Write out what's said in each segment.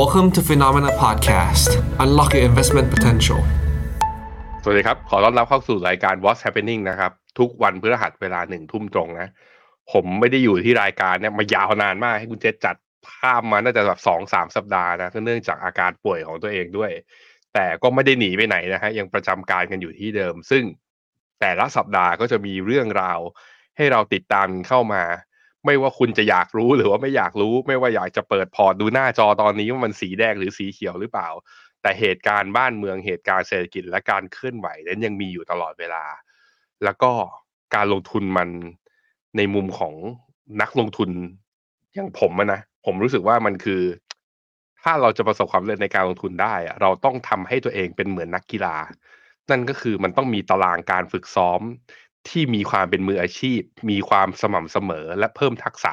Welcome to Phenomena Podcast. Unlock your investment potential. สวัสดีครับ ขอต้อนรับเข้าสู่รายการ What's Happening นะครับ ทุกวันพฤหัสเวลาหนึ่งทุ่มตรงนะ ผมไม่ได้อยู่ที่รายการเนี่ยมายาวนานมากให้คุณเจษจัดภาพมาน่าจะแบบสองสามสัปดาห์นะเนื่องจากอาการป่วยของตัวเองด้วย แต่ก็ไม่ได้หนีไปไหนนะฮะยังประจำการกันอยู่ที่เดิม ซึ่งแต่ละสัปดาห์ก็จะมีเรื่องราวให้เราติดตามเข้ามา ไม่ว่าคุณจะอยากรู้หรือว่าไม่อยากรู้ ไม่ว่าอยากจะเปิดพอร์ตดูหน้าจอตอนนี้ว่ามันสีแดงหรือสีเขียวหรือเปล่า แต่เหตุการณ์บ้านเมืองเหตุการณ์เศรษฐกิจและการเคลื่อนไหวนั้นยังมีอยู่ตลอดเวลา แล้วก็การลงทุนมันในมุมของนักลงทุนอย่างผมนะผมรู้สึกว่ามันคือ ถ้าเราจะประสบความสำเร็จในการลงทุนได้เราต้องทำให้ตัวเองเป็นเหมือนนักกีฬา นั่นก็คือมันต้องมีตารางการฝึกซ้อม ที่มีความเป็นมืออาชีพ มีความสม่ำเสมอและเพิ่มทักษะ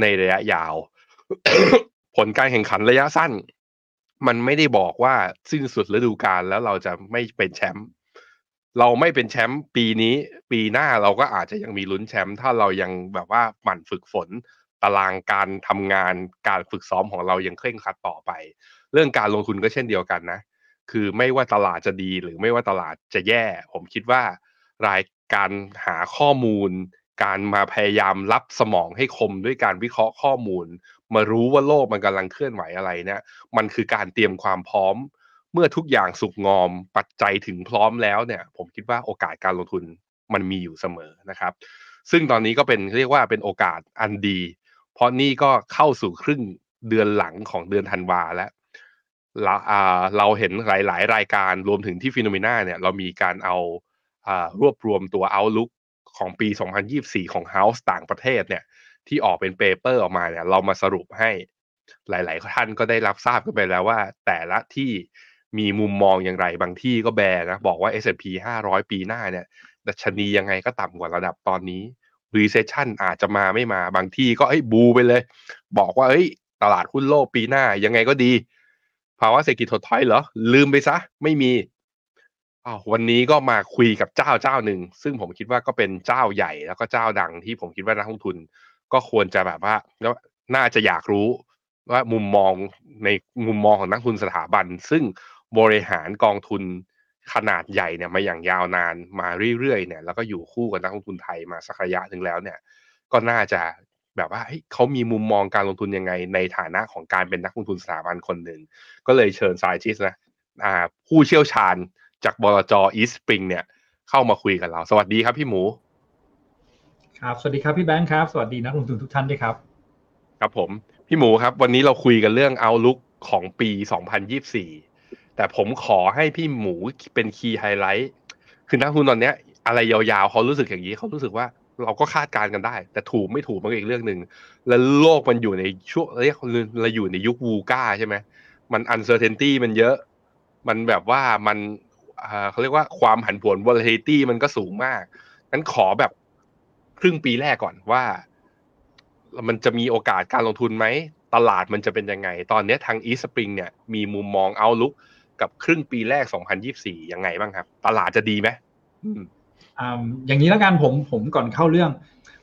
ในระยะยาว ผลการแข่งขันระยะสั้น มันไม่ได้บอกว่าสิ้นสุดฤดูกาลแล้วเราจะไม่เป็นแชมป์เราไม่เป็นแชมป์ปีนี้ ปีหน้าเราก็อาจจะยังมีลุ้นแชมป์ถ้าเรายังแบบว่าหมั่นฝึกฝน ตารางการทำงานการฝึกซ้อมของเรายังเคร่งครัดต่อไป เรื่องการลงทุนก็เช่นเดียวกันนะ คือไม่ว่าตลาดจะดีหรือไม่ว่าตลาดจะแย่ ผมคิดว่าราย การหาข้อมูล การมาพยายามรับสมองให้คมด้วยการวิเคราะห์ข้อมูล มารู้ว่าโลกมันกำลังเคลื่อนไหวอะไรเนี่ยมันคือการเตรียมความพร้อม เมื่อทุกอย่างสุกงอม ปัจจัยถึงพร้อมแล้วเนี่ย ผมคิดว่าโอกาสการลงทุนมันมีอยู่เสมอนะครับ ซึ่งตอนนี้ก็เป็นเรียกว่าเป็นโอกาสอันดี เพราะนี่ก็เข้าสู่ครึ่งเดือนหลังของเดือนธันวาแล้วเราเราเห็นหลาย ๆ รายการรวมถึงที่ฟิโนเมนาเนี่ยเรามีการเอา รวบรวมตัว Outlook ของปี 2024 ของ House ต่างประเทศเนี่ยที่ออกเป็นเปเปอร์ออกมาเนี่ยเรามาสรุปให้หลาย ๆ ท่านก็ได้รับทราบกันไปแล้วว่า แต่ละที่มีมุมมองอย่างไรบางที่ก็แบนะ บอกว่า S&P 500 ปีหน้าเนี่ยดัชนียังไงก็ต่ำกว่าระดับตอนนี้ Recession อาจจะมาไม่มาบางที่ก็เอ้ยบูไปเลย บอกว่าเอ้ย ตลาดหุ้นโลกปีหน้ายังไงก็ดี ภาวะเศรษฐกิจถดถอยเหรอ ลืมไปซะ ไม่มี อ้าววันนี้ก็มาคุยกับเจ้าเจ้าหนึ่ง ซึ่งผมคิดว่าก็เป็นเจ้าใหญ่แล้วก็เจ้าดังที่ผมคิดว่านักลงทุน ก็ควรจะแบบว่าน่าจะอยากรู้ว่ามุมมองในมุมมองของนักทุนสถาบัน ซึ่งบริหารกองทุนขนาดใหญ่เนี่ยมาอย่างยาวนานมาเรื่อยๆเนี่ยแล้วก็อยู่คู่กับนักลงทุนไทยมาสักระยะหนึ่งแล้วเนี่ย ก็น่าจะแบบว่าเขามีมุมมองการลงทุนยังไง ในฐานะของการเป็นนักลงทุนสถาบันคนหนึ่งก็เลยเชิญไซจิสนะผู้เชี่ยวชาญ จากบลจอีสปริงเนี่ย เข้ามาคุยกับเรา สวัสดีครับพี่หมู ครับ สวัสดีครับพี่แบงค์ครับ สวัสดีนักลงทุนทุกท่านด้วยครับ ครับผม พี่หมูครับ วันนี้เราคุยกันเรื่องเอาลุกของปี 2024 แต่ผมขอให้พี่หมูเป็น key highlight คือนักลงทุนตอนเนี้ยอะไรยาวๆเขารู้สึกอย่างนี้เขารู้สึกว่าเราก็คาดการณ์กันได้ แต่ถูกไม่ถูกมันก็อีกเรื่องหนึ่งแล้วโลกมันอยู่ในช่วงเรียกเราอยู่ในยุค VUCA ใช่ไหมมัน uncertainty มันเยอะ มันแบบว่ามัน เขาเรียกว่าความผันผวน volatility มันก็สูงมากงั้นขอแบบครึ่งปีแรกก่อนว่า มันจะมีโอกาสการลงทุนไหม ตลาดมันจะเป็นยังไง ตอนนี้ทาง e Spring เนี่ยมีมุมมองเอาลุกกับครึ่งปีแรก 2024 ยังไงบ้างครับ ตลาดจะดีไหมอย่างนี้แล้วกันผมผมก่อนเข้าเรื่อง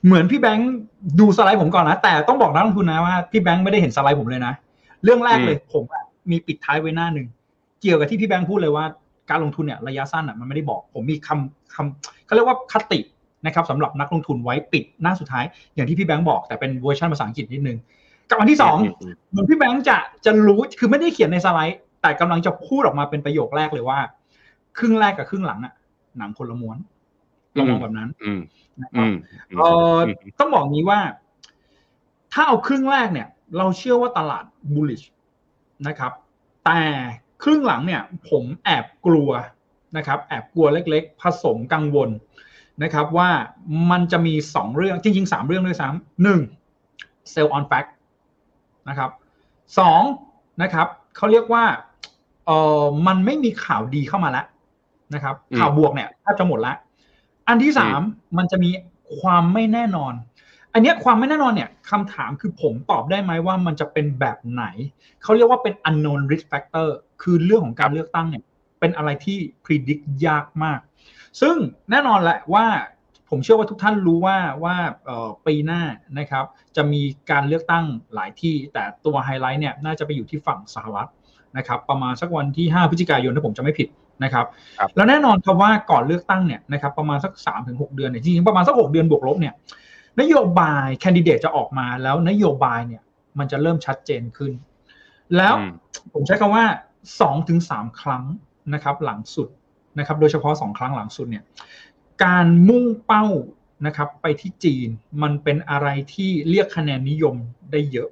เหมือนพี่แบงค์ดูสไลด์ผมก่อนนะ แต่ต้องบอกนักลงทุนนะว่าพี่แบงค์ไม่ได้เห็นสไลด์ผมเลยนะ เรื่องแรกเลยผมมีปิดท้ายไว้หน้าหนึ่งเกี่ยวกับที่พี่แบงค์พูดเลยว่า การลงทุนเนี่ยระยะสั้นอะมันไม่ได้บอก ผมมีคำคำเขาเรียกว่าคตินะครับสำหรับนักลงทุนไว้ปิดหน้าสุดท้าย อย่างที่พี่แบงค์บอกแต่เป็นเวอร์ชันภาษาอังกฤษนิดนึงกับอันที่สองเหมือนพี่แบงค์จะจะรู้คือไม่ได้เขียนในสไลด์ แต่กำลังจะพูดออกมาเป็นประโยคแรกเลยว่า ครึ่งแรกกับครึ่งหลังอะหนังคนละม้วนลองมองแบบนั้นนะครับเออต้องบอกงี้ว่า ถ้าเอาครึ่งแรกเนี่ย เราเชื่อว่าตลาด bullish นะครับ แต่ ครึ่งหลังเนี่ยผมแอบกลัวนะครับแอบกลัวเล็กๆ ผสมกังวลนะครับว่ามันจะมีสองเรื่องจริงๆสามเรื่องด้วยซ้ำหนึ่ง sell on fact นะครับสองนะครับเขาเรียกว่าเออมันไม่มีข่าวดีเข้ามาแล้วนะครับข่าวบวกเนี่ยถ้าจะหมดแล้วอันที่สามมันจะมีความไม่แน่นอน อันนี้ความไม่แน่นอนเนี่ยคำถามคือผมตอบได้ไหมว่ามันจะเป็นแบบไหน เขาเรียกว่าเป็น unknown risk factor คือเรื่องของการเลือกตั้งเนี่ยเป็นอะไรที่ predict ยากมาก ซึ่งแน่นอนแหละว่าผมเชื่อว่าทุกท่านรู้ว่าว่าปีหน้านะครับจะมีการเลือกตั้งหลายที่ แต่ตัวไฮไลท์เนี่ยน่าจะไปอยู่ที่ฝั่งสหรัฐนะครับประมาณสักวันที่ 5 พฤศจิกายนถ้าผมจะไม่ผิดนะครับแล้วแน่นอนครับว่าก่อนเลือกตั้งเนี่ยนะครับประมาณสัก 3-6 เดือนเนี่ยจริงๆประมาณสัก 6 เดือนบวกลบเนี่ย นโยบายแคนดิเดตจะออกมาแล้วนโยบายเนี่ย มันจะเริ่มชัดเจนขึ้น แล้วผมใช้คำว่า2-3ถึงครั้งนะครับ หลังสุดนะครับ โดยเฉพาะ2ครั้งหลังสุดเนี่ย การมุ่งเป้านะครับ ไปที่จีนมันเป็นอะไรที่เรียกคะแนนนิยมได้เยอะ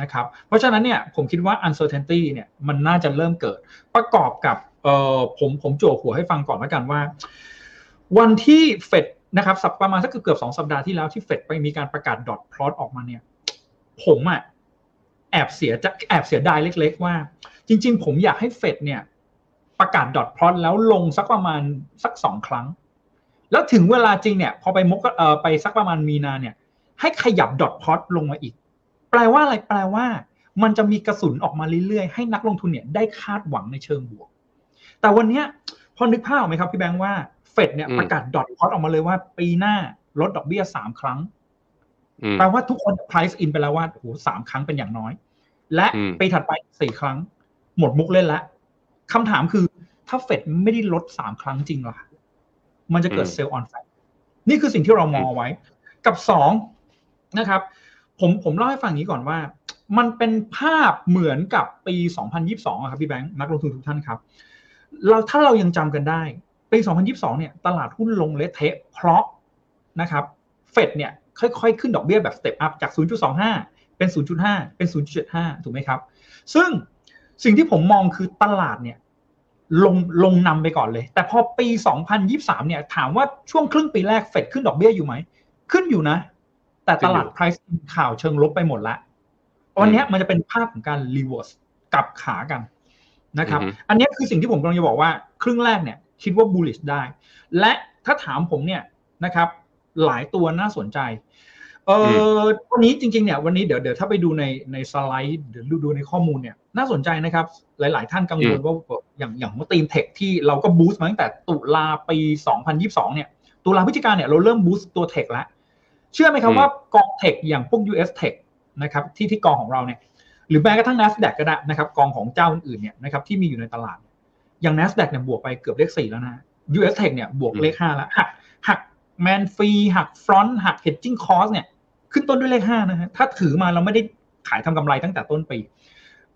นะครับ เพราะฉะนั้นเนี่ยผมคิดว่า uncertainty เนี่ยมันน่าจะเริ่มเกิด ประกอบกับเอ่อผมผมโจหัวให้ฟังก่อนแล้วกันว่า วันที่เฟด นะครับสัปประมาณสักเกือบสองสัปดาห์ที่แล้วที่เฟดไปมีการประกาศดอทพลอตออกมาเนี่ย ผมอะแอบเสียจะแอบเสียดายเล็ก ๆ ว่า จริง ๆ ผมอยากให้เฟดเนี่ย ประกาศดอทพลอตแล้วลงสักประมาณสักสองครั้ง แล้วถึงเวลาจริงเนี่ย พอไปมกเอ่อไปสักประมาณมีนาเนี่ย ให้ขยับดอทพลอตลงมาอีก แปลว่าอะไรแปลว่า มันจะมีกระสุนออกมาเรื่อยๆ ให้นักลงทุนเนี่ยได้คาดหวังในเชิงบวก แต่วันนี้พอนึกภาพไหมครับพี่แบงค์ว่า เฟดเนี่ยประกาศดอทพอตออกมาเลยว่า ปีหน้าลดดอกเบี้ยสามครั้งแปลว่าทุกคน price in ไปแล้วว่าโอ้โหสามครั้งเป็นอย่างน้อย และปีถัดไปสี่ครั้ง หมดมุกเล่นแล้วคำถามคือถ้าเฟดไม่ได้ลดสามครั้งจริงล่ะ มันจะเกิดเซลล์ออนแฟนี่คือสิ่งที่เรามองไว้ กับสองนะครับ ผมผมเล่าให้ฟังนี้ก่อนว่า มันเป็นภาพเหมือนกับปี 2022ครับพี่แบงค์นักลงทุนทุกท่านครับ เราถ้าเรายังจำกันได้ ปี 2022 เนี่ยตลาดหุ้นลงเละเทะเพราะนะครับเฟดเนี่ยค่อยๆ ขึ้นดอกเบี้ยแบบ step up จาก 0.25 เป็น 0.5 เป็น 0.75 ถูกไหมครับ ซึ่งสิ่งที่ผมมองคือตลาดเนี่ยลงลงนำไปก่อนเลย แต่พอปี 2023 เนี่ยถามว่าช่วงครึ่งปีแรกเฟดขึ้นดอกเบี้ยอยู่ไหม ขึ้นอยู่นะ แต่ตลาด price ข่าวเชิงลบไปหมดละวันนี้มันจะเป็นภาพของการ reverse กลับขากันนะครับ อันนี้คือสิ่งที่ผมกำลังจะบอกว่า ครึ่งแรกเนี่ย คิดว่า bullish ได้ และถ้าถามผมเนี่ยนะครับ หลายตัวน่าสนใจเออวันนี้จริงๆเนี่ยวันนี้เดี๋ยวเดี๋ยวถ้าไปดูในในสไลด์เดี๋ยวดูในข้อมูลเนี่ยน่าสนใจนะครับ หลายๆท่านกังวลว่าอย่างอย่างว่าตีมเทคที่เราก็บูสต์มาตั้งแต่ตุลาปี 2022 เนี่ยตุลาพฤศจิกาเนี่ยเราเริ่มบูสต์ตัวเทคแล้ว เชื่อไหมครับว่ากองเทคอย่างพวก US Tech นะครับที่ที่กองของเราเนี่ยหรือแม้กระทั่ง NASDAQ ก็ได้นะครับกองของเจ้าอื่นๆเนี่ยนะครับที่มีอยู่ในตลาด อย่าง NASDAQ เนี่ยบวกไปเกือบเลขสี่แล้วนะ US Tech เนี่ยบวกเลขห้าแล้วหักหักแมนฟรีหักฟรอนต์หัก hedging cost เนี่ย ขึ้นต้นด้วยเลขห้านะฮะถ้าถือมาเราไม่ได้ขายทำกำไรตั้งแต่ต้นปี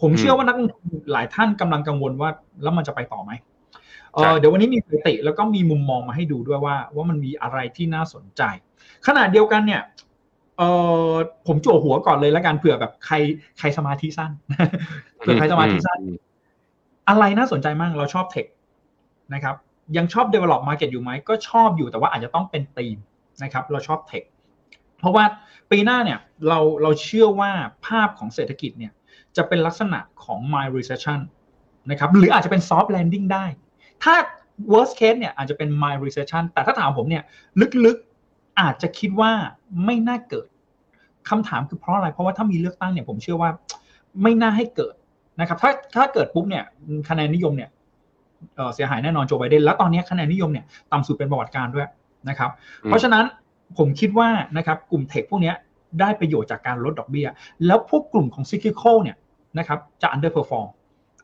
ผมเชื่อว่านักลงทุนหลายท่านกำลังกังวลว่าแล้วมันจะไปต่อไหมเเดี๋ยววันนี้มีสถิติแล้วก็มีมุมมองมาให้ดูด้วยว่า ว่ามันมีอะไรที่น่าสนใจ ขณะเดียวกันเนี่ยเออผมจั่วหัวก่อนเลยแล้วกันเผื่อแบบใครใครสมาธิสั้นเผื่อใครสมาธิสั้น อะไรน่าสนใจมากเราชอบเทคนะครับยังชอบ develop market อยู่ไหมก็ชอบอยู่แต่ว่าอาจจะต้องเป็นธีมนะครับเราชอบเทคเพราะว่าปีหน้าเนี่ยเราเราเชื่อว่าภาพของเศรษฐกิจเนี่ยจะเป็นลักษณะของ mild recession นะครับหรืออาจจะเป็น soft landing ได้ ถ้า worst case เนี่ยอาจจะเป็น mild recession แต่ถ้าถามผมเนี่ยลึกๆอาจจะคิดว่าไม่น่าเกิดคำถามคือเพราะอะไร เพราะว่าถ้ามีเลือกตั้งเนี่ยผมเชื่อว่าไม่น่าให้เกิด นะครับถ้าถ้าเกิดปุ๊บเนี่ยคะแนนนิยมเนี่ยเสียหายแน่นอนโจไบเดนแล้วตอนนี้คะแนนนิยมเนี่ยต่ำสุดเป็นประวัติการด้วยนะครับ เพราะฉะนั้นผมคิดว่านะครับกลุ่มเทคพวกนี้ได้ประโยชน์จากการลดดอกเบี้ย แล้วพวกกลุ่มของซิกิคอลเนี่ยนะครับจะ underperform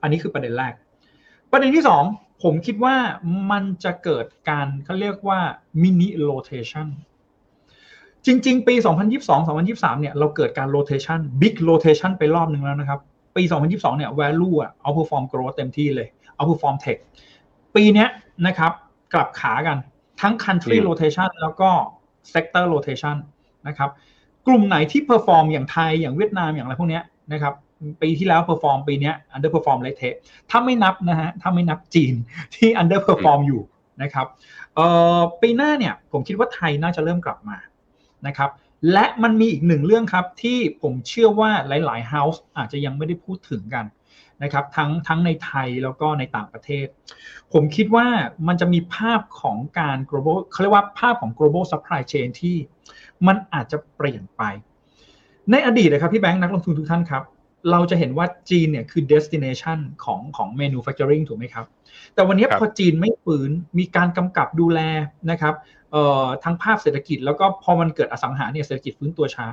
อันนี้คือประเด็นแรก ประเด็นที่สองผมคิดว่ามันจะเกิดการเขาเรียกว่า mini rotation จริง ๆ ปี 2022-2023เนี่ยเราเกิดการ rotation big rotation ไปรอบหนึ่งแล้วนะครับ ปี 2022 เนี่ย value อะ outperform growth เต็มที่เลย outperform tech ปีนี้นะครับ กลับขากันทั้ง country rotation แล้วก็ sector rotation นะครับ กลุ่มไหนที่ perform อย่างไทยอย่างเวียดนามอย่างอะไรพวกนี้นะครับปีที่แล้ว perform ปีนี้ underperform เละเทะถ้าไม่นับนะฮะถ้าไม่นับจีนที่ underperform อยู่นะครับเอ่อปีหน้าเนี่ยผมคิดว่าไทยน่าจะเริ่มกลับมานะครับ และมันมีอีกหนึ่งเรื่องครับที่ผมเชื่อว่าหลายๆ house อาจจะยังไม่ได้พูดถึงกันนะครับทั้งทั้งในไทยแล้วก็ในต่างประเทศ ผมคิดว่ามันจะมีภาพของการ global เขาเรียกว่าภาพของ global supply chain ที่มันอาจจะเปลี่ยนไป ในอดีตนะครับพี่แบงค์นักลงทุนทุกท่านครับ เราจะเห็นว่าจีนเนี่ยคือ destination ของของ manufacturing ถูกไหมครับ แต่วันนี้พอจีนไม่ฟื้นมีการกำกับดูแลนะครับเอ่อทั้งภาคเศรษฐกิจ แล้วก็พอมันเกิดอสังหาเนี่ยเศรษฐกิจฟื้นตัวช้า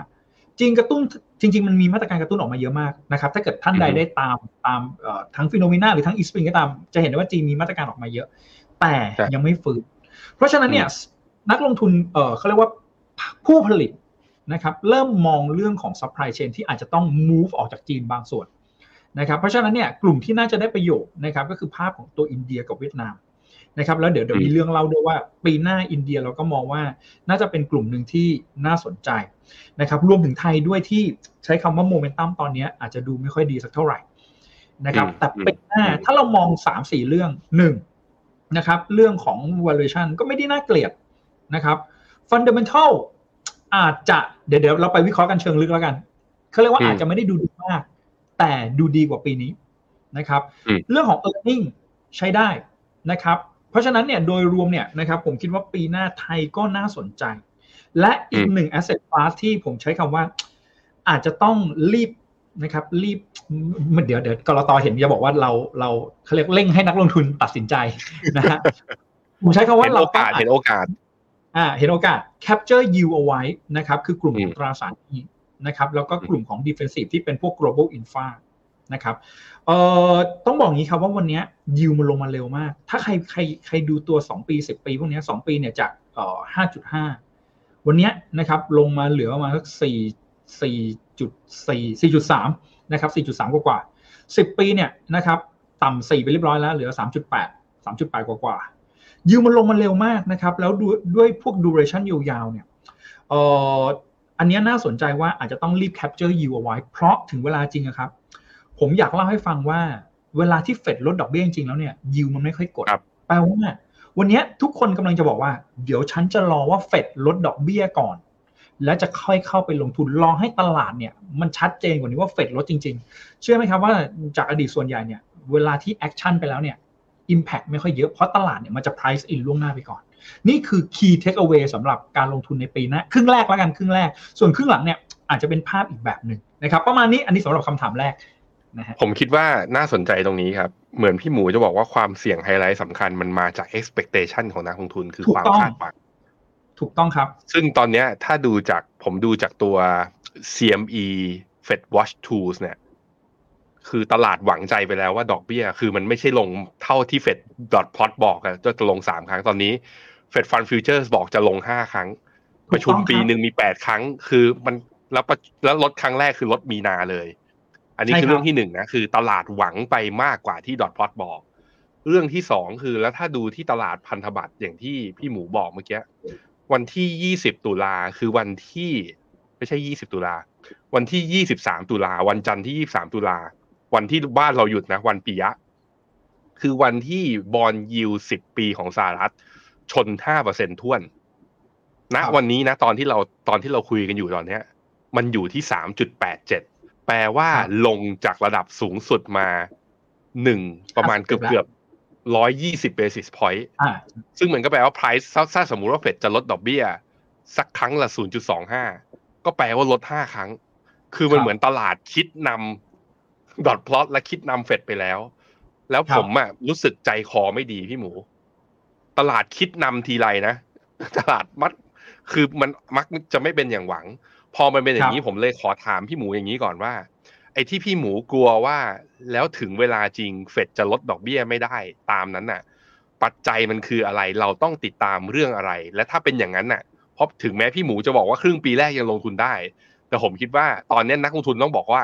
จีนกระตุ้นจริง ๆ มันมีมาตรการกระตุ้นออกมาเยอะมากนะครับ ถ้าเกิดท่านใดได้ตามตามทั้งฟิโนเมนาหรือทั้งอีสปริงก็ตาม จะเห็นได้ว่าจีนมีมาตรการออกมาเยอะ แต่ยังไม่ฟื้น เพราะฉะนั้นเนี่ยนักลงทุนเออเขาเรียกว่าผู้ผลิต นะครับเริ่มมองเรื่องของ supply chain ที่อาจจะต้อง move ออกจากจีนบางส่วนนะครับเพราะฉะนั้นเนี่ยกลุ่มที่น่าจะได้ประโยชน์นะครับก็คือภาพของตัวอินเดียกับเวียดนามนะครับแล้วเดี๋ยวเดี๋ยวมีเรื่องเล่าด้วยว่า ปีหน้าอินเดียเราก็มองว่าน่าจะเป็นกลุ่มหนึ่งที่น่าสนใจนะครับรวมถึงไทยด้วยที่ใช้คำว่าโมเมนตัมตอนนี้อาจจะดูไม่ค่อยดีสักเท่าไหร่นะครับแต่ปีหน้าถ้าเรามองสามสี่เรื่องหนึ่งนะครับเรื่องของ valuation ก็ไม่ได้น่าเกลียดนะครับ fundamental อาจจะเดี๋ยวเดี๋ยวเราไปวิเคราะห์กันเชิงลึกแล้วกันเขาเรียกว่าอาจจะไม่ได้ดูดีมาก แต่ดูดีกว่าปีนี้นะครับ เรื่องของ e a r n i n g ใช้ได้นะครับ เพราะฉะนั้นเนี่ยโดยรวมเนี่ยนะครับผมคิดว่าปีหน้าไทยก็น่าสนใจ และอีกหนึ่ง asset class ที่ผมใช้คำว่า อาจจะต้องรีบนะครับ รีบมันเดี๋ยวเดี๋ยวกรตเห็นจะบอกว่าเราเราเขาเรียกเร่งให้นักลงทุนตัดสินใจนะฮะผมใช้คำว่าเราโอกาสเห็นโอกาส อ่าเห็นโอกาส capture yield เอาไว้นะครับคือกลุ่มของตราสารหนี้นะครับแล้วก็กลุ่มของ defensive ที่เป็นพวก global infra นะครับเอ่อต้องบอกงี้ครับว่าวันนี้ยิวมันลงมาเร็วมาก ถ้าใครใครใครดูตัว 2 ปี 10 ปี พวกนี้2ปีเนี่ยจากเอ่อ5.5 วันนี้นะครับลงมาเหลือประมาณสัก4 4.4 4.3นะครับ4.3 กว่ากว่า 10 ปีเนี่ยนะครับต่ำ4ไปเรียบร้อยแล้วเหลือ 3.8 3.8 กว่ากว่า ยิวมันลงมาเร็วมากนะครับ แล้วด้วยพวก duration ยาวๆเนี่ยเอ่ออันนี้น่าสนใจว่าอาจจะต้องรีบ capture yield เอาไว้ เพราะถึงเวลาจริงครับ ผมอยากเล่าให้ฟังว่า เวลาที่เฟดลดดอกเบี้ยจริงๆแล้วเนี่ยยิวมันไม่ค่อยกดแปลว่าวันนี้ทุกคนกำลังจะบอกว่า เดี๋ยวฉันจะรอว่าเฟดลดดอกเบี้ยก่อน แล้วจะค่อยเข้าไปลงทุนรอให้ตลาดเนี่ย มันชัดเจนกว่านี้ว่าเฟดลดจริง ๆ เชื่อไหมครับว่าจากอดีตส่วนใหญ่เนี่ย เวลาที่แอคชั่นไปแล้วเนี่ย Impact ไม่ค่อยเยอะเพราะตลาดเนี่ยมันจะ price in ล่วงหน้าไปก่อน นี่คือ key takeaway สำหรับการลงทุนในปีหน้าครึ่งแรกแล้วกันครึ่งแรก ส่วนครึ่งหลังเนี่ยอาจจะเป็นภาพอีกแบบหนึ่งนะครับ ประมาณนี้อันนี้สำหรับคำถามแรกนะฮะผมคิดว่าน่าสนใจตรงนี้ครับ เหมือนพี่หมูจะบอกว่าความเสี่ยงไฮไลท์สำคัญมันมาจาก expectation ของนักลงทุนคือความคาดหวังถูกต้องครับ ซึ่งตอนนี้ถ้าดูจากผมดูจากตัว CME Fed Watch Tools เนี่ย คือตลาดหวังใจไปแล้วว่าดอกเบี้ย คือมันไม่ใช่ลงเท่าที่ Fed dot plot บอกอะจะลงสามครั้งตอนนี้ Fed fund futures บอกจะลงห้าครั้ง ประชุมปีหนึ่งมีแปดครั้ง คือมันแล้วแล้วลดครั้งแรกคือลดมีนาเลย อันนี้คือเรื่องที่หนึ่งนะคือตลาดหวังไปมากกว่าที่ดอทพอตบอก เรื่องที่สองคือแล้วถ้าดูที่ตลาดพันธบัตรอย่างที่พี่หมูบอกเมื่อกี้วันที่ยี่สิบตุลาคือวันที่ ไม่ใช่ยี่สิบตุลาวันที่ยี่สิบสามตุลาวันจันทร์ที่ยี่สามตุลา วันที่บ้านเราหยุดนะ วันปียะ คือวันที่บอลยิวสิบปีของสหรัฐ ชนห้าเปอร์เซ็นท่วนณนะวันนี้นะ ตอนที่เราตอนที่เราคุยกันอยู่ตอนเนี้ย มันอยู่ที่สามจุดแปดเจ็ดแปลว่าลงจากระดับสูงสุดมาหนึ่งประมาณเกือบเกือบร้อยยี่สิบเบสิสพอยต์ซึ่งเหมือนก็แปลว่า price ถ้าสมมุติว่าเฟดจะลดดอกเบี้ย สักครั้งละศูนย์จุดสองห้าก็แปลว่าลดห้าครั้ง คือมันเหมือนตลาดคิดนำ ดอทพลอตและคิดนำเฟดไปแล้ว แล้วผมอะรู้สึกใจคอไม่ดีพี่หมู ตลาดคิดนำทีไรนะ ตลาดมัดคือมันมักจะไม่เป็นอย่างหวัง พอมันเป็นอย่างนี้ผมเลยขอถามพี่หมูอย่างนี้ก่อนว่า ไอ้ที่พี่หมูกลัวว่าแล้วถึงเวลาจริงเฟดจะลดดอกเบี้ยไม่ได้ตามนั้นน่ะ ปัจจัยมันคืออะไรเราต้องติดตามเรื่องอะไร และถ้าเป็นอย่างนั้นน่ะเพราะถึงแม้พี่หมูจะบอกว่าครึ่งปีแรกยังลงทุนได้ แต่ผมคิดว่าตอนนี้นักลงทุนต้องบอกว่า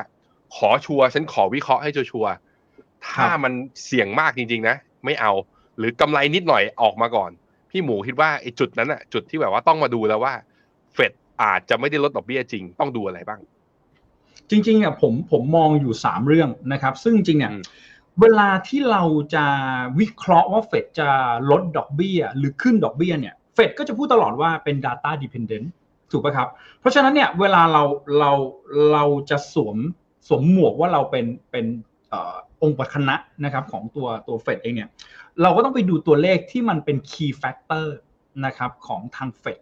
ขอชัวร์ฉันขอวิเคราะห์ให้ชัวร์ถ้ามันเสี่ยงมากจริง ๆ นะ ไม่เอา หรือกำไรนิดหน่อยออกมาก่อน พี่หมูคิดว่าไอ้จุดนั้นอะจุดที่แบบว่าต้องมาดูแล้วว่า เฟดอาจจะไม่ได้ลดดอกเบี้ยจริง ต้องดูอะไรบ้าง จริงๆอะผมผมมองอยู่สามเรื่องนะครับ ซึ่งจริงเนี่ยเวลาที่เราจะวิเคราะห์ว่าเฟดจะลดดอกเบี้ย หรือขึ้นดอกเบี้ยเนี่ยเฟดก็จะพูดตลอดว่าเป็น data dependent ถูกไหมครับ เพราะฉะนั้นเนี่ยเวลาเราเราเราจะสวม สวมหมวกว่าเราเป็นเป็นองค์ประคณะนะครับของตัวตัวเฟดเองเนี่ยเราก็ต้องไปดูตัวเลขที่มันเป็น key factor นะครับของทางเฟด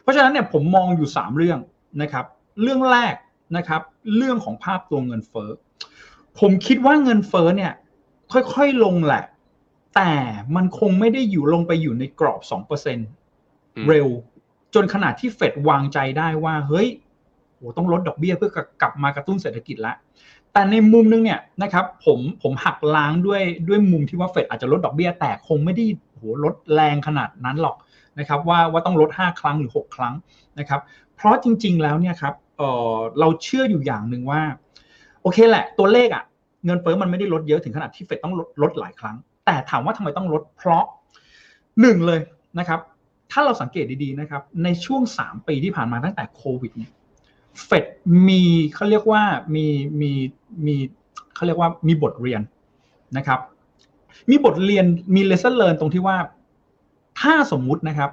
เพราะฉะนั้นเนี่ยผมมองอยู่ 3 เรื่องนะครับเรื่องแรกนะครับเรื่องของภาพตัวเงินเฟ้อผมคิดว่าเงินเฟ้อเนี่ยค่อยๆลงแหละ แต่มันคงไม่ได้อยู่ลงไปอยู่ในกรอบสองเปอร์เซ็นเร็ว จนขนาดที่เฟดวางใจได้ว่า เฮ้ยโห ต้องลดดอกเบี้ยเพื่อกลับมากระตุ้นเศรษฐกิจละแต่ในมุมนึงเนี่ยนะครับผมผมหักล้างด้วยด้วยมุมที่ว่าเฟดอาจจะลดดอกเบี้ย แต่คงไม่ได้โหลดแรงขนาดนั้นหรอกนะครับว่าว่าต้องลด 5 ครั้งหรือ 6 ครั้งนะครับ เพราะจริง ๆ แล้วเนี่ยครับเออเราเชื่ออยู่อย่างหนึ่งว่า โอเคแหละ ตัวเลขอะ่ะเงินเฟ้อมันไม่ได้ลดเยอะถึงขนาดที่เฟดต้องลดลดหลายครั้ง แต่ถามว่าทำไมต้องลดเพราะหนึ่งเลยนะครับ ถ้าเราสังเกตดีๆนะครับ ในช่วง 3 ปีที่ผ่านมาตั้งแต่โควิดเนี่ย เฟดมีเขาเรียกว่ามีมีมีเขาเรียกว่ามีบทเรียนนะครับ มีบทเรียนมี lesson learn ตรงที่ว่า ถ้าสมมุตินะครับ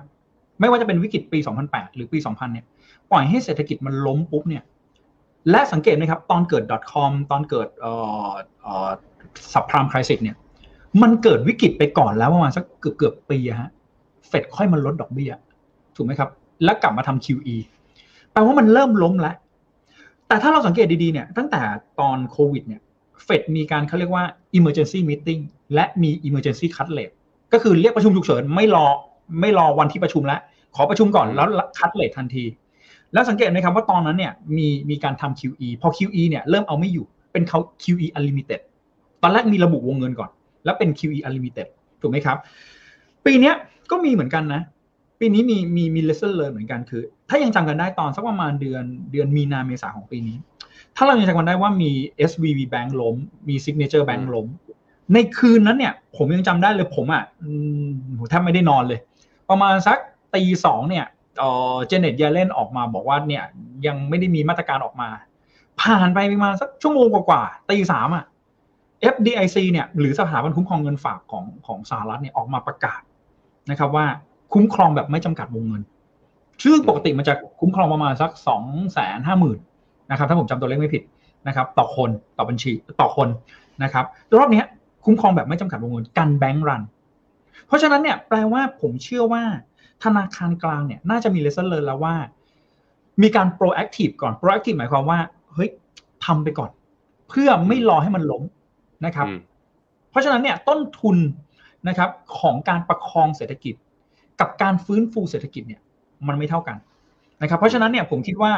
ไม่ว่าจะเป็นวิกฤตปี 2008 หรือปี 2000 เนี่ย ปล่อยให้เศรษฐกิจมันล้มปุ๊บเนี่ย และสังเกตไหมครับ ตอนเกิด .com ตอนเกิดเอ่ออสับพรามคริสิตเนี่ย มันเกิดวิกฤตไปก่อนแล้วประมาณสักเกือบเกือบปีฮะเฟดค่อยมาลดดอกเบี้ยถูกไหมครับ แล้วกลับมาทำ QE แปลว่ามันเริ่มล้มแล้ว แต่ถ้าเราสังเกตดีๆเนี่ย ตั้งแต่ตอนโควิดเนี่ย เฟดมีการเขาเรียกว่า emergency meeting และมี emergency cut rate ก็คือเรียกประชุมฉุกเฉินไม่รอไม่รอวันที่ประชุมแล้ว ขอประชุมก่อนแล้วคัดเลททันที แล้วสังเกตไหมครับว่าตอนนั้นเนี่ยมีมีการทำ QE พอ QE เนี่ยเริ่มเอาไม่อยู่เป็นเขา QE unlimited ตอนแรกมีระบุวงเงินก่อน แล้วเป็น QE unlimited ถูกไหมครับ ปีนี้ก็มีเหมือนกันนะ ปีนี้มีมีมี lesson learn เหมือนกันคือ ถ้ายังจำกันได้ตอนสักประมาณเดือนเดือนมีนาเมษาของปีนี้ ถ้าเรายังจำกันได้ว่ามี SVB Bank ล้ม มี Signature Bank ล้ม ในคืนนั้นเนี่ย ผมยังจำได้เลยผมอะผมแทบไม่ได้นอนเลย ประมาณสักตีสองเนี่ยเจเน็ตยาเล่นออกมาบอกว่าเนี่ยยังไม่ได้มีมาตรการออกมา ผ่านไปประมาณสักชั่วโมงกว่าๆตีสามอะ FDIC เนี่ยหรือสถาบันคุ้มครองเงินฝากของของสหรัฐเนี่ยออกมาประกาศนะครับว่า คุ้มครองแบบไม่จำกัดวงเงินซึ่งปกติมันจะคุ้มครองประมาณสักสองแสนห้าหมื่นนะครับ ถ้าผมจำตัวเลขไม่ผิดนะครับ ต่อคนต่อบัญชีต่อคนนะครับรอบนี้คุ้มครองแบบไม่จำกัดวงเงินกันแบงก์รัน เพราะฉะนั้นเนี่ยแปลว่าผมเชื่อว่าธนาคารกลางเนี่ยน่าจะมีเลเซอร์เลยแล้วว่า มีการ proactive ก่อน proactive หมายความว่าเฮ้ยทำไปก่อน เพื่อไม่รอให้มันล้มนะครับ เพราะฉะนั้นเนี่ยต้นทุนนะครับของการประคองเศรษฐกิจ กับการฟื้นฟูเศรษฐกิจเนี่ยมันไม่เท่ากันนะครับ เพราะฉะนั้นเนี่ยผมคิดว่า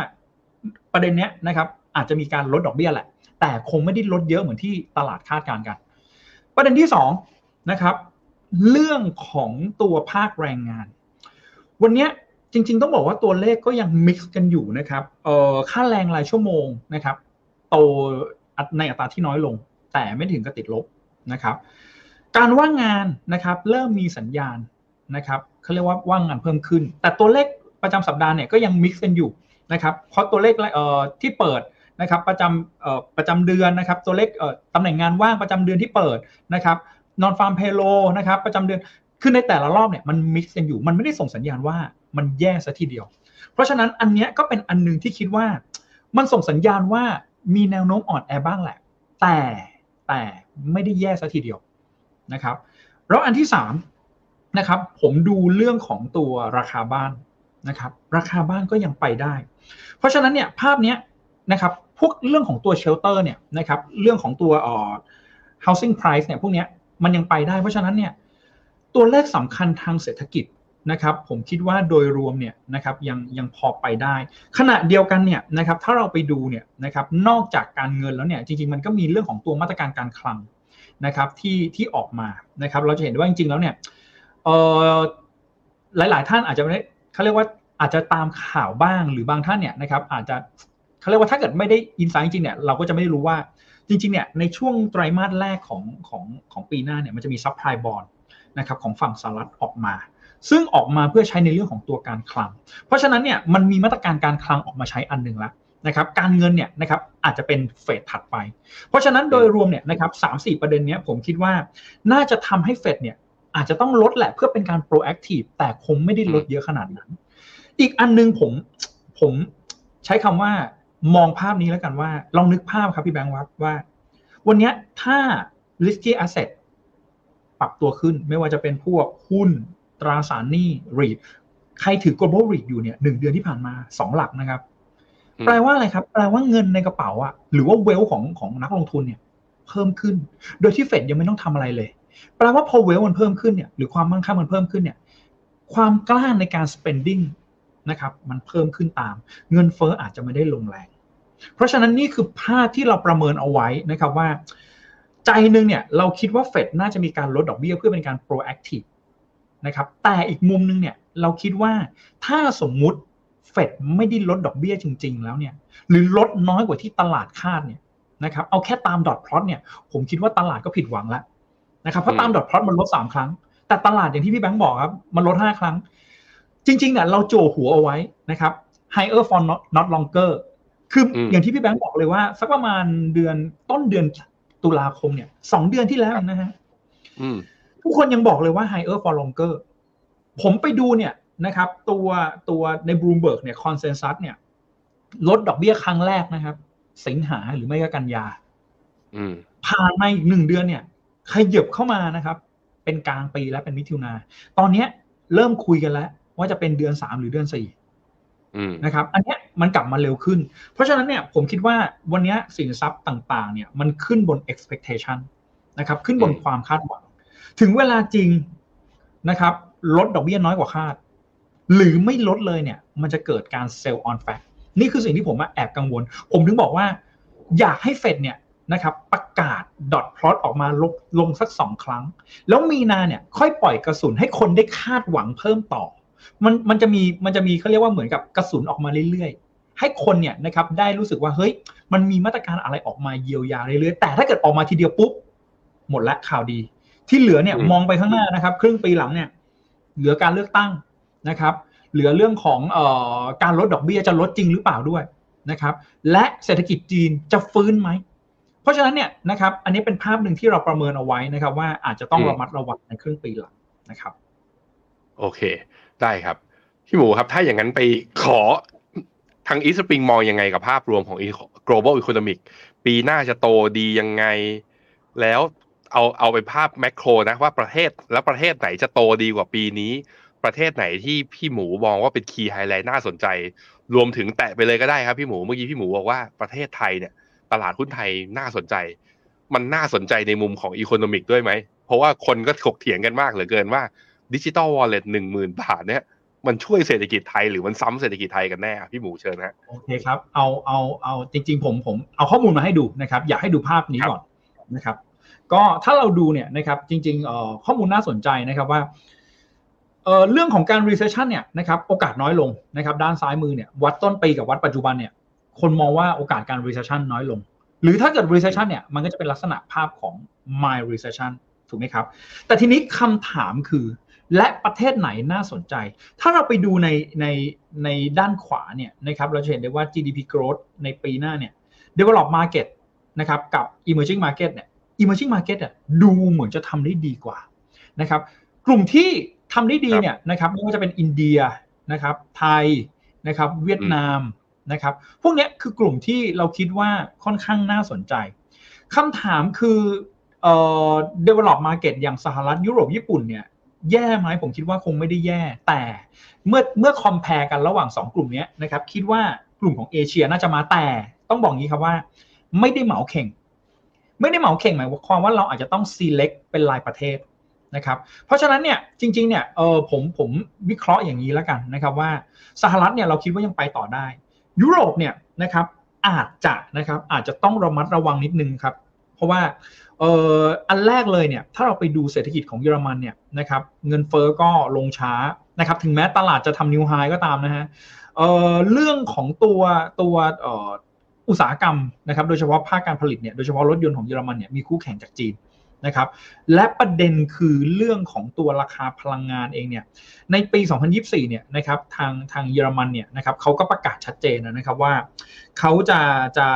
ประเด็นเนี้ยนะครับอาจจะมีการลดดอกเบี้ยแหละ แต่คงไม่ได้ลดเยอะเหมือนที่ตลาดคาดการณ์กัน ประเด็นที่สองนะครับเรื่องของตัวภาคแรงงาน วันนี้จริง ๆ ต้องบอกว่าตัวเลขก็ยังมิกซ์กันอยู่นะครับเอ่อค่าแรงรายชั่วโมงนะครับโตในอัตราที่น้อยลง แต่ไม่ถึงกับติดลบนะครับ การว่างงานนะครับเริ่มมีสัญญาณ นะครับเขาเรียกว่าว่างงานเพิ่มขึ้น แต่ตัวเลขประจำสัปดาห์เนี่ยก็ยังมิกซ์กันอยู่นะครับเพราะตัวเลขเอ่อที่เปิดนะครับประจำเอ่อประจำเดือนนะครับตัวเลขเอ่อตำแหน่งงานว่างประจำเดือนที่เปิดนะครับนอนฟาร์มเพโลนะครับประจำเดือนคือในแต่ละรอบเนี่ยมันมิกซ์กันอยู่ มันไม่ได้ส่งสัญญาณว่ามันแย่ซะทีเดียว เพราะฉะนั้นอันเนี้ยก็เป็นอันนึงที่คิดว่า มันส่งสัญญาณว่ามีแนวโน้มอ่อนแอบ้างแหละ แต่แต่ไม่ได้แย่ซะทีเดียวนะครับแล้วอันที่สาม นะครับ ผมดูเรื่องของตัวราคาบ้านนะครับ ราคาบ้านก็ยังไปได้ เพราะฉะนั้นเนี่ยภาพเนี้ยนะครับ พวกเรื่องของตัวเชลเตอร์เนี่ยนะครับ เรื่องของตัวอ่อ housing price เนี่ยพวกเนี้ยมันยังไปได้ เพราะฉะนั้นเนี่ยตัวเลขสำคัญทางเศรษฐกิจนะครับ ผมคิดว่าโดยรวมเนี่ยนะครับยังยังพอไปได้ ขณะเดียวกันเนี่ยนะครับ ถ้าเราไปดูเนี่ยนะครับนอกจากการเงินแล้วเนี่ยจริงๆมันก็มีเรื่องของตัวมาตรการการคลังนะครับที่ที่ออกมานะครับ เราจะเห็นว่าจริงๆแล้วเนี่ย เอ่อหลาย ๆ ท่านอาจจะไม่ได้เขาเรียกว่าอาจจะตามข่าวบ้างหรือบางท่านเนี่ยนะครับ อาจจะเขาเรียกว่าถ้าเกิดไม่ได้อินไซต์จริงๆเนี่ยเราก็จะไม่รู้ว่าจริง ๆ เนี่ยในช่วงไตรมาสแรกของของของปีหน้าเนี่ยมันจะมีซับไพรบอลนะครับของฝั่งสหรัฐออกมา ซึ่งออกมาเพื่อใช้ในเรื่องของตัวการคลัง เพราะฉะนั้นเนี่ยมันมีมาตรการการคลังออกมาใช้อันหนึ่งแล้วนะครับการเงินเนี่ยนะครับอาจจะเป็นเฟดถัดไป เพราะฉะนั้นโดยรวมเนี่ยนะครับสามสี่ประเด็นเนี้ยผมคิดว่าน่าจะทำให้เฟดเนี่ย อาจจะต้องลดแหละเพื่อเป็นการ proactive แต่คงไม่ได้ลดเยอะขนาดนั้น อีกอันนึงผมผมใช้คำว่ามองภาพนี้แล้วกันว่า ลองนึกภาพครับพี่แบงค์วัดว่า วันนี้ถ้า risky asset ปรับตัวขึ้นไม่ว่าจะเป็นพวกหุ้นตราสารหนี้ REIT ใครถือ global REIT อยู่เนี่ยหนึ่งเดือนที่ผ่านมาสองหลักนะครับอืมแปลว่าอะไรครับ แปลว่าเงินในกระเป๋าอะหรือว่าเวลของของนักลงทุนเนี่ย เพิ่มขึ้น โดยที่เฟดยังไม่ต้องทำอะไรเลย แปลว่าพอเวลมันเพิ่มขึ้นเนี่ยหรือความมั่งคั่งมันเพิ่มขึ้นเนี่ยความกล้าในการ spending นะครับมันเพิ่มขึ้นตาม เงินเฟ้ออาจจะไม่ได้ลงแรง เพราะฉะนั้นนี่คือภาพที่เราประเมินเอาไว้นะครับว่า ใจนึงเนี่ยเราคิดว่าเฟดน่าจะมีการลดดอกเบี้ยเพื่อเป็นการ proactive นะครับแต่อีกมุมนึงเนี่ยเราคิดว่าถ้าสมมุติเฟดไม่ได้ลดดอกเบี้ยจริง ๆ แล้วเนี่ยหรือลดน้อยกว่าที่ตลาดคาดเนี่ยนะครับเอาแค่ตามดอทพลอตเนี่ยผมคิดว่าตลาดก็ผิดหวังแล้ว นะครับเพราะตามดอทพลอตมันลดสามครั้ง แต่ตลาดอย่างที่พี่แบงค์บอกครับ มันลดห้าครั้ง จริงๆเนี่ยเราโจหัวเอาไว้นะครับ higher for not, not longer คืออมอย่างที่พี่แบงค์บอกเลยว่า สักประมาณเดือนต้นเดือนตุลาคมเนี่ยสองเดือนที่แล้วเองนะฮะอืมทุกคนยังบอกเลยว่า higher for longer ผมไปดูเนี่ยนะครับ ตัวตัวใน Bloomberg เนี่ย consensus เนี่ยลดดอกเบี้ยครั้งแรกนะครับ สิงหาหรือไม่ก็กันยาอืมผ่านมาอีกหนึ่งเดือนเนี่ย ขยับเข้ามานะครับ เป็นกลางปีแล้วเป็นมิถุนา ตอนเนี้ยเริ่มคุยกันแล้ว ว่าจะเป็นเดือนสามหรือเดือนสี่อืมนะครับ อันเนี้ยมันกลับมาเร็วขึ้น เพราะฉะนั้นเนี่ยผมคิดว่าวันเนี้ยสินทรัพย์ต่าง ๆ เนี่ยมันขึ้นบน expectation นะครับ ขึ้นบนอืมความคาดหวัง ถึงเวลาจริงนะครับ ลดดอกเบี้ยน้อยกว่าคาด หรือไม่ลดเลยเนี่ย มันจะเกิดการ sell on fact นี่คือสิ่งที่ผมอะแอบกังวล ผมถึงบอกว่า อยากให้เฟดเนี่ยนะครับ ประกาศ ดอทพลอตออกมาลงลงสักสองครั้ง แล้วมีนาเนี่ยค่อยปล่อยกระสุนให้คนได้คาดหวังเพิ่มต่อ มันมันจะมีมันจะมีเขาเรียกว่าเหมือนกับกระสุนออกมาเรื่อยๆ ให้คนเนี่ยนะครับได้รู้สึกว่าเฮ้ยมันมีมาตรการอะไรออกมาเยียวยาเรื่อยๆ แต่ถ้าเกิดออกมาทีเดียวปุ๊บหมดละข่าวดี ที่เหลือเนี่ยอืมมองไปข้างหน้านะครับ ครึ่งปีหลังเนี่ยเหลือการเลือกตั้งนะครับเหลือเรื่องของเอ่อการลดดอกเบี้ยจะลดจริงหรือเปล่าด้วยนะครับ และเศรษฐกิจจีนจะฟื้นไหม เพราะฉะนั้นเนี่ยนะครับ อันนี้เป็นภาพหนึ่งที่เราประเมินเอาไว้นะครับ ว่าอาจจะต้องอืมระมัดระวังในครึ่งปีหลังนะครับ โอเค ได้ครับพี่หมูครับ ถ้าอย่างนั้นไปขอทาง Eastspring มองยังไงกับภาพรวมของ eco- global economic ปีหน้าจะโตดียังไง แล้วเอาเอาไปภาพ macro นะว่าประเทศแล้วประเทศไหนจะโตดีกว่าปีนี้ ประเทศไหนที่พี่หมูมองว่าเป็น key highlight น่าสนใจ รวมถึงแตะไปเลยก็ได้ครับพี่หมูเมื่อกี้พี่หมูบอกว่าประเทศไทยเนี่ย ตลาดหุ้นไทยน่าสนใจ มันน่าสนใจในมุมของ economic ด้วยไหม เพราะว่าคนก็ถกเถียงกันมากเหลือเกินว่าดิจิตอลวอลเล็ตหนึ่งหมื่นบาทเนี่ยมันช่วยเศรษฐกิจไทยหรือมันซ้ำเศรษฐกิจไทยกันแน่พี่หมูเชิญนะโอเคครับเอาเอาเอาจริง ๆ ผมผมเอาข้อมูลมาให้ดูนะครับ อยากให้ดูภาพนี้ก่อนนะครับ ก็ถ้าเราดูเนี่ยนะครับ จริงๆเอ่อข้อมูลน่าสนใจนะครับว่าเอ่อเรื่องของการ recession เนี่ยนะครับโอกาสน้อยลงนะครับ ด้านซ้ายมือเนี่ยวัดต้นปีกับวัดปัจจุบันเนี่ย คนมองว่าโอกาสการ recession น้อยลง หรือถ้าเกิด recession เนี่ยมันก็จะเป็นลักษณะภาพของ mild recession ถูกไหมครับ แต่ทีนี้คำถามคือ และประเทศไหนน่าสนใจ ถ้าเราไปดูในในในด้านขวาเนี่ยนะครับเราจะเห็นได้ว่า GDP growth ในปีหน้าเนี่ย develop market นะครับกับ emerging market เนี่ย emerging market อะดูเหมือนจะทำได้ดีกว่านะครับ กลุ่มที่ทำได้ดีเนี่ยนะครับไม่ว่าจะเป็นอินเดียนะครับไทยนะครับเวียดนาม นะครับ พวกนี้คือกลุ่มที่เราคิดว่าค่อนข้างน่าสนใจคำถามคือเอ่อ develop market อย่างสหรัฐยุโรปญี่ปุ่นเนี่ยแย่ไหมผมคิดว่าคงไม่ได้แย่ แต่เมื่อเมื่อ compare กันระหว่าง 2 กลุ่มนี้นะครับคิดว่ากลุ่มของเอเชียน่าจะมาแต่ต้องบอกงี้ครับว่า ไม่ได้เหมาเข่ง ไม่ได้เหมาเข่งหมายความว่าเราอาจจะต้อง select เป็นรายประเทศนะครับเพราะฉะนั้นเนี่ยจริงๆเนี่ยเออผมผมวิเคราะห์อย่างนี้แล้วกันนะครับว่าสหรัฐเนี่ยเราคิดว่ายังไปต่อได้ ยุโรปเนี่ยนะครับอาจจะนะครับอาจจะต้องระมัดระวังนิดนึงครับ เพราะว่าเอออันแรกเลยเนี่ยถ้าเราไปดูเศรษฐกิจของเยอรมันเนี่ยนะครับเงินเฟอ้อก็ลงช้านะครับถึงแม้ตลาดจะทำนิวไฮก็ตามนะฮะเออเรื่องของตัวตัวเอ่ออุตสาหกรรมนะครับโดยเฉพาะภาคการผลิตเนี่ยโดยเฉพาะรถยนต์ของเยอรมันเนี่ยมีคู่แข่งจากจีน นะครับ และประเด็นคือเรื่องของตัวราคาพลังงานเองเนี่ย ในปี 2024 เนี่ยนะครับ ทางทางเยอรมันเนี่ยนะครับเขาก็ประกาศชัดเจนนะครับว่าเขาจะจะ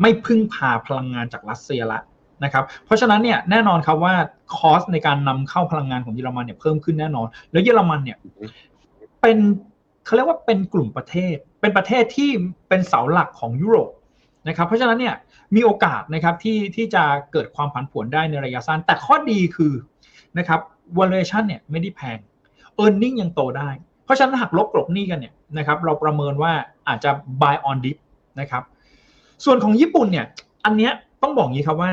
ไม่พึ่งพาพลังงานจากรัสเซียละนะครับ เพราะฉะนั้นเนี่ยแน่นอนครับว่าคอสในการนำเข้าพลังงานของเยอรมันเนี่ยเพิ่มขึ้นแน่นอน แล้วเยอรมันเนี่ยเป็นเขาเรียกว่าเป็นกลุ่มประเทศ เป็นประเทศที่เป็นเสาหลักของยุโรปนะครับ เพราะฉะนั้นเนี่ย มีโอกาสนะครับที่ที่จะเกิดความผันผวนได้ในระยะสั้น แต่ข้อดีคือนะครับ valuation เนี่ยไม่ได้แพง e a r n i n g ยังโตได้ เพราะฉะนั้นหักลบกลบหนี้กันเนี่ยนะครับเราประเมินว่าอาจจะ buy on dip นะครับ ส่วนของญี่ปุ่นเนี่ยอันเนี้ยต้องบอกงี้ครับว่า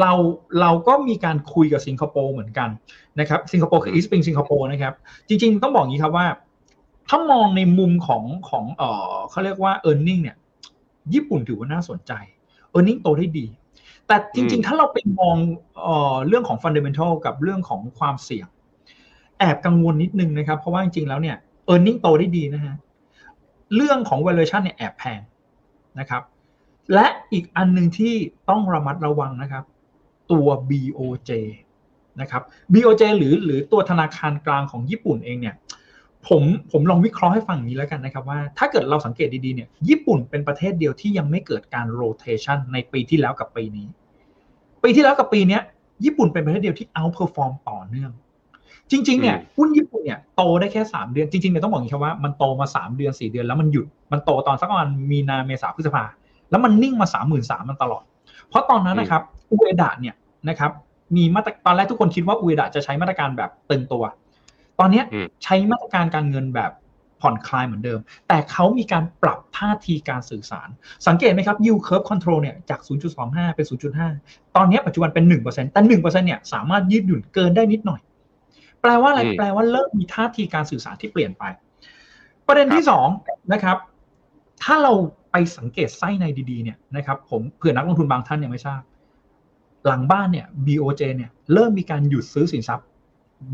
เราเราก็มีการคุยกับสิงคโปร์เหมือนกันนะครับสิงคโปร์คือ East Spring สิงคโปร์นะครับ จริง ๆ ต้องบอกงี้ครับว่า ถ้ามองในมุมของของเออเขาเรียกว่า e a r n i n g เนี่ย ญี่ปุ่นถือว่าน่าสนใจ e a r n i n g โตได้ดี แต่จริง ๆ ถ้าเราไปมองเอ่อเรื่องของ fundamental กับเรื่องของความเสี่ยง แอบกังวลนิดนึงนะครับ เพราะว่าจริง ๆ แล้วเนี่ย e a r n i n g โตได้ดีนะฮะ เรื่องของ valuation เนี่ยแอบแพงนะครับ และอีกอันหนึ่งที่ต้องระมัดระวังนะครับ ตัว BOJ นะครับ BOJ หรือหรือตัวธนาคารกลางของญี่ปุ่นเองเนี่ย ผมผมลองวิเคราะห์ให้ฟังอย่างนี้แล้วกันนะครับว่า ถ้าเกิดเราสังเกตดีๆเนี่ยญี่ปุ่นเป็นประเทศเดียวที่ยังไม่เกิดการ rotation ในปีที่แล้วกับปีนี้ ปีที่แล้วกับปีเนี้ยญี่ปุ่นเป็นประเทศเดียวที่ outperform ต่อเนื่อง จริงๆเนี่ยหุ้นญี่ปุ่นเนี่ยโตได้แค่ 3 เดือนจริงๆเนี่ยต้องบอกอย่างนี้ครับว่ามันโตมา 3 เดือน 4 เดือนแล้วมันหยุดมันโตตอนสักประมาณมีนาเมษาพฤษภาแล้วมันนิ่งมา 3 3 0 0 0มันตลอด เพราะตอนนั้นนะครับอุเอดะเนี่ยนะครับมีมาตรตอนแรกทุกคนคิดว่าอุเอดะจะใช้มาตรการแบบตึงตัว ตอนเนี้ยใช้มาตรการการเงินแบบผ่อนคลายเหมือนเดิม แต่เขามีการปรับท่าทีการสื่อสาร สังเกตไหมครับ yield curve control เนี่ยจาก 0.25 เป็น 0.5 ตอนนี้ปัจจุบันเป็น 1%แต่ 1%เนี่ยสามารถยืดหยุ่นเกินได้นิดหน่อย แปลว่าอะไร แปลว่าเริ่มมีท่าทีการสื่อสารที่เปลี่ยนไป ประเด็นที่สองนะครับ ถ้าเราไปสังเกตไส้ในดีๆเนี่ยนะครับ ผมเผื่อนักลงทุนบางท่านยังไม่ทราบ หลังบ้านเนี่ย BOJ เนี่ยเริ่มมีการหยุดซื้อสินทรัพย์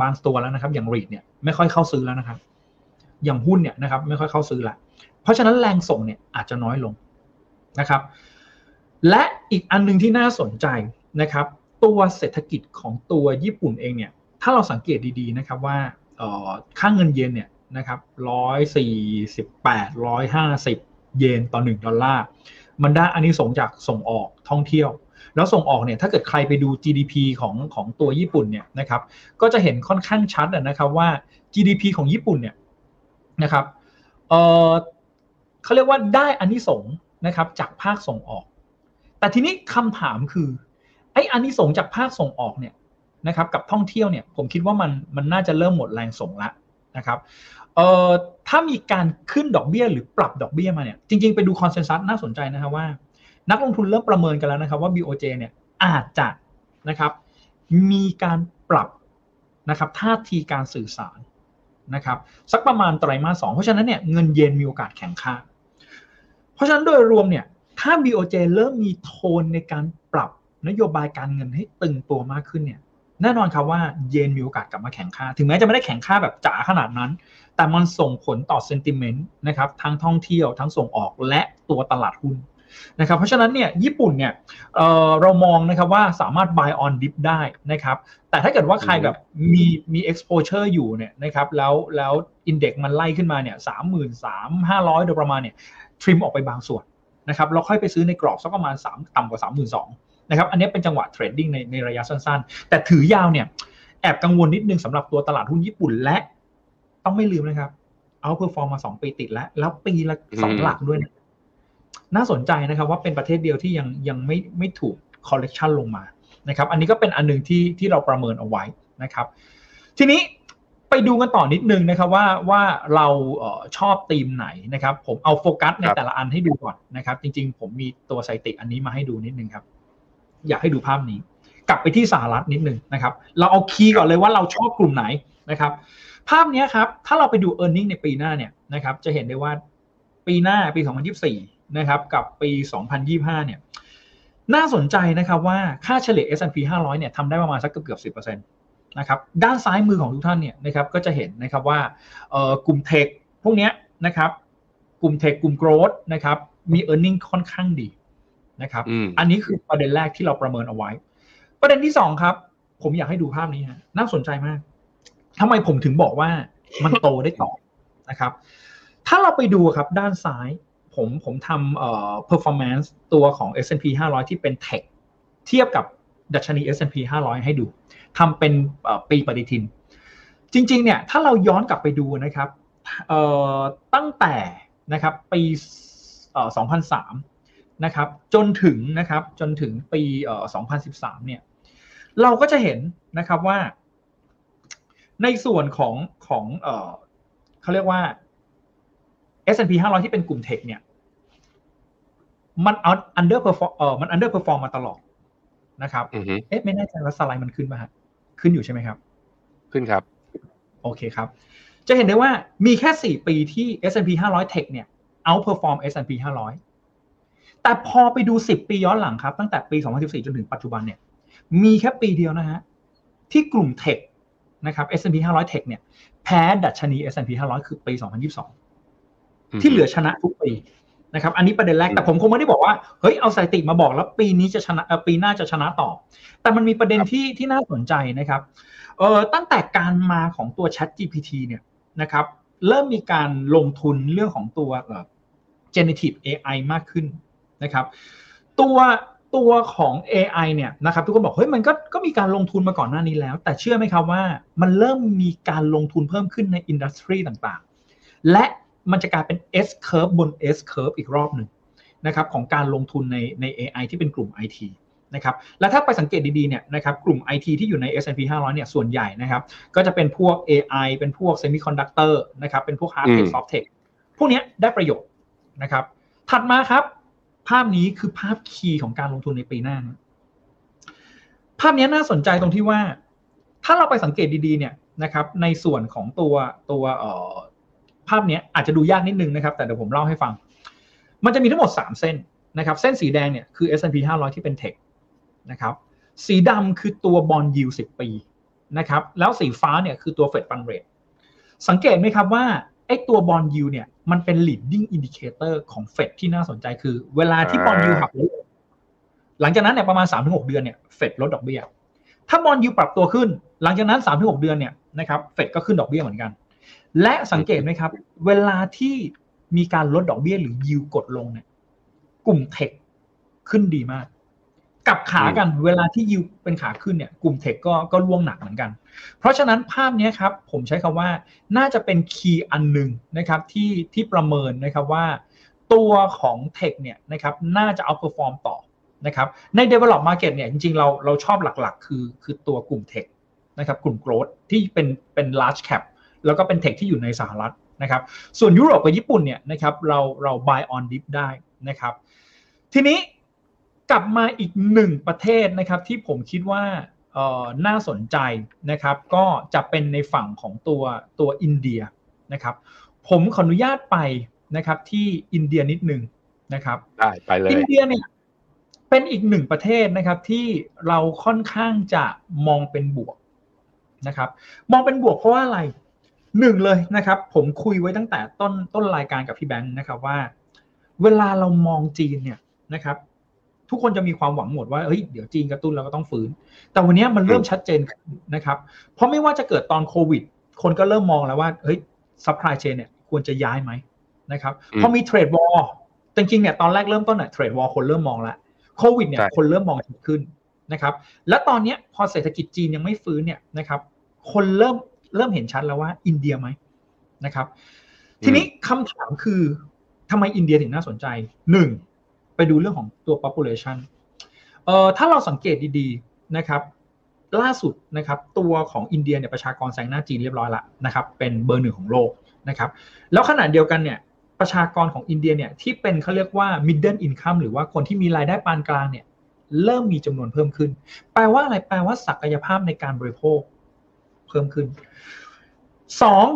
บางตัวแล้วนะครับ อย่างรีดเนี่ยไม่ค่อยเข้าซื้อแล้วนะครับ อย่างหุ้นเนี่ยนะครับ ไม่ค่อยเข้าซื้อละเพราะฉะนั้นแรงส่งเนี่ยอาจจะน้อยลงนะครับ และอีกอันหนึ่งที่น่าสนใจนะครับ ตัวเศรษฐกิจของตัวญี่ปุ่นเองเนี่ย ถ้าเราสังเกตดีๆนะครับว่าค่างเงินเยนเนี่ยนะครับร้อยสี่สิบแปดร้อยห้าสิบเยนต่อหนึ่งดอลลาร์ มันได้อันนี้ส่งจากส่งออกท่องเที่ยว แล้วส่งออกเนี่ยถ้าเกิดใครไปดู GDP ของของตัวญี่ปุ่นเนี่ยนะครับก็จะเห็นค่อนข้างชัดนะครับว่า GDP ของญี่ปุ่นเนี่ยนะครับเออเขาเรียกว่าได้อันนี้สงนะครับจากภาคส่งออก แต่ทีนี้คำถามคือไอ้อันนี้สงจากภาคส่งออกเนี่ยนะครับกับท่องเที่ยวเนี่ยผมคิดว่ามันมันน่าจะเริ่มหมดแรงส่งละนะครับเอ่อถ้ามีการขึ้นดอกเบี้ยหรือปรับดอกเบี้ยมาเนี่ยจริงๆ ไปดูคอนเซนแซสน่าสนใจนะครับว่า นักลงทุนเริ่มประเมินกันแล้วนะครับว่า BOJ เนี่ยอาจจะนะครับมีการปรับนะครับท่าทีการสื่อสารนะครับสักประมาณไตรมาสสองเพราะฉะนั้นเนี่ยเงินเยนมีโอกาสแข็งค่า เพราะฉะนั้นโดยรวมเนี่ยถ้า BOJ เริ่มมีโทนในการปรับนโยบายการเงินให้ตึงตัวมากขึ้นเนี่ยแน่นอนครับว่าเยนมีโอกาสกลับมาแข็งค่า ถึงแม้จะไม่ได้แข็งค่าแบบจ๋าขนาดนั้น แต่มันส่งผลต่อเซนติเมนต์นะครับทั้งท่องเที่ยวทั้งส่งออกและตัวตลาดหุ้น นะครับเพราะฉะนั้นเนี่ยญี่ปุ่นเนี่ยเเรามองนะครับว่าสามารถ buy on dip ได้นะครับแต่ถ้าเกิดว่าใครแบบมีมี exposure อยู่เนี่ยนะครับแล้วแล้ว index มันไล่ขึ้นมาเนี่ยสามหมื่นสามห้าร้อยโดยประมาณเนี่ยทริมออกไปบางส่วนนะครับเราค่อยไปซื้อในกรอบสักประมาณ 3 ต่ำกว่า 3 2 0 0 0นะครับอันนี้เป็นจังหวะเทรดดิ้งในในระยะสั้นๆ แต่ถือยาวเนี่ยแอบกังวลนิดนึงสำหรับตัวตลาดหุ้นญี่ปุ่นและ ต้องไม่ลืมนะครับ outperform มาสองปีติดแล้ว แล้วปีละสองหลักด้วยนะ น่าสนใจนะครับว่าเป็นประเทศเดียวที่ยังยังไม่ไม่ถูก correction ลงมานะครับอันนี้ก็เป็นอันหนึ่งที่ที่เราประเมินเอาไว้นะครับทีนี้ไปดูกันต่อนิดนึงนะครับว่าว่าเราเออชอบธีมไหนนะครับผมเอาโฟกัสในแต่ละอันให้ดูก่อนนะครับจริงๆ ผมมีตัวไซติอันนี้มาให้ดูนิดนึงครับอยากให้ดูภาพนี้ กลับไปที่สหรัฐนิดนึงนะครับเราเอาคีย์ก่อนเลยว่าเราชอบกลุ่มไหนนะครับภาพนี้ครับถ้าเราไปดู e a r n i n g ในปีหน้าเนี่ยนะครับจะเห็นได้ว่าปีหน้าปี 2024 นะครับกับปี 2025 เนี่ยน่าสนใจนะครับว่าค่าเฉลี่ย S&P 500 เนี่ยทำได้ประมาณสักเกือบเกือบ10%นะครับด้านซ้ายมือของทุกท่านเนี่ยนะครับก็จะเห็นนะครับว่ากลุ่มเทคพวกนี้นะครับกลุ่มเทคกลุ่มโกรดนะครับมี e a r n i n g ค่อนข้างดีนะครับอันนี้คือประเด็นแรกที่เราประเมินเอาไว้ ประเด็นที่สองครับผมอยากให้ดูภาพนี้ฮะน่าสนใจมากทำไมผมถึงบอกว่ามันโตได้ต่อนะครับ ถ้าเราไปดูครับด้านซ้าย ผมผมทำเอ่อ performance ตัวของ S&P 500 ที่เป็น tech เทียบกับดัชนี S&P 500 ให้ดูทำเป็นปีปฏิทิน จริงๆเนี่ยถ้าเราย้อนกลับไปดูนะครับตั้งแต่นะครับปี2003นะครับจนถึงนะครับจนถึงปี2013เนี่ยเราก็จะเห็นนะครับว่า ในส่วนของของเขาเรียกว่า S&P 500 ที่เป็นกลุ่มเทคเนี่ย มันเอา underperform เออมัน underperform มาตลอดนะครับอือฮึเอ๊ะไม่แน่ใจว่าสไลด์มันขึ้นป่ะฮะขึ้นอยู่ใช่ไหมครับ ขึ้นครับ โอเคครับ จะเห็นได้ว่ามีแค่ 4 ปีที่ S&P 500 Tech เนี่ย outperform S&P 500 แต่พอไปดู 10 ปีย้อนหลังครับ ตั้งแต่ปี 2014 จนถึงปัจจุบันเนี่ย มีแค่ปีเดียวนะฮะ ที่กลุ่ม Tech นะครับ S&P 500 Tech เนี่ย แพ้ดัชนี S&P 500 คือปี 2022 ที่เหลือชนะทุกปี นะครับ อันนี้ประเด็นแรก แต่ผมคงไม่ได้บอกว่า เฮ้ย เอาสถิติมาบอกแล้วปีนี้จะชนะเอ่อปีหน้าจะชนะต่อ แต่มันมีประเด็นที่ที่น่าสนใจนะครับ เอ่อ ตั้งแต่การมาของตัว Chat GPT เนี่ยนะครับ เริ่มมีการลงทุนเรื่องของตัวเอ่อ generative AI มากขึ้นนะครับ ตัวตัวของ AI เนี่ยนะครับทุกคนบอกเฮ้ยมันก็ก็มีการลงทุนมาก่อนหน้านี้แล้ว แต่เชื่อไหมครับว่ามันเริ่มมีการลงทุนเพิ่มขึ้นในอินดัสทรีต่างๆ และ มันจะกลายเป็น S curve บน S curve อีกรอบหนึ่งนะครับของการลงทุนในใน AI ที่เป็นกลุ่ม IT นะครับและถ้าไปสังเกตดีๆเนี่ยนะครับกลุ่ม IT ที่อยู่ใน S&P 500เนี่ยส่วนใหญ่นะครับก็จะเป็นพวก AI เป็นพวก Semiconductor นะครับเป็นพวก Hard อื Tech ม Soft Tech พวกเนี้ยได้ประโยชน์นะครับ ถัดมาครับ ภาพนี้คือภาพคีย์ของการลงทุนในปีหน้านะภาพนี้น่าสนใจตรงที่ว่า ถ้าเราไปสังเกตดีๆเนี่ยนะครับในส่วนของตัวตัวเอ่อ ภาพนี้อาจจะดูยากนิดนึงนะครับ แต่เดี๋ยวผมเล่าให้ฟัง มันจะมีทั้งหมด 3 เส้นนะครับ เส้นสีแดงเนี่ยคือ S&P 500 ที่เป็นเทคนะครับ สีดำคือตัวบอลยิว10ปีนะครับ แล้วสีฟ้าเนี่ยคือตัวเฟดฟันเรทสังเกตไหมครับว่าไอ้ตัวบอลยิวเนี่ยมันเป็น leading indicator ของเฟดที่น่าสนใจคือ เวลาที่บอลยิวหักลบหลังจากนั้นเนี่ยประมาณ 3-6 เดือนเนี่ยเฟดลดดอกเบี้ย ถ้าบอลยิวปรับตัวขึ้น หลังจากนั้น 3-6 เดือนเนี่ยนะครับเฟดก็ขึ้นดอกเบี้ยเหมือนกัน และสังเกตไหมครับ เวลาที่มีการลดดอกเบี้ยหรือยิวกดลงเนี่ยกลุ่มเทคขึ้นดีมากกลับขากันเวลาที่ยิวเป็นขาขึ้นเนี่ยกลุ่มเทคก็ก็ร่วงหนักเหมือนกัน เพราะฉะนั้นภาพนี้ครับผมใช้คำว่าน่าจะเป็นคีย์อันหนึ่งนะครับที่ที่ประเมินนะครับว่า ตัวของเทคเนี่ยนะครับน่าจะเอา perform ต่อนะครับใน develop market เนี่ยจริงๆเราเราชอบหลักๆ คือคือตัวกลุ่มเทคนะครับกลุ่ม growth ที่เป็นเป็น large cap แล้วก็เป็นเทคที่อยู่ในสหรัฐนะครับ ส่วนยุโรปกับญี่ปุ่นเนี่ยนะครับเราเรา buy on dip ได้นะครับ ทีนี้กลับมาอีกหนึ่งประเทศนะครับที่ผมคิดว่าเอ่อน่าสนใจนะครับก็จะเป็นในฝั่งของตัวตัวอินเดียนะครับ ผมขออนุญาตไปนะครับที่อินเดียนิดนึงนะครับได้ไปเลยอินเดียเนี่ยเป็นอีกหนึ่งประเทศนะครับที่เราค่อนข้างจะมองเป็นบวกนะครับ มองเป็นบวกเพราะว่าอะไร หนึ่งเลยนะครับ ผมคุยไว้ตั้งแต่ต้นต้นรายการกับพี่แบงค์นะครับว่า เวลาเรามองจีนเนี่ยนะครับ ทุกคนจะมีความหวังหมดว่าเฮ้ยเดี๋ยวจีนกระตุ้นเราก็ต้องฟื้น แต่วันนี้มันเริ่มชัดเจนขึ้นนะครับ เพราะไม่ว่าจะเกิดตอนโควิด คนก็เริ่มมองแล้วว่าเฮ้ย supply chain เนี่ยควรจะย้ายไหมนะครับอืมพอมี trade war จริงๆเนี่ยตอนแรกเริ่มต้นเนี่ย trade war คนเริ่มมองแล้วโควิดเนี่ยใช่คนเริ่มมองชัดขึ้นนะครับ และตอนเนี้ยพอเศรษฐกิจจีนยังไม่ฟื้นเนี่ยนะครับ คนเริ่ม เริ่มเห็นชัดแล้วว่าอินเดียไหมนะครับ ทีนี้คำถามคือทำไมอินเดียถึงน่าสนใจหนึ่งไปดูเรื่องของตัว population เอ่อถ้าเราสังเกตดีๆนะครับ ล่าสุดนะครับตัวของอินเดียเนี่ยประชากรแซงหน้าจีนเรียบร้อยละนะครับ เป็นเบอร์หนึ่งของโลกนะครับ แล้วขณะเดียวกันเนี่ยประชากรของอินเดียเนี่ยที่เป็นเขาเรียกว่า middle income หรือว่าคนที่มีรายได้ปานกลางเนี่ยเริ่มมีจำนวนเพิ่มขึ้น แปลว่าอะไร แปลว่าศักยภาพในการบริโภค เพิ่มขึ้นสอง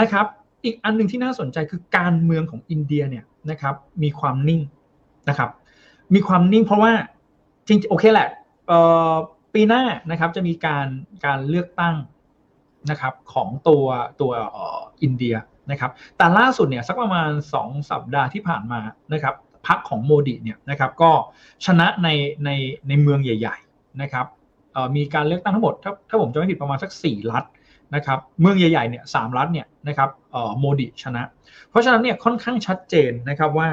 นะครับ อีกอันหนึ่งที่น่าสนใจคือการเมืองของอินเดียเนี่ยนะครับมีความนิ่งนะครับ มีความนิ่งเพราะว่าจริงๆโอเคแหละปีหน้านะครับจะมีการการเลือกตั้งนะครับของตัวตัวอินเดียนะครับ แต่ล่าสุดเนี่ยสักประมาณ 2 สัปดาห์ที่ผ่านมานะครับพรรคของโมดิเนี่ยนะครับก็ชนะในในในเมืองใหญ่ ๆ นะครับ มีการเลือกตั้งทั้งหมด ถ้าถ้าผมจะไม่ผิดประมาณสัก 4 รัฐนะครับเมืองใหญ่ๆเนี่ยสามรัฐเนี่ยนะครับโมดิชนะ เพราะฉะนั้นเนี่ยค่อนข้างชัดเจนนะครับว่า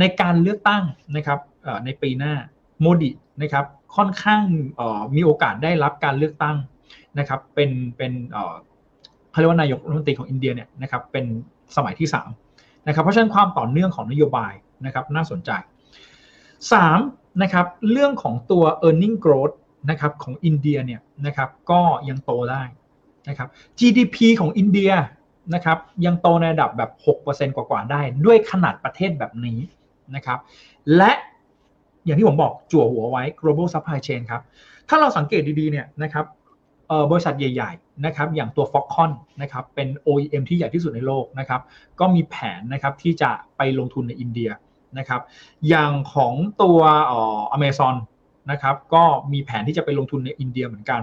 ในการเลือกตั้งนะครับในปีหน้าโมดินะครับค่อนข้างมีโอกาสได้รับการเลือกตั้งนะครับเป็นเป็นอ่อเขาเรียกว่านายกรัฐมนตรีของอินเดียเนี่ยนะครับเป็นสมัยที่3นะครับเพราะฉะนั้นความต่อเนื่องของนโยบายนะครับน่าสนใจ 3 นะครับเรื่องของตัว e a r n i n g growth นะครับของอินเดียเนี่ยนะครับก็ยังโตได้นะครับ GDP ของอินเดียนะครับยังโตในระดับแบบ 6%กว่าๆได้ด้วยขนาดประเทศแบบนี้นะครับและอย่างที่ผมบอกจั่วหัวไว้ global supply chain ครับ ถ้าเราสังเกตดีๆเนี่ยนะครับบริษัทใหญ่ๆนะครับอย่างตัว Foxconn นะครับเป็น OEM ที่ใหญ่ที่สุดในโลกนะครับก็มีแผนนะครับที่จะไปลงทุนในอินเดียนะครับอย่างของตัวเอ่อ Amazon นะครับ ก็มีแผนที่จะไปลงทุนในอินเดียเหมือนกัน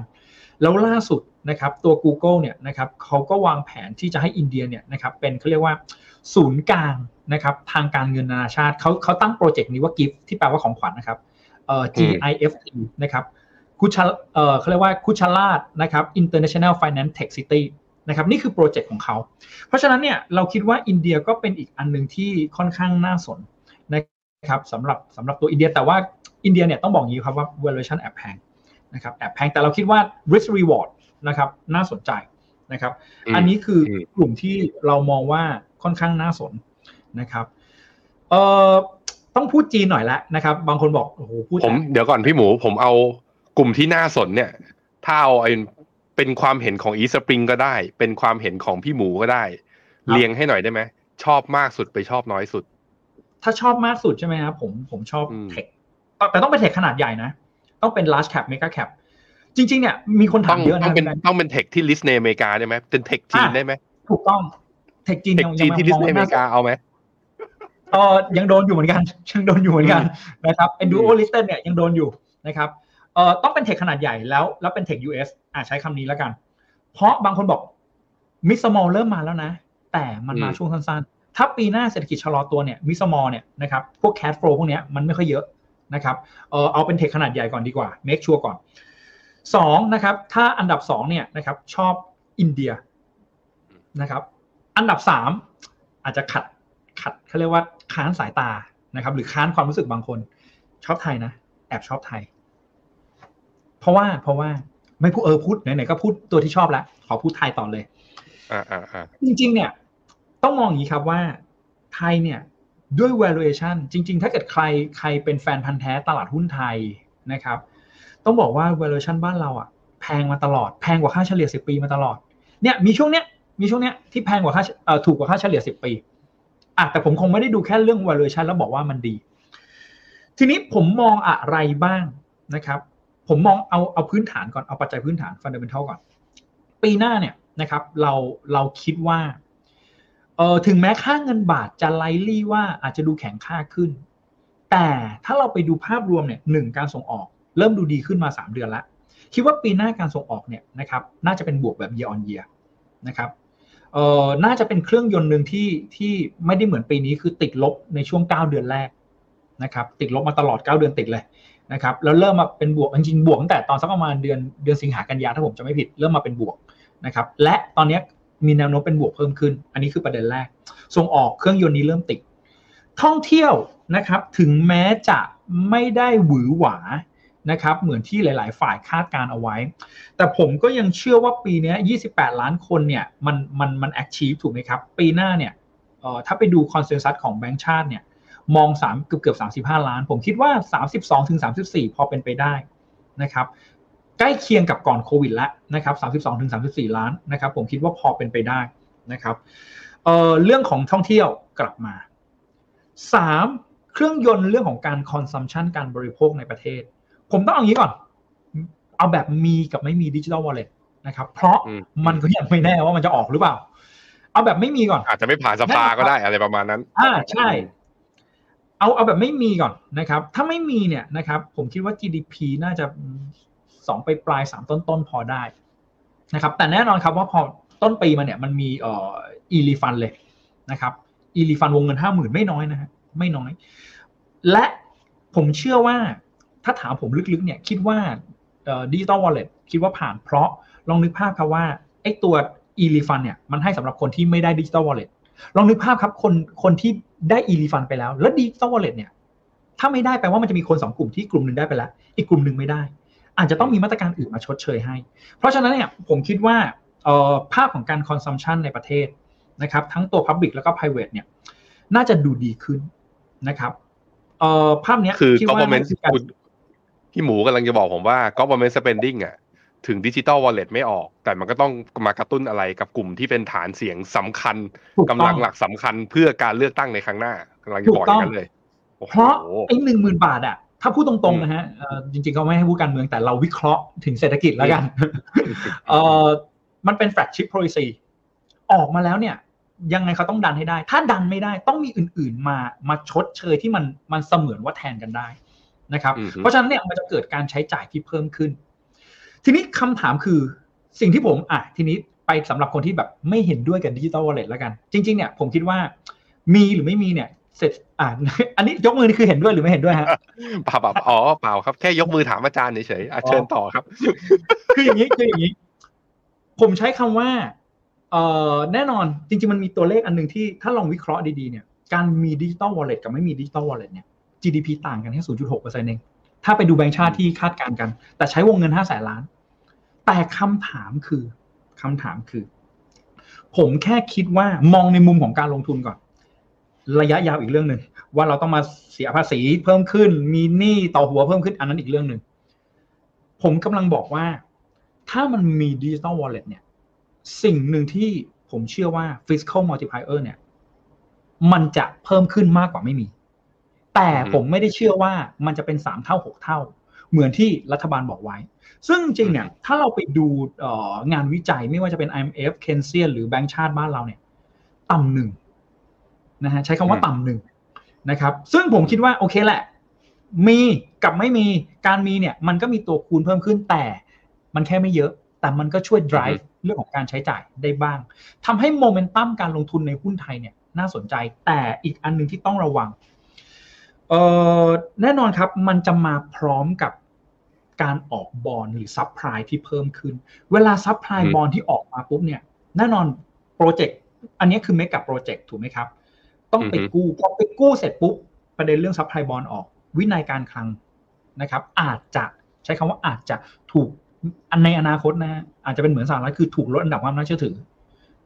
แล้วล่าสุดนะครับตัว Google เนี่ยนะครับเขาก็วางแผนที่จะให้อินเดียเนี่ยนะครับเป็นเขาเรียกว่าศูนย์กลางนะครับทางการเงินนานาชาติเขาเขาตั้งโปรเจกต์นี้ว่า GIFT ที่แปลว่าของขวัญนะครับเอ่อ GIFT นะครับคุชาเอ่อเขาเรียกว่าคุชาลาดนะครับ International Finance Tech City นะครับนี่คือโปรเจกต์ของเขา เพราะฉะนั้นเนี่ยเราคิดว่าอินเดียก็เป็นอีกอันหนึ่งที่ค่อนข้างน่าสนนะ ครับสำหรับสำหรับตัวอินเดีย แต่ว่าอินเดียเนี่ยต้องบอกอย่างนี้ครับว่า valuation แอบแพงนะครับแอบแพงแต่เราคิดว่า risk reward นะครับน่าสนใจนะครับมอันนี้คืออมกลุ่มที่เรามองว่าค่อนข้างน่าสนนะครับเอ่อต้องพูดจีนหน่อยละนะครับ บางคนบอกโอ้โหพูดผมแต่เดี๋ยวก่อนพี่หมูผมเอากลุ่มที่น่าสนเนี่ย ถ้าเอาไอ้เป็นความเห็นของอีสปริงก็ได้ เป็นความเห็นของพี่หมูก็ได้ เรียงให้หน่อยได้ไหมชอบมากสุดไปชอบน้อยสุด ถ้าชอบมากสุดใช่ไหมครับผมผมชอบอืมเทคแต่ต้องเป็นเทคขนาดใหญ่นะ ต้องเป็น large cap mega cap จริง ๆ เนี่ยมีคนต้ถาอมงเยอะต้อนะงเป็นพี่แบงค์ต้องเป็นเทคที่ลิสต์ในอเมริกาได้ไหมเป็นเทคจีนอะได้ไหมถูกต้องเทคจีนเทคยังจีนยังที่ลิสมองต์ในอเมว่าริกาเอาไหมเออยังโดนอยู่เหมือนกันยังโดนอยู่เหมือนกันนะครับ Enduro Listed เนี่ยยังโดนอยู่นะครับเออต้องเป็นเทคขนาดใหญ่แล้วแล้วเป็นเทค US อ่าใช้คำนี้แล้วกัน เพราะบางคนบอก mid small เริ่มมาแล้วนะ แต่มันมาอืมช่วงสั้นๆ ถ้าปีหน้าเศรษฐกิจชะลอตัวเนี่ย mid small เนี่ยนะครับพวกแค f โฟ w พวกเนี้ยมันไม่ค่อยเยอะนะครับเออเอาเป็น tech ขนาดใหญ่ก่อนดีกว่า make sure ก่อนสองนะครับถ้าอันดับสองเนี่ยนะครับชอบอินเดียนะครับอันดับสามอาจจะขัดขัดเขาเรียกว่าค้านสายตานะครับหรือค้านความรู้สึกบางคน ชอบไทยนะ แอบชอบไทย เพราะว่าเพราะว่าไม่พูดเออพูดไหนๆก็พูดตัวที่ชอบแล้วขอพูดไทยต่อเลยอ่าอ่าอ่าจริงๆเนี่ย ต้องมองอย่างนี้ครับว่าไทยเนี่ยด้วย valuation จริง ๆ ถ้าเกิดใครใครเป็นแฟนพันธ์แท้ตลาดหุ้นไทยนะครับ ต้องบอกว่า valuation บ้านเราอะแพงมาตลอดแพงกว่าค่าเฉลี่ย 10 ปีมาตลอดเนี่ยมีช่วงเนี้ยมีช่วงเนี้ยที่แพงกว่าค่าเอ่อถูกกว่าค่าเฉลี่ย 10 ปีอะแต่ผมคงไม่ได้ดูแค่เรื่อง valuation แล้วบอกว่ามันดี ทีนี้ผมมองอะไรบ้างนะครับ ผมมองเอาเอาพื้นฐานก่อนเอาปัจจัยพื้นฐาน fundamental ก่อน ปีหน้าเนี่ยนะครับ เราเราคิดว่า เออถึงแม้ค่าเงินบาทจะไลลี่ว่าอาจจะดูแข็งค่าขึ้น แต่ถ้าเราไปดูภาพรวมเนี่ยหนึ่งการส่งออก เริ่มดูดีขึ้นมา 3 เดือนล้วคิดว่าปีหน้าการส่งออกเนี่ยนะครับน่าจะเป็นบวกแบบ year on year นะครับเออน่าจะเป็นเครื่องยนต์หนึ่งที่ที่ไม่ได้เหมือนปีนี้คือติดลบในช่วง 9 เดือนแรกนะครับติดลบมาตลอด 9 เดือนติดเลยนะครับแล้วเริ่มมาเป็นบวกจริงๆบวกตั้งแต่ตอนสักประมาณเดือนเดือนสิงหากันยาถ้าผมจะไม่ผิดเริ่มมาเป็นบวกนะครับและตอนนี้ มีแนวโน้มเป็นบวกเพิ่มขึ้น อันนี้คือประเด็นแรก ส่งออกเครื่องยนต์นี้เริ่มติด ท่องเที่ยวนะครับ ถึงแม้จะไม่ได้หวือหวานะครับ เหมือนที่หลาย ๆ ฝ่ายคาดการเอาไว้ แต่ผมก็ยังเชื่อว่าปีนี้28 ล้านคนเนี่ยมันมันมัน achieve ถูกไหมครับ ปีหน้าเนี่ยถ้าไปดู consensus ของแบงก์ชาติเนี่ยมอง3เกือบเกือบ35 ล้าน ผมคิดว่า 32-34 พอเป็นไปได้นะครับ ใกล้เคียงกับก่อนโควิดแล้วนะครับ32ถึง34 ล้านนะครับ ผมคิดว่าพอเป็นไปได้นะครับเอ่อเรื่องของท่องเที่ยวกลับมา 3. เครื่องยนต์เรื่องของการ consumption การบริโภคในประเทศ ผมต้องเอางี้ก่อน เอาแบบมีกับไม่มีดิจิ t a ลวอลเล็ตนะครับ เพราะอืมมันก็ยังไม่แน่ว่ามันจะออกหรือเปล่า เอาแบบไม่มีก่อน อาจจะไม่ผ่านสภาก็ได้อะไรประมาณนั้น อ่าใช่ เอาเอาแบบไม่มีก่อนนะครับ ถ้าไม่มีเนี่ยนะครับ ผมคิดว่า GDP น่าจะ สองไปปลายสามต้นต้นๆพอได้นะครับ แต่แน่นอนครับว่าพอต้นปีมาเนี่ยมันมีเอ่อ e-Refund เลยนะครับ e-Refund วงเงินห้าหมื่นไม่น้อยนะฮะไม่น้อย และผมเชื่อว่าถ้าถามผมลึกๆเนี่ยคิดว่า digital wallet คิดว่าผ่านเพราะลองนึกภาพครับว่าไอ้ตัว e-Refund เนี่ยมันให้สำหรับคนที่ไม่ได้ digital wallet ลองนึกภาพครับคนคนที่ได้ e-Refund ไปแล้ว แล้ว digital wallet เนี่ยถ้าไม่ได้แปลว่ามันจะมีคนสองกลุ่มที่กลุ่มหนึ่งได้ไปแล้ว อีกกลุ่มหนึ่งไม่ได้ อาจจะต้องมีมาตรการอื่นมาชดเชยให้ เพราะฉะนั้นเนี่ยผมคิดว่าเอ่อภาพของการ consumption ในประเทศนะครับทั้งตัว Public แล้วก็ private เนี่ยน่าจะดูดีขึ้นนะครับเอ่อภาพเนี้ยคือดว่า government น่าจะเป็นการคุณพี่หมูกำลังจะบอกผมว่า government spending อะถึงดิจิตอลวอลเล็ตไม่ออก แต่มันก็ต้องมากระตุ้นอะไรกับกลุ่มที่เป็นฐานเสียงสำคัญถูกกำต้ลัองงหลักสำคัญเพื่อการเลือกตั้งในครั้งหน้ากำลังจะบอกอย่างนั้นเลยโอ้โหเพราะไอ้หนึ่งหมื่นบาทอะ ถ้าพูดตรงๆนะฮะเอ่อจริงๆเขาไม่ให้พูดการเมืองแต่เราวิเคราะห์ถึงเศรษฐกิจแล้วกันเออมันเป็น flagship policy ออกมาแล้วเนี่ย ยังไงเขาต้องดันให้ได้ ถ้าดันไม่ได้ต้องมีอื่นๆมามาชดเชยที่มันมันเสมือนว่าแทนกันได้นะครับอือฮึเพราะฉะนั้นเนี่ยมันจะเกิดการใช้จ่ายที่เพิ่มขึ้น ทีนี้คำถามคือสิ่งที่ผมอะทีนี้ไปสำหรับคนที่แบบไม่เห็นด้วยกับดิจิ t a ลวอลเล็ตแล้วกัน จริง ๆ เนี่ยผมคิดว่ามีหรือไม่มีเนี่ย เสร็จอ่าอันนี้ยกมือนี่คือเห็นด้วยหรือไม่เห็นด้วยฮะเปล่าเปล่าอ๋อเปล่าครับแค่ยกมือถามอาจารย์เฉยๆอะเชิญต่อครับ คืออย่างนี้คืออย่างนี้ ผมใช้คำว่าเอ่อแน่นอนจริง ๆ มันมีตัวเลขอันหนึ่งที่ถ้าลองวิเคราะห์ดีๆเนี่ยการมี digital wallet กับไม่มี digital wallet เนี่ย GDP ต่างกันแค่ 0.6เปอร์เซ็นต์เอง ถ้าไปดูแบงก์ชาติที่คาดการณ์กัน แต่ใช้วงเงิน5แสนล้าน แต่คำถามคือคำถามคือ ผมแค่คิดว่ามองในมุมของการลงทุนก่อน ระยะยาวอีกเรื่องหนึ่งว่าเราต้องมาเสียภาษีเพิ่มขึ้น มีหนี้ต่อหัวเพิ่มขึ้นอันนั้นอีกเรื่องหนึ่งผมกำลังบอกว่า ถ้ามันมีดิจิ t a ลวอลเล็ตเนี่ย สิ่งหนึ่งที่ผมเชื่อว่า fiscal multiplier เนี่ย มันจะเพิ่มขึ้นมากกว่าไม่มี แต่อือฮึผมไม่ได้เชื่อว่ามันจะเป็นสามเท่าหกเท่า เหมือนที่รัฐบาลบอกไว้ ซึ่งจริงๆเนี่ย ถ้าเราไปดูเอ่องานวิจัยไม่ว่าจะเป็น IMF k e n s i a n หรือแบงก์ชาติบ้านเราเนี่ย ต่ำหนึ่ง นะฮะใช้คำว่าอืมต่ำหนึ่งนะครับซึ่งผมคิดว่าโอเคแหละ มีกับไม่มีการมีเนี่ยมันก็มีตัวคูณเพิ่มขึ้นแต่มันแค่ไม่เยอะ แต่มันก็ช่วย drive เรื่องของการใช้จ่ายได้บ้างทำให้โมเมนตัมการลงทุนในหุ้นไทยเนี่ยน่าสนใจ แต่อีกอันหนึ่งที่ต้องระวังเออแน่นอนครับมันจะมาพร้อมกับการออกบอลหรือ supply ที่เพิ่มขึ้น เวลา supply อืมบอลที่ออกมาปุ๊บเนี่ยแน่นอน project อันนี้คือเมกะโปรเจกต์ถูกไหมครับ ต้องไปกู้พอไปกู้เสร็จปุ๊บประเด็นเรื่อง supply bond ออก วินัยการคลังนะครับ อาจจะใช้คำว่าอาจจะถูกอันในอนาคตนะฮะอาจจะเป็นเหมือนสหรัฐคือถูกลดอันดับความน่าเชื่อถือ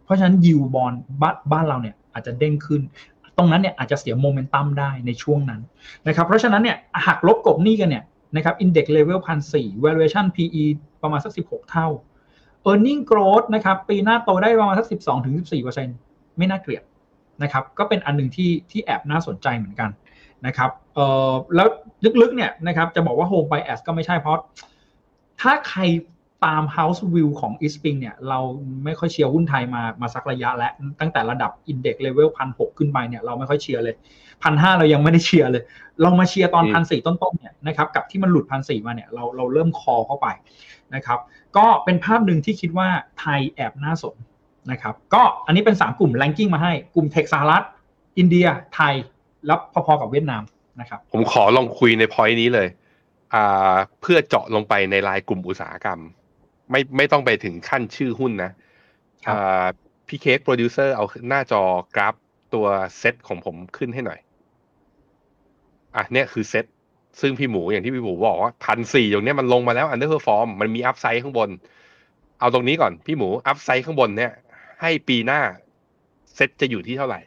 เพราะฉะนั้นยิวบอลบ้านบ้านเราเนี่ยอาจจะเด้งขึ้น ตรงนั้นเนี่ยอาจจะเสียโมเมนตัมได้ในช่วงนั้นนะครับ เพราะฉะนั้นเนี่ยหักลบกบหนี้กันเนี่ยนะครับ index level พันสี่ valuation PE ประมาณสักสิบหกเท่า e a r n i n g growth นะครับ ปีหน้าโตได้ประมาณสักสิบสองถึงสิบสี่เปอร์เซ็นไม่น่าเกลียด นะครับก็เป็นอันหนึ่งที่ที่แอบน่าสนใจเหมือนกันนะครับเอ่อแล้วลึกๆเนี่ยนะครับจะบอกว่า home bias ก็ไม่ใช่เพราะ ถ้าใครตาม House View ของ e a s p i n เนี่ยเราไม่ค่อยเชียร์หุ้นไทยมามาสักระยะแล้ว ตั้งแต่ระดับ Index Level พันหขึ้นไปเนี่ยเราไม่ค่อยเชียร์เลยพันห้าเรายังไม่ได้เชียร์เลย เรามาเชียร์ตอนอืมพันสี่ต้นๆเนี่ยนะครับกับที่มันหลุดพันสี่มาเนี่ยเราเราเริ่มคอเข้าไปนะครับก็เป็นภาพหนึ่งที่คิดว่าไทยแอบน่าสน นะครับก็อันนี้เป็น 3 กลุ่ม ranking มาให้กลุ่ม tech สหรัฐอินเดียไทยแล้วพอๆกับเวียดนามนะครับผมขอลองคุยใน point นี้เลยอ่าเพื่อเจาะลงไปในรายกลุ่มอุตสาหกรรม ไม่ไม่ต้องไปถึงขั้นชื่อหุ้นนะครับอ่าพี่เค้กโปรดิวเซอร์เอาหน้าจอกราฟตัวเซตของผมขึ้นให้หน่อยอะเนี่ยคือเซตซึ่งพี่หมูอย่างที่พี่หมูบอกว่าพันสี่ตรงเนี้ยมันลงมาแล้ว underperform มันมี upside ข้างบน เอาตรงนี้ก่อนพี่หมู upside ข้างบนเนี่ย ให้ปีหน้า เซตจะอยู่ที่เท่าไหร่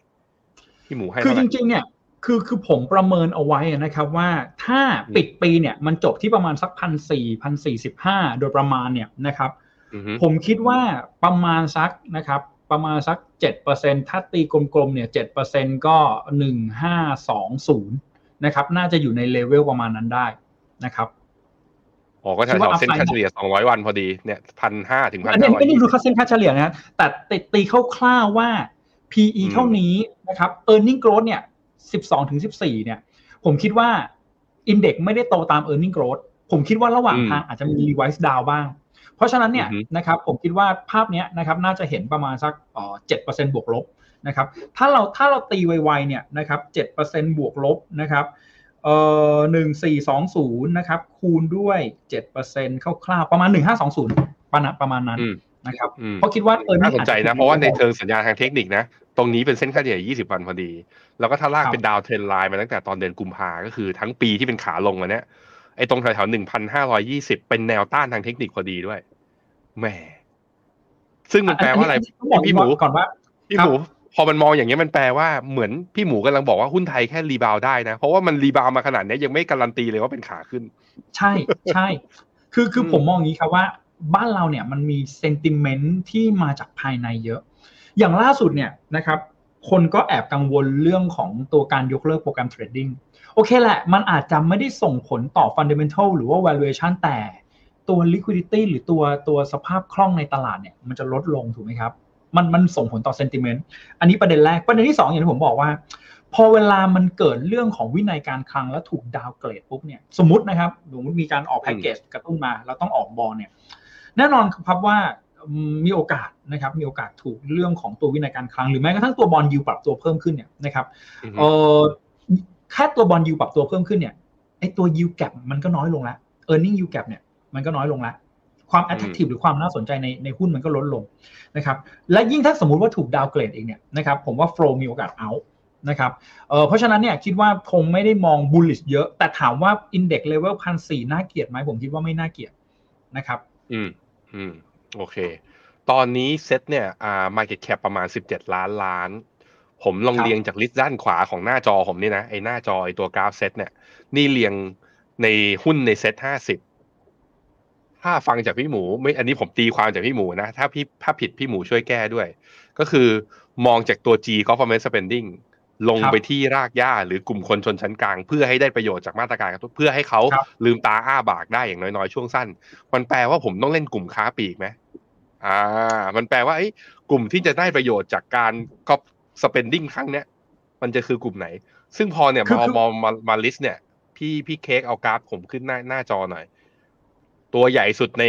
พี่หมูให้คือเท่าไหจร่รจริงๆเนี่ยคือคือผมประเมินเอาไว้นะครับว่าถ้าอืมปิดปีเนี่ยมันจบที่ประมาณสักพันสี่พันสี่สิบห้าโดยประมาณเนี่ยนะครับอือฮึผมคิดว่าประมาณสักนะครับ ประมาณสักเจ็ดเปอร์เซ็นถ้าตีกลมๆเนี่ยเจ็ดเปอร์เซ็นก็หนึ่งห้าสองศูนย์นะครับ น่าจะอยู่ในเลเวลประมาณนั้นได้นะครับ อ๋อก็แถคิดว่าวๆเส้น upside ค่าเฉลี่ยสองร้อยวันพอดีเนี่ยพันห้าถึงพันอันนี้ห้าร้อยไม่ได้ดูค่าเส้นค่าเฉลี่ยนะแต่ตีตีคร่าวๆว่า PE อืมเท่านี้นะครับ e a r n i n g growth เนี่ย12ถึง14เนี่ย ผมคิดว่า Index ไม่ได้โตตาม e a r n i n g growth ผมคิดว่าระหว่างทางอาจจะมี revise down บ้าง เพราะฉะนั้นเนี่ยนะครับผมคิดว่าภาพเนี้ยนะครับน่าจะเห็นประมาณสักเอ่อ7%บวกลบนะครับ ถ้าเราถ้าเราตีไวๆเนี่ยนะครับ7%บวกลบนะครับ เอ่อหนึ่งสี่สองศูนย์นะครับ คูณด้วยเจ็ดเปอร์เซ็นต์คร่าวๆประมาณหนึ่งห้าสองศูนย์ประมาณประมาณนั้นอืมนะครับอืมเพราะคิดว่าเออน่าสนใจนะอจจเพราะว่าในเชิงสัญญาณทางเทคนิคนะ ตรงนี้เป็นเส้นค่าเฉลี่ย20 วันพอดี แล้วก็ถ้าลากครับเป็น downtrend line มาตั้งแต่ตอนเดือนกุมภาก็คือทั้งปีที่เป็นขาลงมาเนี้ยไอ้ตรงแถวๆ1,520เป็นแนวต้านทางเทคนิคพอดีด้วยแหมซึ่งมันแปลว่าอะไรนี้ต้องบอกพี่หมูก่อนว่าพี่ครับหมู พอมันมองอย่างเงี้ยมันแปลว่าเหมือนพี่หมูกำลังบอกว่าหุ้นไทยแค่ rebound ได้นะ เพราะว่ามัน rebound มาขนาดเนี้ยยังไม่การันตีเลยว่าเป็นขาขึ้น ใช่ใช่คือคืออืมผมมองอย่างนี้ครับว่า บ้านเราเนี่ยมันมี sentiment ที่มาจากภายในเยอะ อย่างล่าสุดเนี่ยนะครับ คนก็แอบกังวลเรื่องของตัวการยกเลิก program trading โอเคแหละ มันอาจจะไม่ได้ส่งผลต่อ Fundamental หรือว่า Valuation แต่ตัว Liquidity หรือตัวตัวสภาพคล่องในตลาดเนี่ยมันจะลดลงถูกไหมครับ มันมันส่งผลต่อ Sentiment อันนี้ประเด็นแรกประเด็นที่2อย่างที่ผมบอกว่า พอเวลามันเกิดเรื่องของวินัยการคลังแล้วถูกดาวเกรดปุ๊บเนี่ยสมมตินะครับสมมติมีการออกแพ็กเกจกระตุ้นมาแล้วต้องออกบอลเนี่ยแน่นอนครับว่ามีโอกาสนะครับมีโอกาสถูกเรื่องของตัววินัยการคลังหรือแม้กระทั่งตัวบอลยูปรับตัวเพิ่มขึ้นเนี่ยนะครับอือฮึเออแค่ตัวบอลยูปรับตัวเพิ่มขึ้นเนี่ยไอตัวยูแกรมันก็น้อยลงแล้ว e a r n i n g ยูแกรเนี่ยมันก็น้อยลงแล้ว ความ attractive หรือความน่าสนใจในในหุ้นมันก็ลดลงนะครับและยิ่งถ้าสมมุติว่าถูกดาวเกรดเองเนี่ยนะครับผมว่า flow มีโอกาส out นะครับเออเพราะฉะนั้นเนี่ยคิดว่าคงไม่ได้มอง bullish เยอะ แต่ถามว่า index level พันสี่น่าเกลียดไหมผมคิดว่าไม่น่าเกลียดนะครับ อืมอืมโอเค ตอนนี้เซ็ตเนี่ยอ่า market cap ประมาณ 17 ล้านล้าน ผมลองครับเรียงจาก list ด้านขวาของหน้าจอผมนี่นะไอ้หน้าจอไอ้ตัวกราฟเซ็ตเนี่ย นี่เรียงในหุ้นใน SET50 ถ้าฟังจากพี่หมูไม่อันนี้ผมตีความจากพี่หมูนะ ถ้าพี่ถ้าผิดพี่หมูช่วยแก้ด้วย ก็คือมองจากตัว G government spending ลงครับไปที่รากหญ้าหรือกลุ่มคนชนชั้นกลาง เพื่อให้ได้ประโยชน์จากมาตรการกระตุ้นเพื่อให้เขาครับลืมตาอ้าปากได้อย่างน้อยๆ ช่วงสั้น มันแปลว่าผมต้องเล่นกลุ่มค้าปลีกไหมอ่า มันแปลว่าไอ้กลุ่มที่จะได้ประโยชน์จากการก็ spending ครั้งเนี้ยมันจะคือกลุ่มไหน ซึ่งพอเนี่ยคือมาคือมองมามา list เนี่ย พี่พี่เค้กเอากราฟผมขึ้นหน้าหน้าจอหน่อย ตัวใหญ่สุดใน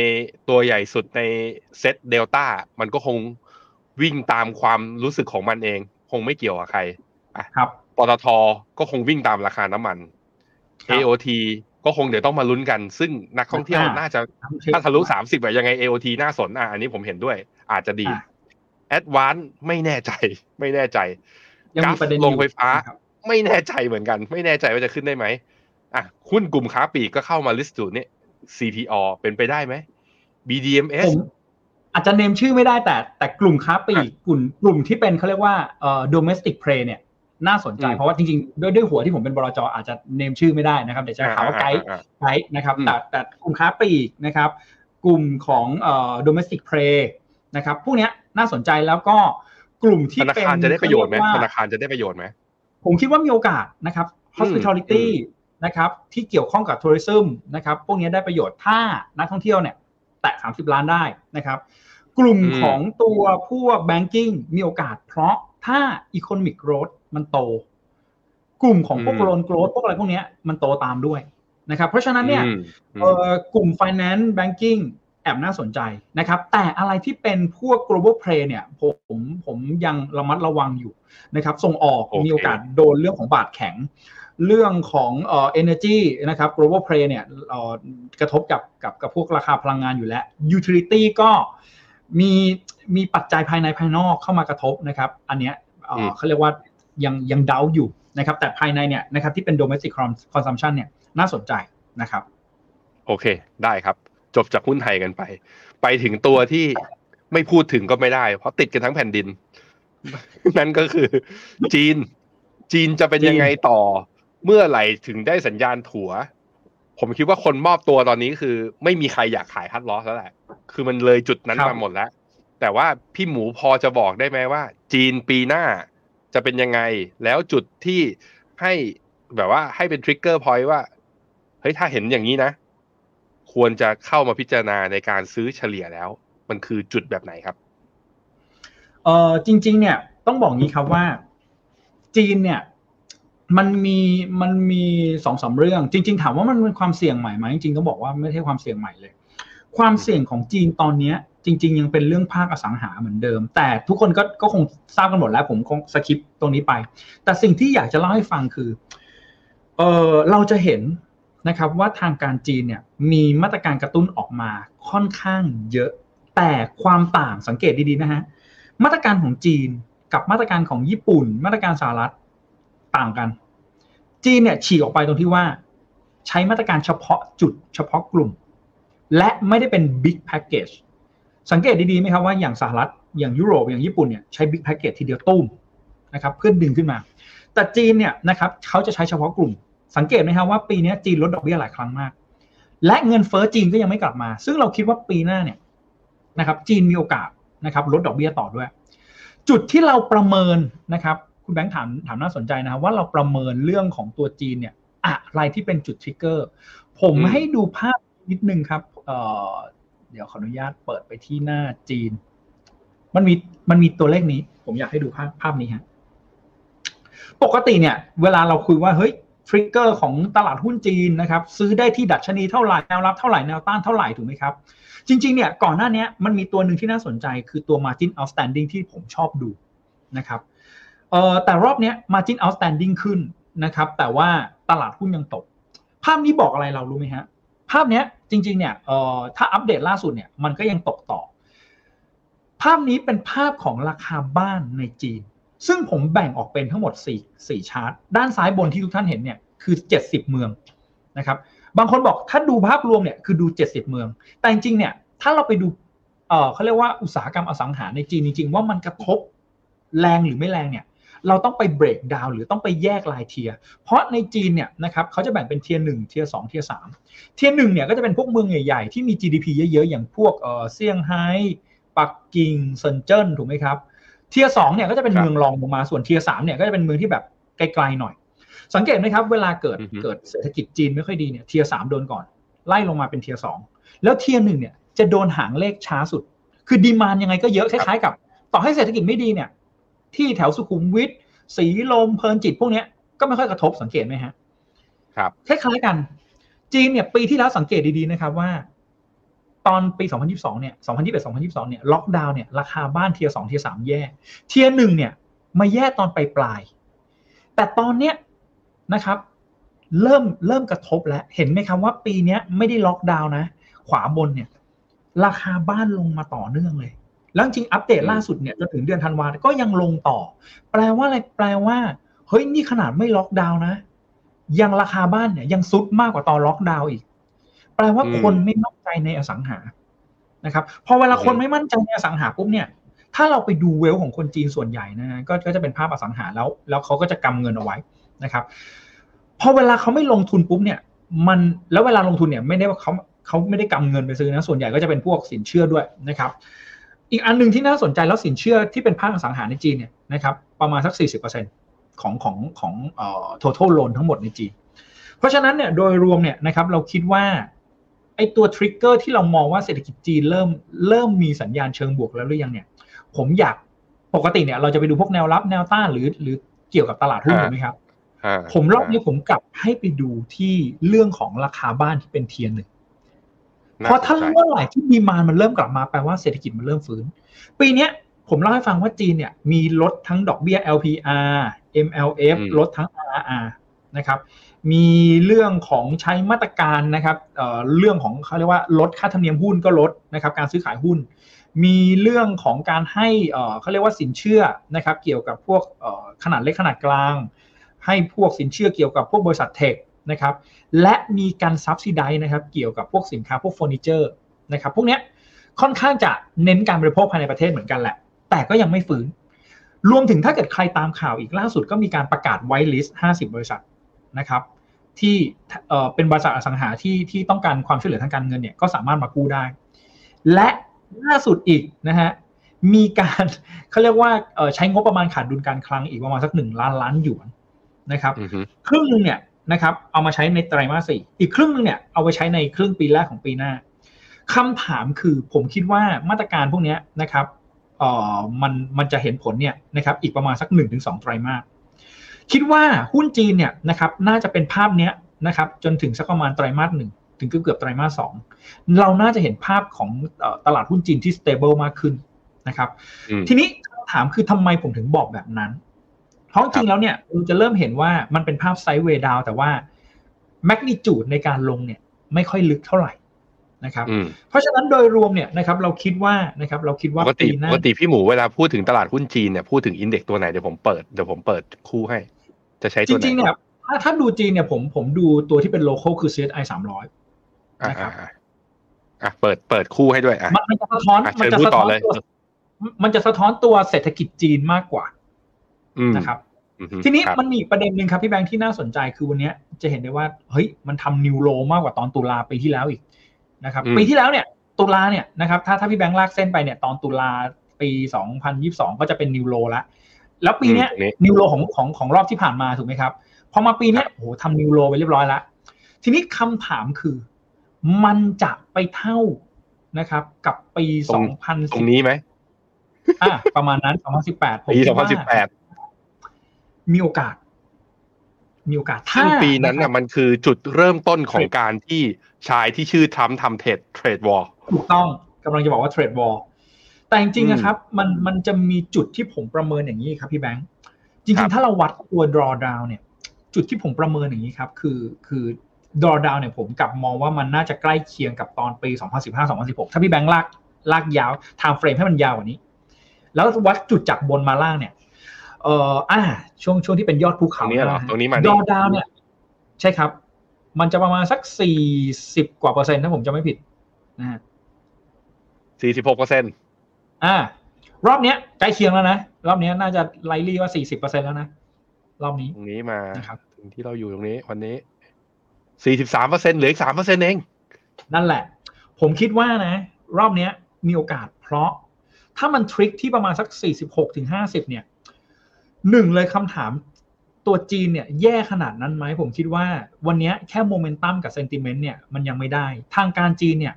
ตัวใหญ่สุดในเซตเดลต้ามันก็คงวิ่งตามความรู้สึกของมันเอง คงไม่เกี่ยวกับใครครับปตทก็คงวิ่งตามราคาน้ำมันครับ AOT ก็คงเดี๋ยวต้องมาลุ้นกัน ซึ่งนักท่องเที่ยวอ่าน่าจะถ้าทะลุสามสิบอะยังไง AOT น่าสนอะอันนี้ผมเห็นด้วย อาจจะดีอะแอดวานไม่แน่ใจ ไม่แน่ใจยังมีประเด็นกราฟอยู่โรงไฟฟ้าครับไม่แน่ใจเหมือนกัน ไม่แน่ใจว่าจะขึ้นได้ไหมอะหุ้นกลุ่มค้าปลีกก็เข้ามาลิสต์สูตรนี้ CTO เป็นไปได้ไหม BDMS ผมอาจจะเนมชื่อไม่ได้แต่ แต่กลุ่มค้าปลีกกลุ่มกลุ่มที่เป็นเขาเรียกว่าเอ่อ domestic play เนี่ยน่าสนใจอืมเพราะว่าจริงๆ ด้วยด้วยหัวที่ผมเป็นบลจอาจจะเนมชื่อไม่ได้นะครับเดี๋ยวจะหาว่าไกด์อ่าไกด์นะครับอืมแต่แต่กลุ่มค้าปลีกนะครับ กลุ่มของเอ่อ domestic play นะครับพวกเนี้ยน่าสนใจแล้วก็กลุ่มที่ธนาเป็นคารจะได้ประโยชน์ไหมเขาเรีกธว่านาคารจะได้ประโยชน์ไหมผมคิดว่ามีโอกาสนะครับ hospitality นะครับที่เกี่ยวข้องกับ tourism นะครับพวกนี้ได้ประโยชน์ถ้านักท่องเที่ยวเนี่ยแตะ 30 ล้านได้นะครับ กลุ่มอืมของตัวพวก banking มีโอกาสเพราะถ้า economic growth มันโต กลุ่มของพวก loan growth พวกอะไรพวกเนี้ยมันโตตามด้วยนะครับ เพราะฉะนั้นเนี่ยอืมอืมเอ่อกลุ่ม finance banking แอบน่าสนใจนะครับ แต่อะไรที่เป็นพวก global play เนี่ย ผมผมยังระมัดระวังอยู่นะครับ ส่งออกโอเคมีโอกาสโดนเรื่องของบาทแข็ง เรื่องของเอ่อ energy นะครับ global play เนี่ยเอ่อกระทบกับกับกับพวกราคาพลังงานอยู่แล้ว utility ก็มีมีปัจจัยภายในภายนอกเข้ามากระทบนะครับ อันเนี้ยเอ่ออมเขาเรียกว่ายังยังดาวอยู่นะครับ แต่ภายในเนี่ยนะครับที่เป็น domestic consumption เนี่ยน่าสนใจนะครับ โอเค ได้ครับ จบจากหุ้นไทยกันไป ไปถึงตัวที่ไม่พูดถึงก็ไม่ได้ เพราะติดกันทั้งแผ่นดิน นั่นก็คือ จีน จีนจะเป็นยังไงต่อ เมื่อไหร่ถึงได้สัญญาณถัว ผมคิดว่าคนมอบตัวตอนนี้คือ ไม่มีใครอยากขายคัดลอสแล้วแหละ คือมันเลยจุดนั้นมาหมดแล้ว แต่ว่าพี่หมูพอจะบอกได้ไหมว่า จีนปีหน้าจะเป็นยังไง แล้วจุดที่ให้แบบว่าให้เป็นทริกเกอร์พอยต์ว่า เฮ้ยถ้าเห็นอย่างนี้นะ ควรจะเข้ามาพิจารณาในการซื้อเฉลี่ยแล้ว มันคือจุดแบบไหนครับเออจริง ๆ เนี่ยต้องบอกงี้ครับว่า จีนเนี่ย มันมีมันมีสองสามเรื่อง จริง ๆ ถามว่ามันเป็นความเสี่ยงใหม่ไหมจริงๆต้องบอกว่าไม่ใช่ความเสี่ยงใหม่เลย ความเสี่ยงของจีนตอนเนี้ย จริง ๆ ยังเป็นเรื่องภาคอสังหาเหมือนเดิม แต่ทุกคนก็ก็คงทราบกันหมดแล้วผมคงสคิปตรงนี้ไป แต่สิ่งที่อยากจะเล่าให้ฟังคือเออเราจะเห็นนะครับว่าทางการจีนเนี่ยมีมาตรการกระตุ้นออกมาค่อนข้างเยอะ แต่ความต่างสังเกตดีๆนะฮะมาตรการของจีนกับมาตรการของญี่ปุ่น มาตรการสหรัฐต่างกัน จีนเนี่ยฉีกออกไปตรงที่ว่า ใช้มาตรการเฉพาะจุดเฉพาะกลุ่ม และไม่ได้เป็นบิ๊กแพ็กเกจสังเกตดีๆไหมครับว่าอย่างสหรัฐอย่างยุโรปอย่างญี่ปุ่นเนี่ยใช้บิ๊กแพ็กเกจทีเดียวตุ้มนะครับเพื่อดึงขึ้นมา แต่จีนเนี่ยนะครับเขาจะใช้เฉพาะกลุ่ม สังเกตไหมครับว่าปีนี้จีนลดดอกเบี้ยหลายครั้งมาก และเงินเฟ้อจีนก็ยังไม่กลับมา ซึ่งเราคิดว่าปีหน้าเนี่ยนะครับจีนมีโอกาสนะครับลดดอกเบี้ยต่อด้วย จุดที่เราประเมินนะครับ คุณแบงค์ถามถามน่าสนใจนะครับว่าเราประเมินเรื่องของตัวจีนเนี่ยอะไรที่เป็นจุดทริกเกอร์ ผมให้ดูภาพนิดนึงครับเเดี๋ยวขออนุญาตเปิดไปที่หน้าจีน มันมีมันมีตัวเลขนี้ ผมอยากให้ดูภาพภาพนี้ฮะปกติเนี่ย เวลาเราคุยว่าเฮ้ยทริกเกอร์ของตลาดหุ้นจีนนะครับ ซื้อได้ที่ดัชนีเท่าไหร่แนวรับเท่าไหร่แนวต้านเท่าไหร่ถูกไหมครับ จริง ๆ เนี่ยก่อนหน้านี้มันมีตัวหนึ่งที่น่าสนใจ คือตัว margin outstanding ที่ผมชอบดูนะครับ เอ่อแต่รอบเนี้ย margin outstanding ขึ้นนะครับ แต่ว่าตลาดหุ้นยังตก ภาพนี้บอกอะไรเรารู้ไหมฮะ ภาพเนี้ยจริง ๆ เนี่ยเอ่อถ้าอัปเดตล่าสุดเนี่ยมันก็ยังตกต่อ ภาพนี้เป็นภาพของราคาบ้านในจีน ซึ่งผมแบ่งออกเป็นทั้งหมด 4 4ชาร์ตด้านซ้ายบนที่ทุกท่านเห็นเนี่ยคือ 70 เมืองนะครับ บางคนบอกถ้าดูภาพรวมเนี่ยคือดู 70 เมือง แต่จริงๆเนี่ยถ้าเราไปดูเออเขาเรียกว่าอุตสาหกรรมอสังหาในจีนจริงๆว่ามันกระทบแรงหรือไม่แรงเนี่ย เราต้องไป breakdown หรือต้องไปแยกราย tier เพราะในจีนเนี่ยนะครับเขาจะแบ่งเป็น tier หนึ่ง tier สอง tier สาม tier หนึ่งเนี่ยก็จะเป็นพวกเมืองใหญ่ๆ ที่มี GDP เยอะๆ อย่างพวกเออเซี่ยงไฮ้ปักกิ่งเซินเจิ้นถูกไหมครับ tier สองเนี่ยก็จะเป็นครับเมืองรองลงมาส่วน tier สามเนี่ยก็จะเป็นเมืองที่แบบไกลๆหน่อย สังเกตไหมครับ เวลาเกิดอือฮึเกิดเศรษฐกิจจีนไม่ค่อยดีเนี่ย tier สามโดนก่อน ไล่ลงมาเป็น tier สองแล้ว tier หนึ่งเนี่ยจะโดนหางเลขช้าสุด คือ demand ยังไงก็เยอะคล้ายๆกับ ต่อให้เศรษฐกิจไม่ดีเนี่ย ที่แถวสุขุมวิทสีลมเพลินจิตพวกเนี้ยก็ไม่ค่อยกระทบสังเกตไหมฮะ ครับคล้ายๆกัน จีนเนี่ยปีที่แล้วสังเกตดีๆนะครับว่า ตอนปี 2022 เนี่ย 2021 2022 เนี่ยล็อกดาวน์เนี่ยราคาบ้าน tier 2 tier 3แย่ tier หนึ่งเนี่ยมาแย่ตอนปลายปลายๆแต่ตอนเนี้ยนะครับ เริ่มเริ่มกระทบแล้ว เห็นไหมครับว่าปีเนี้ยไม่ได้ล็อกดาวน์นะ ขวาบนเนี่ย ราคาบ้านลงมาต่อเนื่องเลย แล้วจริงๆอัปเดตล่าสุดเนี่ยจนถึงเดือนธันวาก็ยังลงต่อ แปลว่าอะไรแปลว่าเฮ้ยนี่ขนาดไม่ล็อกดาวน์นะ ยังราคาบ้านเนี่ยยังซุดมากกว่าตอนล็อกดาวน์อีก แปลว่าอืมคนไม่มั่นใจในอสังหานะครับพอเวลาคนอืมไม่มั่นใจในอสังหาปุ๊บเนี่ย ถ้าเราไปดูเวลของคนจีนส่วนใหญ่นะฮะก็ก็จะเป็นภาพอสังหาแล้ว แล้วเขาก็จะกำเงินเอาไว้นะครับพอเวลาเขาไม่ลงทุนปุ๊บเนี่ย มันแล้วเวลาลงทุนเนี่ยไม่ได้ว่าเขาเขาไม่ได้กำเงินไปซื้อนะส่วนใหญ่ก็จะเป็นพวกสินเชื่อด้วยนะครับ อีกอันหนึ่งที่น่าสนใจแล้วสินเชื่อที่เป็นภาคอสังหาในจีนเนี่ยนะครับประมาณสัก 40%ของของของเอ่อ total loan ทั้งหมดในจีน เพราะฉะนั้นเนี่ยโดยรวมเนี่ยนะครับเราคิดว่าไอ้ตัวทริกเกอร์ที่เรามองว่าเศรษฐกิจจีนเริ่มเริ่มมีสัญญาณเชิงบวกแล้วหรือยังเนี่ย ผมอยากปกติเนี่ยเราจะไปดูพวกแนวรับแนวต้านหรือหรือเกี่ยวกับตลาดหุ้นอ่าถูกไหมครับอ่าผมรอบนี้ผมกลับให้ไปดูที่เรื่องของราคาบ้านที่เป็น tier หนึ่งน่ เพราะถ้าสนใจเมื่อไหร่ที่ demand มันเริ่มกลับมาแปลว่าเศรษฐกิจมันเริ่มฟื้น ปีเนี้ยผมเล่าให้ฟังว่าจีนเนี่ยมีลดทั้งดอกเบี้ย LPR MLF อืมลดทั้ง RRR นะครับ มีเรื่องของใช้มาตรการนะครับเอ่อเรื่องของเขาเรียกว่าลดค่าธรรมเนียมหุ้นก็ลดนะครับการซื้อขายหุ้น มีเรื่องของการให้เอ่อเขาเรียกว่าสินเชื่อนะครับเกี่ยวกับพวกเอ่อขนาดเล็กขนาดกลาง ให้พวกสินเชื่อเกี่ยวกับพวกบริษัทเทค นะครับและมีการซับซิไดนะครับเกี่ยวกับพวกสินค้าพวกเฟอร์นิเจอร์นะครับพวกเนี้ยค่อนข้างจะเน้นการบริโภคภายในประเทศเหมือนกันแหละ แต่ก็ยังไม่ฟื้น รวมถึงถ้าเกิดใครตามข่าวอีกล่าสุดก็มีการประกาศไว t ลิสต์50 บริษัทนะครับที่เอ่อเป็นบริษัทอสังหาที่ที่ต้องการความช่วยเหลือทางการเงินเนี่ยก็สามารถมากู้ได้ และล่าสุดอีกนะฮะมีการเขาเรียกว่าเอ่อใช้งบประมาณขาดดุลการคลังอีกประมาณสักหนึ่งล้านล้านหยวนนะครับอือฮึครึ่งหนึ่งเนี่ย นะครับเอามาใช้ในไตรมาสสี่อีกครึ่งหนึงเนี่ยเอาไปใช้ในครึ่งปีแรกของปีหน้าคำถามคือผมคิดว่ามาตรการพวกเนี้ยนะครับเอ่อมันมันจะเห็นผลเนี่ยนะครับอีกประมาณสักหนึ่งถึงสองไตรมาสคิดว่าหุ้นจีนเนี่ยนะครับน่าจะเป็นภาพเนี้ยนะครับจนถึงสักประมาณไตรมาสหนึ่งถึงเกือบเกือบไตรมาสสองเราน่าจะเห็นภาพของเอ่อตลาดหุ้นจีนที่ stable มากขึ้นนะครับอืมทีนี้คำถามคือทำไมผมถึงบอกแบบนั้น เพราะจริงๆแล้วเนี่ยเราจะเริ่มเห็นว่ามันเป็นภาพไซด์เวย์ดาวแต่ว่าแมกนิจูดในการลงเนี่ยไม่ค่อยลึกเท่าไหร่นะครับอืมเพราะฉะนั้นโดยรวมเนี่ยนะครับเราคิดว่านะครับเราคิดปว่ากติปีหน้าปกติพี่หมูเวลาพูดถึงตลาดหุ้นจีนเนี่ยพูดถึงอินเด็กซ์ตัวไหนเดี๋ยวผมเปิดเดี๋ยวผมเปิดคู่ให้ จะใช้จตัวไหนริงๆเนี่ยถ้าถ้าดูจีนเนี่ยผมผมดูตัวที่เป็นโลเคอลคือ CSI 300อ่านะครับอ่าอะเปิดเปิดคู่ให้ด้วยอะมันมันจะสะท้อนอะมันเชิญจะพูดสะต่ท้ออนเลยตัวมันจะสะท้อนตัวเศรษฐกิจจีนมากกว่าอืม นะครับอือฮึทีนี้ครับมันมีอีกประเด็นหนึ่งครับพี่แบงค์ที่น่าสนใจคือวันเนี้ยจะเห็นได้ว่าเฮ้ยมันทำนิวโลมากกว่าตอนตุลาปีที่แล้วอีกนะครับอืมปีที่แล้วเนี่ย ตุลาเนี่ยนะครับถ้าถ้าพี่แบงค์ลากเส้นไปเนี่ยตอนตุลาปี 2022 ก็จะเป็นนิวโลละแล้วปีเนี้ยอืมตรงนี้นิวโลของของของรอบที่ผ่านมาถูกไหมครับพอมาปีเนี้ยโอ้โหทำนิวโลไปเรียบร้อยแล้วทีนี้คำถามคือ มันจะไปเท่านะครับ กับปีตรง2010ตรงนี้ไหมอะประมาณนั้น 2018ผมปีคิดว่า2018 มีโอกาส มีโอกาสถ้าซึ่งปีนั้นนะน่ะครับมันคือจุดเริ่มต้นของการที่ชายที่ชื่อทรัมป์ทำเทรดเทรดวอลถูกต้องกำลังจะบอกว่าเทรดวอลแต่จริงอืมๆนะครับ มันมันจะมีจุดที่ผมประเมินอย่างนี้ครับพี่แบงค์จครัริงบๆถ้าเราวัดตัว drawdown เนี่ย จุดที่ผมประเมินอย่างนี้ครับ คือคือ drawdown เนี่ยผมกลับมองว่ามันน่าจะใกล้เคียงกับตอนปี 2015-2016 ถ้าพี่แบงค์ลากลากยาว time frame ให้มันยาวกว่านี้ แล้ววัดจุดจากบนมาล่างเนี่ย เอ่ออ่าช่วงช่วงที่เป็นยอดภูตรเขางนี้เหรอนะฮะตรงนี้มาดนี่อดาวเนี่ย ใช่ครับ มันจะประมาณสักสี่สิบกว่าเปอร์เซ็นต์ถ้าผมจะไม่ผิดนะฮะ46เปอร์เซ็นต์อ่า รอบเนี้ยใกล้เคียงแล้วนะ รอบเนี้ยน่าจะไลลี่ว่าสี่สิบเปอร์เซ็นต์แล้วนะ รอบนี้ตรงนี้มานะครับถึงที่เราอยู่ตรงนี้ วันนี้43เปอร์เซ็นต์เหลืออีก3เปอร์เซ็นต์เอง นั่นแหละ ผมคิดว่านะ รอบเนี้ยมีโอกาสเพราะ ถ้ามันทริคที่ประมาณสักสี่สิบหกถึงห้าสิบเนี่ย หนึ่งเลยคำถามตัวจีนเนี่ยแย่ขนาดนั้นไหมผมคิดว่า วันเนี้ยแค่โมเมนตัมกับเซนติเมนต์เนี่ยมันยังไม่ได้ ทางการจีนเนี่ย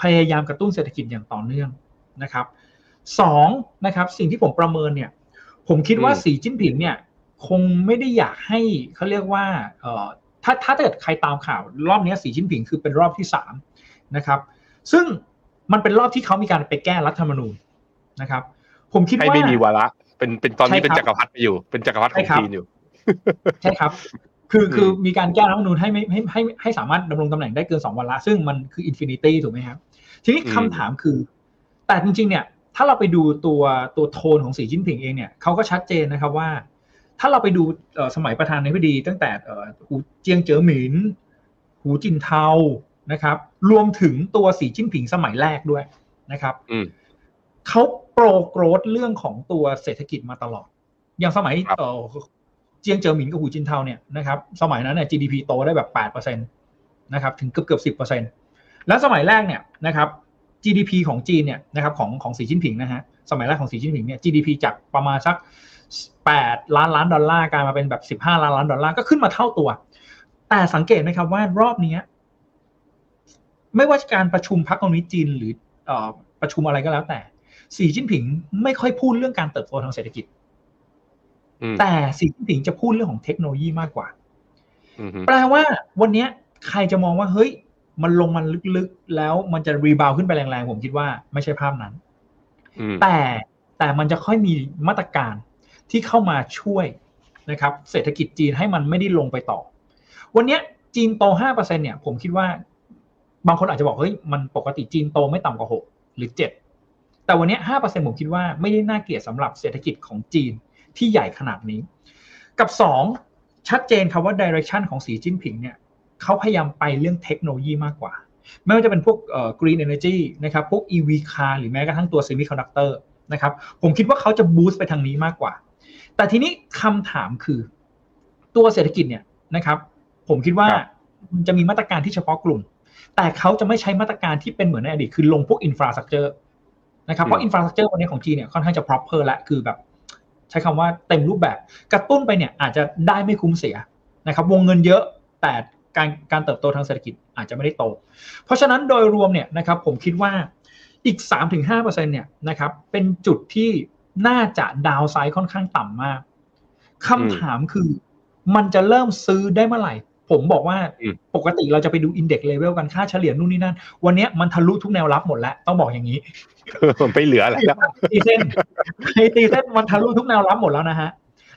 พยายามกระตุ้นเศรษฐกิจอย่างต่อเนื่องนะครับสองนะครับสิ่งที่ผมประเมินเนี่ย ผมคิดว่าอืมสีจิ้นผิงเนี่ย คงไม่ได้อยากให้เขาเรียกว่าเอ่อถ้าถ้าเกิดใครตามข่าว รอบเนี้ยสีจิ้นผิงคือเป็นรอบที่สามนะครับ ซึ่งมันเป็นรอบที่เขามีการไปแก้รัฐธรรมนูญนะครับ ผมคิดให้ว่าไม่มีวาระ เป็นเป็นตอนนี้ใช่เป็นครับจักรพรรดิไปอยู่ เป็นจักรพรรดิขใช่ครับจีนอยู่ ใช่ครับ คืออืมคือมีการแก้รัฐธรรมนูญให้ไม่ให้ให้ให้สามารถดำรงตำแหน่งได้เกินสองวาระซึ่งมันคือ infinity ถูกไหมครับ ทีนี้คำถามคือ แต่จริง ๆ เนี่ย ถ้าเราไปดูตัวตัวโทนของสีจิ้นผิงเองเนี่ยเขาก็ชัดเจนนะครับว่า ถ้าเราไปดูเอ่อสมัยประธานาธิบดี ตั้งแต่เอ่อหูเจียงเจ๋อหมินหูจินเทานะครับ รวมถึงตัวสีจิ้นผิงสมัยแรกด้วยนะครับอืมเขา โปรโกรธเรื่องของตัวเศรษฐกิจมาตลอด อย่างสมัยครับเอ่อเจียงเจ๋อหมินกับหูจินเทาเนี่ยนะครับสมัยนั้นเนี่ย GDP โตได้แบบแปดเปอร์เซ็นตนะครับถึงเกือบเกือบสิบเปอร์เซ็นตแล้วสมัยแรกเนี่ยนะครับ GDP ของจีนเนี่ยนะครับของของสีจิ้นผิงนะฮะสมัยแรกของสีจิ้นผิงเนี่ย GDP จากประมาณสักแปดล้านล้านดอลลาร์กลายมาเป็นแบบสิบห้าล้านล้านดอลลาร์ก็ขึ้นมาเท่าตัว แต่สังเกตไหมครับว่ารอบเนี้ยไม่ว่าการประชุมพรรคคอมมิวนิสต์จีนหรือเอ่อประชุมอะไรก็แล้วแต่ สีจิ้นผิงไม่ค่อยพูดเรื่องการเติบโตทางเศรษฐกิจอืมแต่สีจิ้นผิงจะพูดเรื่องของเทคโนโลยีมากกว่าอืมฮึแปลว่าวันเนี้ยใครจะมองว่าเฮ้ย มันลงมันลึกๆ แล้วมันจะรีบาวขึ้นไปแรงๆ ผมคิดว่าไม่ใช่ภาพนั้นอืมแต่แต่มันจะค่อยมีมาตรการที่เข้ามาช่วยนะครับ เศรษฐกิจจีนให้มันไม่ได้ลงไปต่อ วันเนี้ยจีนโต5%เนี่ย ผมคิดว่า บางคนอาจจะบอกเฮ้ยมันปกติจีนโตไม่ต่ำกว่า 6 หรือ 7 แต่วันเนี้ย5%ผมคิดว่าไม่ได้น่าเกลียดสำหรับเศรษฐกิจของจีนที่ใหญ่ขนาดนี้ กับ2ชัดเจนครับว่า direction ของสีจิ้นผิงเนี่ยเขาพยายามไปเรื่องเทคโนโลยีมากกว่า ไม่ว่าจะเป็นพวกเอ่อ green energy นะครับพวก EV car หรือแม้กระทั่งตัว semiconductor นะครับผมคิดว่าเขาจะ boost ไปทางนี้มากกว่า แต่ทีนี้คำถามคือตัวเศรษฐกิจเนี่ยนะครับผมคิดว่าครับมันจะมีมาตรการที่เฉพาะกลุ่ม แต่เขาจะไม่ใช้มาตรการที่เป็นเหมือนในอดีตคือลงพวก infrastructure นะครับเพราะ infrastructure วันนี้ของจีนเนี่ยค่อนข้างจะ proper และคือแบบ ใช้คำว่าเต็มรูปแบบ กระตุ้นไปเนี่ยอาจจะได้ไม่คุ้มเสียนะครับ วงเงินเยอะแต่การการเติบโตทางเศรษฐกิจอาจจะไม่ได้โต เพราะฉะนั้นโดยรวมเนี่ยนะครับผมคิดว่าอีก 3-5%เนี่ยนะครับเป็นจุดที่น่าจะ downside ค่อนข้างต่ำมากคำถามคือมันจะเริ่มซื้อได้เมื่อไหร่ ผมบอกว่าอืมปกติเราจะไปดู index level กันค่าเฉลี่ยนู่นนี่นั่น วันเนี้ยมันทะลุทุกแนวรับหมดแล้ว ต้องบอกอย่างนี้มันไม่เหลืออะไรแล้วตีเส้นไอตีเส้นมันทะลุทุกแนวรับหมดแล้วนะฮะ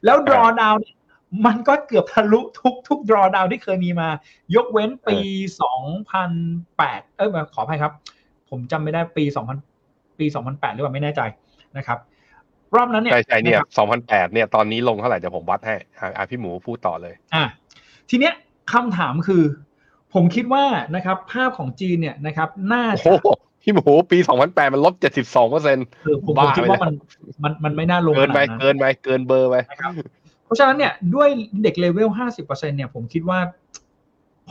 แล้ว draw down เนี่ยมันก็เกือบทะลุทุกทุก draw down ที่เคยมีมา ยกเว้นปี2008เอ้ยขออภัยครับ ผมจำไม่ได้ปี2000ปี2008หรือเปล่าไม่แน่ใจนะครับรอบนั้นเนี่ยใช่ใช่เนี่ยะครับ2008เนี่ยตอนนี้ลงเท่าไหร่เดี๋ยวผมวัดให้อะอะพี่หมูพูดต่อเลย อะทีเนี้ย คำถามคือ ผมคิดว่านะครับ ภาพของจีนเนี่ยนะครับน่าโอ้จะโหพี่หมูปี 2008 มันลบ 72เปอร์เซ็นต์เออผมผมบ้าคิดไปว่าแล้วมันมันมันไม่น่าลงเกินไปขนาดนั้นเกินไปเกินเบอร์ไปนะครับเพราะฉะนั้นเนี่ยด้วยเด็กเลเวล 50%เนี่ยผมคิดว่า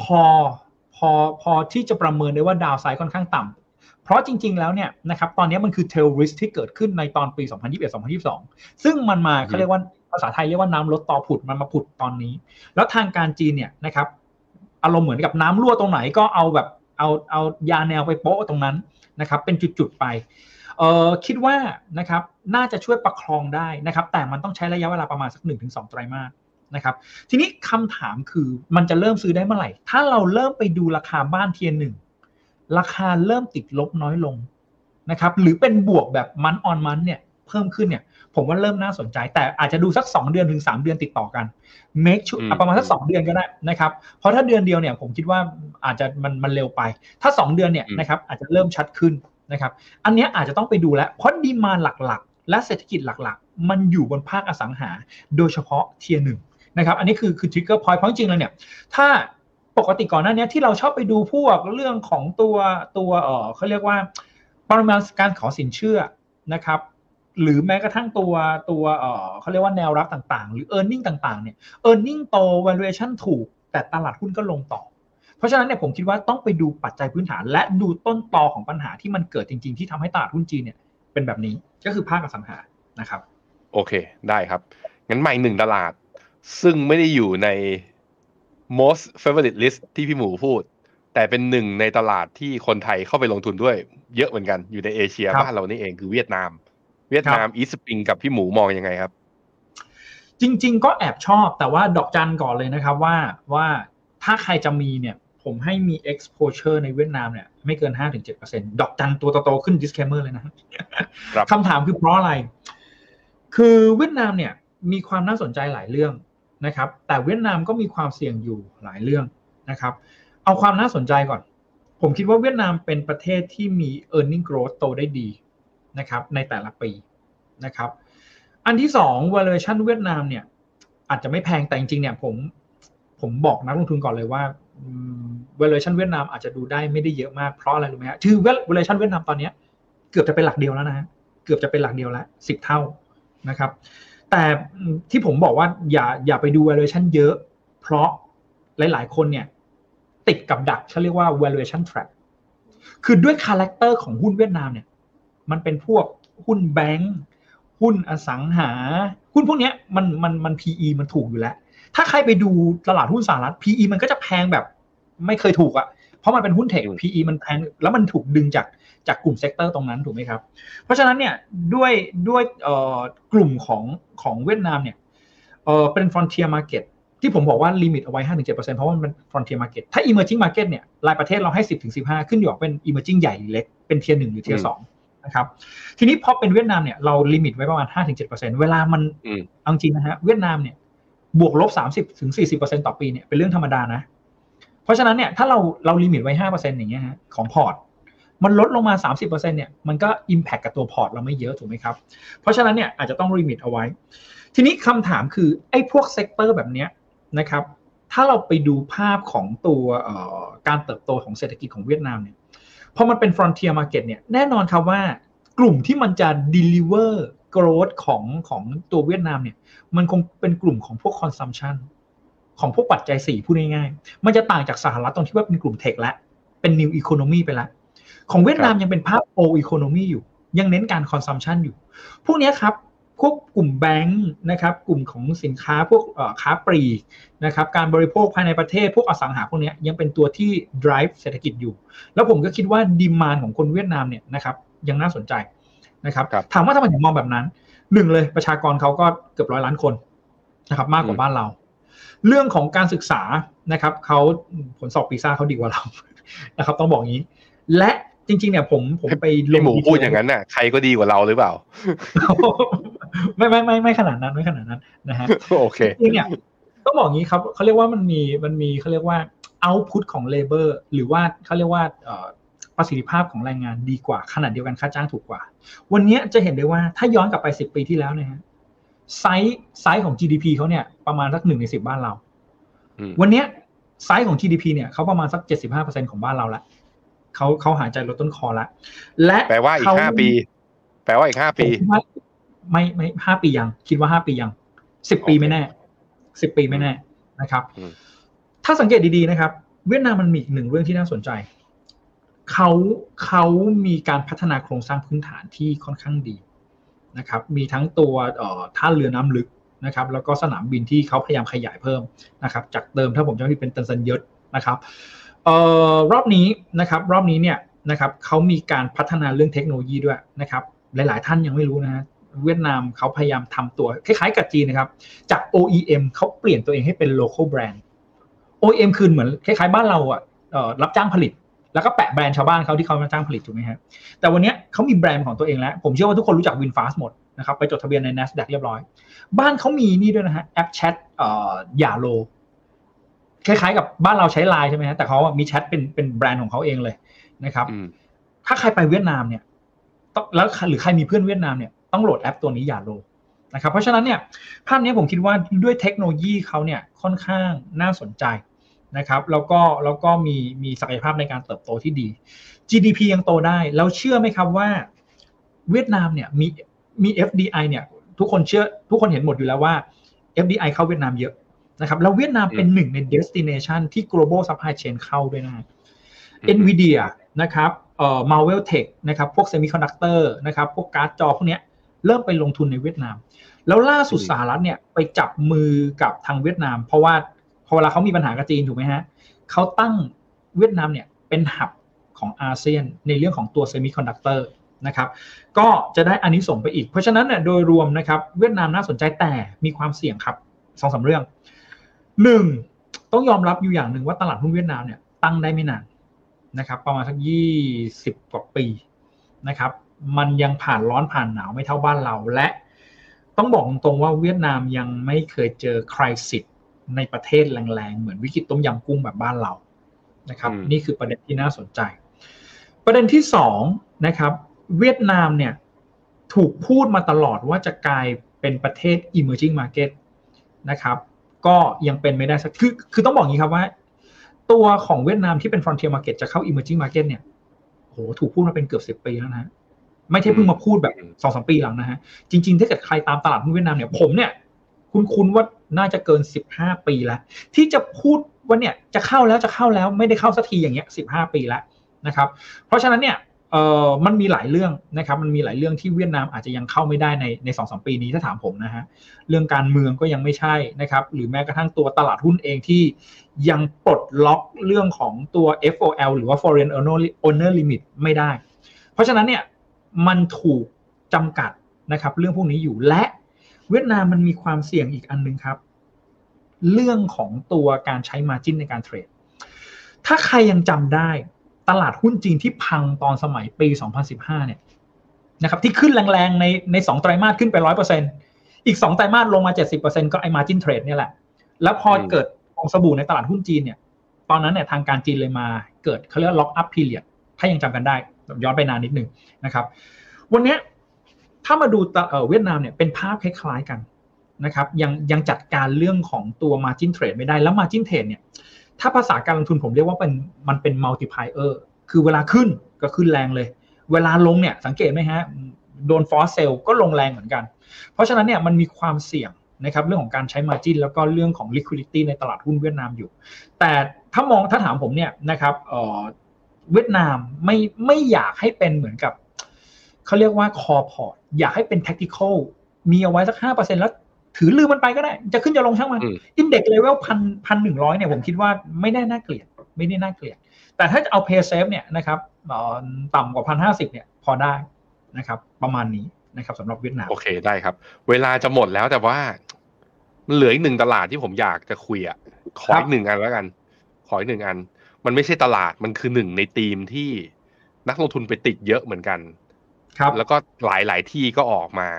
พอพอพอที่จะประเมินได้ว่าดาวไซด์ค่อนข้างต่ำเพราะจริง ๆ แล้วเนี่ยนะครับตอนนี้มันคือเทลริสที่เกิดขึ้นในตอนปี 2021-2022 ซึ่งมันมาเขาเรียกว่า ภาษาไทยเรียกว่าน้ำลดต่อผุดมันมาผุดตอนนี้ แล้วทางการจีนเนี่ยนะครับอารมณ์เหมือนกับน้ำรั่วตรงไหนก็เอาแบบเอาเอายาแนวไปโป๊ะตรงนั้นนะครับ เป็นจุดๆไปเออคิดว่านะครับน่าจะช่วยประคองได้นะครับ แต่มันต้องใช้ระยะเวลาประมาณสัก1นถึงสไตรมาสนะครับ ทีนี้คำถามคือมันจะเริ่มซื้อได้เมื่อไหร่ ถ้าเราเริ่มไปดูราคาบ้านเทียนหนึ่งราคาเริ่มติดลบน้อยลงนะครับ หรือเป็นบวกแบบมันออนมันเนี่ยเพิ่มขึ้นเนี่ย ผมว่าเริ่มน่าสนใจ แต่อาจจะดูสัก 2 เดือนถึง 3 เดือนติดต่อกัน make sure ประมาณสัก 2 เดือนก็ได้นะครับ เพราะถ้าเดือนเดียวเนี่ยผมคิดว่าอาจจะมันมันเร็วไป ถ้า 2 เดือนเนี่ยนะครับอาจจะเริ่มชัดขึ้นนะครับ อันนี้อาจจะต้องไปดูแล้วเพราะดีมาหลักๆ และเศรษฐกิจหลักๆ มันอยู่บนภาคอสังหา โดยเฉพาะเทียหนึ่งนะครับ อันนี้คือคือ trigger point เพราะจริงๆแล้วเนี่ย ถ้าปกติก่อนหน้านี้ที่เราชอบไปดูพวกเรื่องของตัวตัวเออเขาเรียกว่าปริมาณการขอสินเชื่อนะครับ หรือแม้กระทั่งตัวตัวเออเขาเรียกว่าแนวรับต่างๆ หรือ e a r n i n g ต่างๆเนี่ย e a r n i n g โต valuation ถูก แต่ตลาดหุ้นก็ลงต่อ เพราะฉะนั้นเนี่ยผมคิดว่าต้องไปดูปัจจัยพื้นฐาน และดูต้นตอของปัญหาที่มันเกิดจริง ๆ ที่ทำให้ตลาดหุ้นจีนเนี่ยเป็นแบบนี้ก็คือภาคอสังหานะครับ โอเคได้ครับ งั้นใหม่หนึ่งตลาด ซึ่งไม่ได้อยู่ใน most favorite list ที่พี่หมูพูด แต่เป็นหนึ่งในตลาดที่คนไทยเข้าไปลงทุนด้วย เยอะเหมือนกันอยู่ในเอเชียครับบ้านเรานี่เองคือเวียดนาม เวียดนามอีสปริงกับพี่หมูมองยังไงครับ จริง ๆ ก็แอบชอบแต่ว่าดอกจันก่อนเลยนะครับว่าว่าถ้าใครจะมีเนี่ย ผมให้มี exposure ในเวียดนามเนี่ย ไม่เกิน 5-7%ดอกจันตัวโตๆขึ้น disclaimer เลยนะครับครับคำถามคือเพราะอะไร คือเวียดนามเนี่ย มีความน่าสนใจหลายเรื่องนะครับ แต่เวียดนามก็มีความเสี่ยงอยู่หลายเรื่องนะครับ เอาความน่าสนใจก่อน ผมคิดว่าเวียดนามเป็นประเทศที่มี e a r n i n g growth โตได้ดี นะครับในแต่ละปีนะครับอันที่สอง valuation เวียดนามเนี่ยอาจจะไม่แพงแต่จริงๆเนี่ยผมผมบอกนักลงทุนก่อนเลยว่า valuation เวียดนามอาจจะดูได้ไม่ได้เยอะมากเพราะอะไรรู้ไหมฮะคือ valuation เวียดนามตอนนี้เกือบจะเป็นหลักเดียวแล้วนะฮะเกือบจะเป็นหลักเดียวแล้วสิบเท่านะครับแต่ที่ผมบอกว่าอย่าอย่าไปดู valuation เยอะ เพราะหลาย ๆ คนเนี่ยติดกับดักเขาเรียกว่า valuation trap คือด้วย character ของหุ้นเวียดนามเนี่ย มันเป็นพวกหุ้นแบงก์หุ้นอสังหา หุ้นพวกเนี้ยมันมันมัน PE มันถูกอยู่แล้ว ถ้าใครไปดูตลาดหุ้นสหรัฐ PE มันก็จะแพงแบบไม่เคยถูกอะ่ะ เพราะมันเป็นหุ้น tech อืม PE มันแพงแล้วมันถูกดึงจากจากกลุ่ม sector ตรงนั้นถูกไหมครับ เพราะฉะนั้นเนี่ยด้วยด้วยเอ่อกลุ่มของของเวียดนามเนี่ยเออเป็น frontier market ที่ผมบอกว่า limit เอาไว้ 5-7%เพราะว่ามันเป็น frontier market ถ้า emerging market เนี่ยรายประเทศเราให้ 10-15 ขึ้นอยู่กับเป็น emerging ใหญ่หรือเล็ก เป็น tier หนึ่งหรือ tier สอง นะครับ ทีนี้พอเป็นเวียดนามเนี่ยเรา limit ไว้ประมาณ 5-7%เวลามันอืมเอาจริงนะฮะเวียดนามเนี่ยบวกลบ 30ถึง40%ต่อปีเนี่ยเป็นเรื่องธรรมดานะ เพราะฉะนั้นเนี่ยถ้าเราเรา limit ไว้ 5%อย่างเงี้ยฮะของพอร์ตมันลดลงมา 30%เนี่ยมันก็ impact กับตัวพอร์ตเราไม่เยอะถูกไหมครับ เพราะฉะนั้นเนี่ยอาจจะต้อง limit เอาไว้ ทีนี้คำถามคือไอ้พวก sector แบบเนี้ยนะครับ ถ้าเราไปดูภาพของตัวเอ่อการเติบโตของเศรษฐกิจของเวียดนามเนี่ย พอมันเป็น frontier market เนี่ยแน่นอนครับว่ากลุ่มที่มันจะ deliver growth ของของตัวเวียดนามเนี่ยมันคงเป็นกลุ่มของพวก consumption ของพวกปัจจัยสี่พูดง่ายๆ มันจะต่างจากสหรัฐตรงที่ว่าเป็นกลุ่มเทคและ เป็น new economy ไปแล้วของเวียดนามยังเป็นภาพ old economy อยู่ ยังเน้นการ consumption อยู่ พวกเนี้ยครับ พวกกลุ่มแบงค์นะครับ กลุ่มของสินค้าพวกเอ่อค้าปลีกนะครับ การบริโภคภายในประเทศ พวกอสังหาพวกเนี้ยยังเป็นตัวที่ drive เศรษฐกิจอยู่ แล้วผมก็คิดว่าดีมานของคนเวียดนามเนี่ยนะครับยังน่าสนใจนะครับครับถามว่าทำไมถึงมองแบบนั้นหนึ่งเลยประชากรเขาก็เกือบร้อยล้านคนนะครับมากกว่าบ้านเรา เรื่องของการศึกษานะครับเขาผลสอบปีซ่าเขาดีกว่าเรานะครับ ต้องบอกงี้ และจริงๆเนี่ยผมผมไปลพี่งหมูดีเทลพูดอย่างนั้นน่ะใครก็ดีกว่าเราหรือเปล่า ไม่ไม่ไม่ไม่ขนาดนั้นไม่ขนาดนั้นนะฮะโอเคจริงๆเนี่ยต้องบอกงี้ครับเขาเรียกว่ามันมีมันมีเขาเรียกว่า output ของ labor หรือว่าเขาเรียกว่าเอ่อประสิทธิภาพของแรงงานดีกว่าขนาดเดียวกันค่าจ้างถูกกว่า วันนี้จะเห็นได้ว่าถ้าย้อนกลับไป10ปีที่แล้วเนะฮะไซส์ไซส์ของ GDP เขาเนี่ยประมาณสักหนึ่งในสิบบ้านเราอืมวันเนี้ยไซส์ของ GDP เนี่ยเขาประมาณสัก75%ของบ้านเราละเขาเขาหายใจลดต้นคอละและแปลว่าอีกเขห้าปี แปลว่าอีกห้าปีผมคิดว่า ไม่ไม่ห้าปียัง คิดว่าห้าปียังสิบปีไม่แน่สิบปีไม่แน่นะครับอืมถ้าสังเกตดีๆนะครับ เวียดนามมันมีอีกหนึ่งเรื่องที่น่าสนใจเขาเขามีการพัฒนาโครงสร้างพื้นฐานที่ค่อนข้างดีนะครับ มีทั้งตัวเอ่อท่าเรือน้ำลึกนะครับ แล้วก็สนามบินที่เขาพยายามขยายเพิ่มนะครับ จากเดิมถ้าผมจำไม่ผิดเป็นตันซันเยศนะครับเอ่อรอบนี้นะครับ รอบนี้เนี่ยนะครับเขามีการพัฒนาเรื่องเทคโนโลยีด้วยนะครับ หลาย ๆ ท่านยังไม่รู้นะฮะ เวียดนามเขาพยายามทำตัว คล้ายๆกับจีนนะครับ จาก OEM เขาเปลี่ยนตัวเองให้เป็น local brand OEM คือเหมือนคล้ายๆบ้านเราอะเอ่อรับจ้างผลิต แล้วก็แปะแบรนด์ชาวบ้านเขาที่เขามาจ้างผลิตถูกไหมครับแต่วันเนี้ยเขามีแบรนด์ของตัวเองแล้ว ผมเชื่อว่าทุกคนรู้จัก WinFast หมดนะครับไปจดทะเบียนใน NASDAQ เรียบร้อย บ้านเขามีนี่ด้วยนะฮะแอปแชทเอ่อ Zalo คล้ายๆกับบ้านเราใช้ไลน์ใช่ไหมฮะแต่เขาอะมีแชทเป็นเป็นแบรนด์ของเขาเองเลยนะครับอืมถ้าใครไปเวียดนามเนี่ยต้องแล้วหรือใครมีเพื่อนเวียดนามเนี่ย ต้องโหลดแอปตัวนี้ Zalo นะครับเพราะฉะนั้นเนี่ยภาพนี้ผมคิดว่าด้วยเทคโนโลยีเขาเนี่ยค่อนข้างน่าสนใจนะครับแล้วก็แล้วก็มีมีศักยภาพในการเติบโตที่ดี GDP ยังโตได้ แล้วเชื่อไหมครับว่า เวียดนามเนี่ยมีมี FDI เนี่ยทุกคนเชื่อทุกคนเห็นหมดอยู่แล้วว่า FDI เข้าเวียดนามเยอะนะครับแล้วเวียดนามเป็นหนึ่งใน destination ที่ global supply chain เข้าด้วยนะ NVIDIA นะครับเอ่อ Marvell Tech นะครับพวก Semiconductor นะครับพวกการ์ดจอพวกเนี้ย เริ่มไปลงทุนในเวียดนาม แล้วล่าสุดอืมสหรัฐเนี่ยไปจับมือกับทางเวียดนาม เพราะว่าพอเวลาเขามีปัญหากับจีนถูกไหมฮะเขาตั้งเวียดนามเนี่ยเป็นหับของอาเซียนในเรื่องของตัว Semiconductor นะครับก็จะได้อันนี้ส่งส์ไปอีก เพราะฉะนั้นเนี่ยโดยรวมนะครับเวียดนามน่าสนใจแต่มีความเสี่ยงครับสองสามเรื่องหนึ่งต้องยอมรับอยู่อย่างหนึ่งว่าตลาดหุ้นเวียดนามเนี่ยตั้งได้ไม่นานนะครับ ประมาณสักยี่สิบกว่าปีนะครับ มันยังผ่านร้อนผ่านหนาวไม่เท่าบ้านเราและ ต้องบอกตรงๆว่าเวียดนามยังไม่เคยเจอคริสิตในประเทศแรงๆเหมือนวิกฤตต้มยำกุ้งแบบบ้านเรานะครับอืมนี่คือประเด็นที่น่าสนใจ ประเด็นที่สองนะครับ เวียดนามเนี่ยถูกพูดมาตลอดว่าจะกลายเป็นประเทศ emerging market นะครับ ก็ยังเป็นไม่ได้สักคือคือต้องบอกอย่างนี้ครับว่า ตัวของเวียดนามที่เป็น frontier market จะเข้า emerging market เนี่ยโหถูกพูดมาเป็นเกือบสิบปีแล้วนะฮะ ไม่ใช่เพิ่งมาพูดแบบอืมสองสามปีหลังนะฮะ จริง ๆ ถ้าเกิดใครตามตลาดหุ้นเวียดนามเนี่ย ผมเนี่ย คุณคุณว่าน่าจะเกินสิบห้าปีแล้ว ที่จะพูดว่าเนี่ยจะเข้าแล้วจะเข้าแล้วไม่ได้เข้าสักทีอย่างเงี้ยสิบห้าปีแล้วนะครับ เพราะฉะนั้นเนี่ยเอ่อมันมีหลายเรื่องนะครับ มันมีหลายเรื่องที่เวียดนามอาจจะยังเข้าไม่ได้ในในสองสมปีนี้ถ้าถามผมนะฮะ เรื่องการเมืองก็ยังไม่ใช่นะครับ หรือแม้กระทั่งตัวตลาดหุ้นเองที่ยังปลดล็อกเรื่องของตัว FOL หรือว่า Foreign Owner Owner Limit ไม่ได้ เพราะฉะนั้นเนี่ย มันถูกจำกัดนะครับ เรื่องพวกนี้อยู่และเวียดนามมันมีความเสี่ยงอีกอันหนึงครับ เรื่องของตัวการใช้ margin ในการเทรด ถ้าใครยังจำได้ตลาดหุ้นจีนที่พังตอนสมัยปี 2015 เนี่ยนะครับที่ขึ้นแรงๆในในสองไตรมาสขึ้นไป100%อีก2ไตรมาสลงมา70%ก็ไอ้ margin trade เนี่ยแหละ แล้วพอเกิดฟองสบู่ในตลาดหุ้นจีนเนี่ย ตอนนั้นเนี่ยทางการจีนเลยมาเกิดเขาเรียก lock up period ถ้ายังจำกันได้ ย้อนไปนานนิดนึงนะครับ วันนี้ถ้ามาดูเเวียดนามเนี่ยเป็นภาพคล้ายๆกันนะครับยังยังจัดการเรื่องของตัว margin trade ไม่ได้แล้ว margin trade เนี่ยถ้าภาษาการลงทุนผมเรียกว่าเป็นมันเป็น multiplier คือเวลาขึ้นก็ขึ้นแรงเลย เวลาลงเนี่ยสังเกตไหมฮะโดนฟอสเซลก็ลงแรงเหมือนกัน เพราะฉะนั้นเนี่ยมันมีความเสี่ยงนะครับเรื่องของการใช้ margin แล้วก็เรื่องของ liquidity ในตลาดหุ้นเวียดนามอยู่ แต่ถ้ามองถ้าถามผมเนี่ยนะครับ เอ่อเวียดนามไม่ไม่อยากให้เป็นเหมือนกับเขาเรียกว่า core port อยากให้เป็น tactical มีเอาไว้สักห้าเปอร์เซ็นแล้วถือลืมมันไปก็ได้ จะขึ้นจะลงช่างมันอืม index level พันพันหนึ่งร้อยเนี่ยผมคิดว่าไม่ได้น่าเกลียด ไม่ได้น่าเกลียด แต่ถ้าจะเอา play safe เนี่ยนะครับเอ่อต่ำกว่าพันห้าสิบเนี่ยพอได้นะครับ ประมาณนี้นะครับสำหรับเวียดนามโอเคได้ครับ เวลาจะหมดแล้วแต่ว่ามันเหลืออีกหนึ่งตลาดที่ผมอยากจะคุยอะขอครัอีบกหนึ่งอันแล้วกัน ขออีกหนึ่งอัน มันไม่ใช่ตลาดมันคือหนึ่งในทีมที่นักลงทุนไปติดเยอะเหมือนกันครับแล้วก็หลายหลายๆที่ก็ออกมา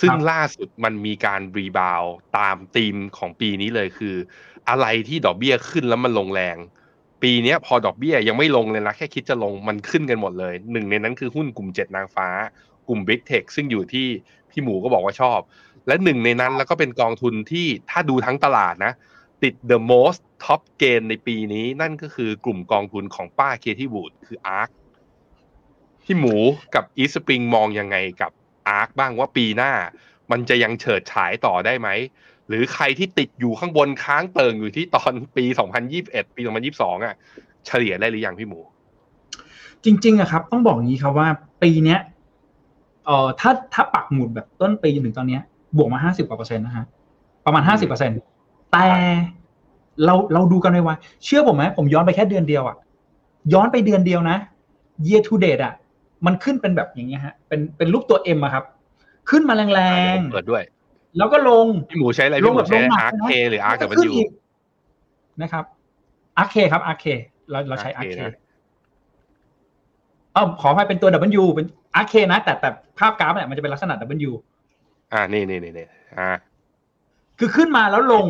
ซึ่งครับล่าสุดมันมีการรีบาวตามธีมของปีนี้เลยคือ อะไรที่ดอกเบี้ยขึ้นแล้วมันลงแรง ปีเนี้ยพอดอกเบี้ยยังไม่ลงเลยนะแค่คิดจะลงมันขึ้นกันหมดเลย หนึ่งในนั้นคือหุ้นกลุ่มเจ็ดนางฟ้ากลุ่ม Big Tech ซึ่งอยู่ที่พี่หมูก็บอกว่าชอบ และหนึ่งในนั้นแล้วก็เป็นกองทุนที่ถ้าดูทั้งตลาดนะ ติด the most top gain ในปีนี้ นั่นก็คือกลุ่มกองทุนของป้าเคที่บูดคือ ARK พี่หมูกับอีสปริงมองยังไงกับ ARK บ้างว่าปีหน้า มันจะยังเฉิดฉายต่อได้ไหม หรือใครที่ติดอยู่ข้างบนค้างเติ่งอยู่ที่ตอนปี 2021 ปี 2022 อะ เฉลี่ยได้หรือยังพี่หมู จริงๆอะครับ ต้องบอกงี้ครับว่าปีเนี้ยเอ่อถ้าถ้าปักหมุดแบบต้นปีจนถึงตอนเนี้ยบวกมาห้าสิบกว่าเปอร์เซ็นต์นะฮะประมาณห้าสิบเปอร์เซ็นต์ แต่เราเราดูกันเลยว่า เชื่อผมไหมผมย้อนไปแค่เดือนเดียวอะย้อนไปเดือนเดียวนะ year to date อะมันขึ้นเป็นแบบอย่างเงี้ยฮะ เป็นเป็นรูปตัว M อะครับ ขึ้นมาแรงเปิดด้วยๆแล้วก็ลงพี่หมูใช้อะไรลพี่งหแบมูบใช้ลงหนักอาร์นะเคหรืออาร์แล้วกับก็มันขึ้นอยู่อีกนะครับอาร์เคครับอาร์เคเราเราใช้อาร์ Arc เคนะอ๋อขออภัยเป็นตัว W เป็นอาร์เคนะ แต่แต่ภาพกราฟเนี่ยมันจะเป็นลักษณะ W อ่า นี่นี่นี่นี่อ่า คือขึ้นมาแล้วลง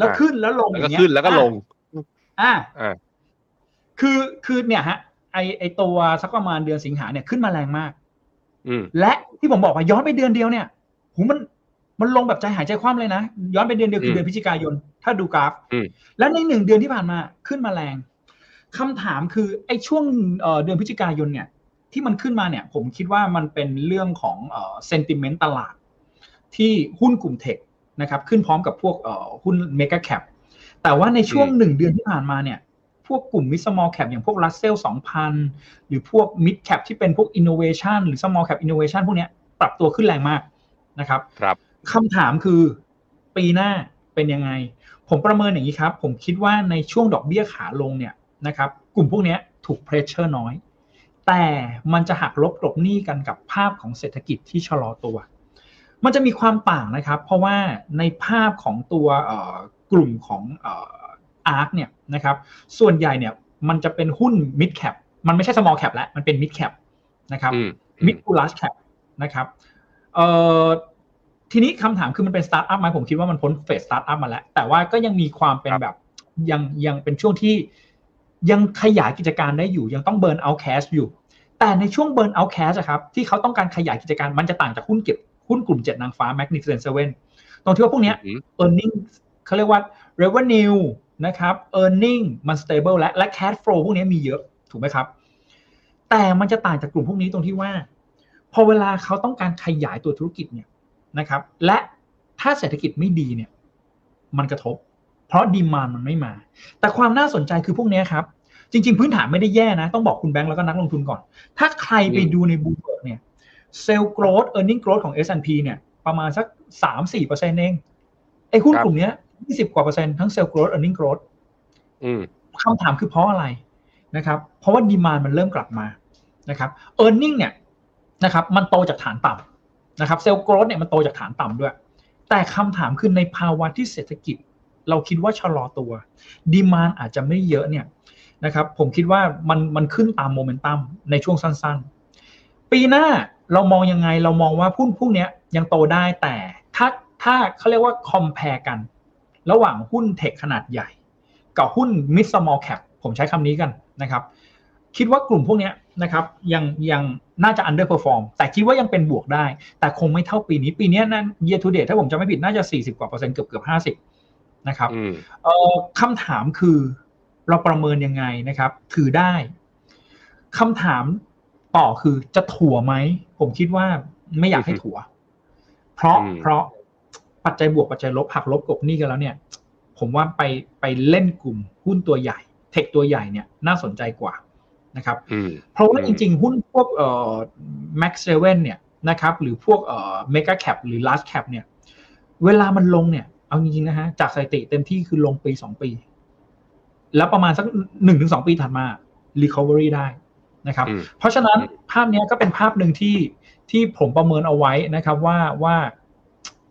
แล้วอ่าขึ้นแล้วลงแล้วอก็ย่างเงี้ยขึ้นแล้วก็ลงอ่าอ่าคือคือเนี่ยฮะ ไอไอตัวสักประมาณเดือนสิงหาเนี่ยขึ้นมาแรงมากอืมและที่ผมบอกว่าย้อนไปเดือนเดียวเนี่ยหูมันมันลงแบบใจหายใจคว่ำเลยนะ ย้อนไปเดือนเดียวคือเดือนพฤศจิกายน ถ้าดูกราฟอืมและในหนึ่งเดือนที่ผ่านมาขึ้นมาแรงคำถามคือไอ้ช่วงเอ่อเดือนพฤศจิกายนเนี่ย ที่มันขึ้นมาเนี่ย ผมคิดว่ามันเป็นเรื่องของเอ่อ sentiment ตลาด ที่หุ้นกลุ่ม tech นะครับขึ้นพร้อมกับพวกเอ่อหุ้น mega cap แต่ว่าในช่วงหนึ่งเดือนที่ผ่านมาเนี่ยพวกกลุ่มมิ d มอลแคปอย่างพวก Russell 2000หรือพวก Mid Cap ที่เป็นพวก Innovation หรือ Small Cap Innovation พวกเนี้ยปรับตัวขึ้นแรงมากนะครับครับคำถามคือปีหน้าเป็นยังไง ผมประเมินอย่างนี้ครับ ผมคิดว่าในช่วงดอกเบี้ยขาลงเนี่ยนะครับกลุ่มพวกเนี้ยถูก pressure น้อย แต่มันจะหักลบกลบหนี้กันกับภาพของเศรษฐกิจที่ชะลอตัว มันจะมีความต่างนะครับ เพราะว่าในภาพของตัวเอ่อกลุ่มของเอ่อ ARK เนี่ยนะครับ ส่วนใหญ่เนี่ยมันจะเป็นหุ้น mid cap มันไม่ใช่ small cap แล้ว มันเป็น mid cap นะครับอืม mid to large cap นะครับเอ่อทีนี้คำถามคือมันเป็นสตาร์ทอัพไหมผมคิดว่ามันพ้น phase startup มาแล้ว แต่ว่าก็ยังมีความเป็นครับแบบยังยังเป็นช่วงที่ยังขยายกิจการได้อยู่ ยังต้อง burn เอา cash อยู่ แต่ในช่วง burn เอา cash ครับที่เขาต้องการขยายกิจการมันจะต่างจากหุ้นเก็บ หุ้นกลุ่มเจ็ดนางฟ้า Magnificent Seven ตรงที่ว่าพวกเนี้ยอืม earning เขาเรียกว่า revenue นะครับ earning มัน stable และและ cash flow พวกนี้มีเยอะถูกไหมครับ แต่มันจะต่างจากกลุ่มพวกนี้ตรงที่ว่า พอเวลาเขาต้องการขยายตัวธุรกิจเนี่ยนะครับ และถ้าเศรษฐกิจไม่ดีเนี่ยมันกระทบ เพราะ demand มันไม่มา แต่ความน่าสนใจคือพวกเนี้ยครับ จริง ๆ พื้นฐานไม่ได้แย่นะ ต้องบอกคุณแบงค์แล้วก็นักลงทุนก่อน ถ้าใครไปอืมดูในบูเบิร์กเนี่ย sales growth earning growth ของ S&P เนี่ยประมาณสักสามสี่เปอร์เซ็นต์เองไอ้หุ้นกลุ่มเนี้ยยี่สิบกว่าเปอร์เซ็นต์ทั้ง sales growth earning growth อืมคำถามคือเพราะอะไรนะครับ เพราะว่า demand มันเริ่มกลับมานะครับ earning เนี่ยนะครับ มันโตจากฐานต่ำนะครับ sales growth เนี่ยมันโตจากฐานต่ำด้วย แต่คำถามคือในภาวะที่เศรษฐกิจ เราคิดว่าชะลอตัว demand อาจจะไม่เยอะเนี่ยนะครับ ผมคิดว่ามันมันขึ้นตามโมเมนตัมในช่วงสั้น ๆ ปีหน้า เรามองยังไงเรามองว่าหุ้นพวกเนี้ยยังโตได้แต่ถ้าถ้าเขาเรียกว่า compare กัน ระหว่างหุ้นเทคขนาดใหญ่ กับหุ้น mid small cap ผมใช้คำนี้กันนะครับ คิดว่ากลุ่มพวกเนี้ยนะครับยังยังน่าจะ underperform แต่คิดว่ายังเป็นบวกได้ แต่คงไม่เท่าปีนี้ปีเนี้ยนั่น year to date ถ้าผมจำไม่ผิดน่าจะ 40 กว่าเปอร์เซ็นต์เกือบเกือบ50นะครับอืมเอ่อคำถามคือเราประเมินยังไงนะครับ ถือได้คำถาม ต่อคือจะถั่วไหม ผมคิดว่าไม่อยากให้ถั่ว เพราะอืมเพราะปัจจัยบวกปัจจัยลบหักลบกบหนี้กันแล้วเนี่ย ผมว่าไปไปเล่นกลุ่มหุ้นตัวใหญ่ เทคตัวใหญ่เนี่ยน่าสนใจกว่านะครับอืมเพราะว่าอืจมริงๆ หุ้นพวกเอ่อ Max 7เนี่ยนะครับ หรือพวกเอ่อ Mega Cap หรือ Large Cap เนี่ย เวลามันลงเนี่ย เอาจริงๆนะฮะ จากสถิติเต็มที่คือลงปีสองปี แล้วประมาณสักหนึ่งถึงสองปีถัดมา recovery ได้ นะครับอืมเพราะฉะนั้นอืมภาพเนี้ยก็เป็นภาพหนึ่งที่ที่ผมประเมินเอาไว้นะครับว่าว่า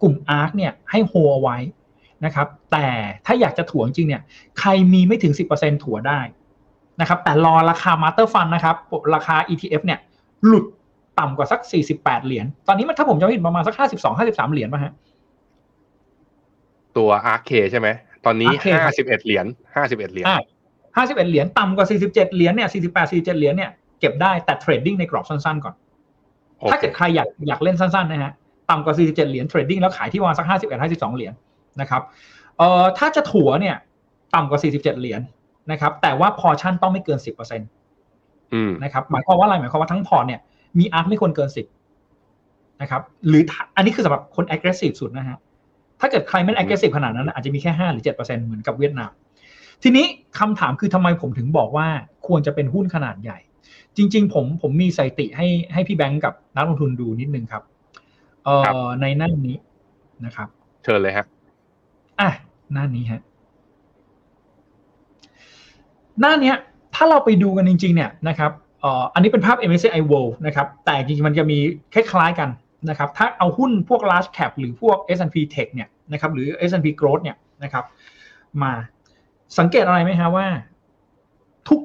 กลุ่ม ARK เนี่ยให้โฮเอาไว้นะครับ แต่ถ้าอยากจะถั่วจริงๆเนี่ย ใครมีไม่ถึง 10%ถั่วได้นะครับ แต่รอราคา Master Fund นะครับ ราคา ETF เนี่ย หลุดต่ำกว่าสัก 48 เหรียญ ตอนนี้มันถ้าผมจำไม่ผิดประมาณสัก 52 53 เหรียญป่ะฮะ ตัว ARKK ใช่ไหม ตอนนี้ ARK ครับห้าสิบเอ็ดเหรียญห้าสิบเอ็ดเหรียญอ่า51 เหรียญ ต่ำกว่า 47 เหรียญเนี่ย 48 47 เหรียญเนี่ย เก็บได้แต่ trading ในกรอบสั้นๆก่อนโอเคถ้าเกิดใครอยากอยากเล่นสั้นๆนะฮะต่ำกว่า 47 เหรียญ trading แล้วขายที่ประมาณสัก 51 52 เหรียญนะครับเอ่อถ้าจะถัวเนี่ย ต่ำกว่า 47 เหรียญนะครับ แต่ว่าพอชั่นต้องไม่เกิน 10%อืมนะครับ หมายความว่าอะไรหมายความว่าทั้งพอร์ตเนี่ยมี ARK ไม่ควรเกิน 10นะครับ หรือถ้าอันนี้คือสำหรับคน aggressive สุดนะฮะถ้าเกิดใครไม่ aggressive ขนาดนั้น อาจจะมีแค่ห้าหรือเจ็ดเปอร์เซ็นเหมือนกับเวียดนามทีนี้คำถามคือทำไมผมถึงบอกว่าควรจะเป็นหุ้นขนาดใหญ่ จริง ๆ ผมผมมีสถิติให้ให้พี่แบงก์กับนักลงทุนดูนิดนึงครับเอ่ครับอในหน้านี้นะครับ เชิญเลยฮะอะหน้านี้ฮะหน้าเนี้ย ถ้าเราไปดูกันจริง ๆ เนี่ยนะครับเอ่ออันนี้เป็นภาพ MSCI World นะครับ แต่จริงๆ มันจะมีคล้ายๆกันนะครับ ถ้าเอาหุ้นพวก large cap หรือพวก S&P Tech เนี่ยนะครับ หรือ S&P Growth เนี่ยนะครับ มาสังเกตอะไรไหมฮะว่า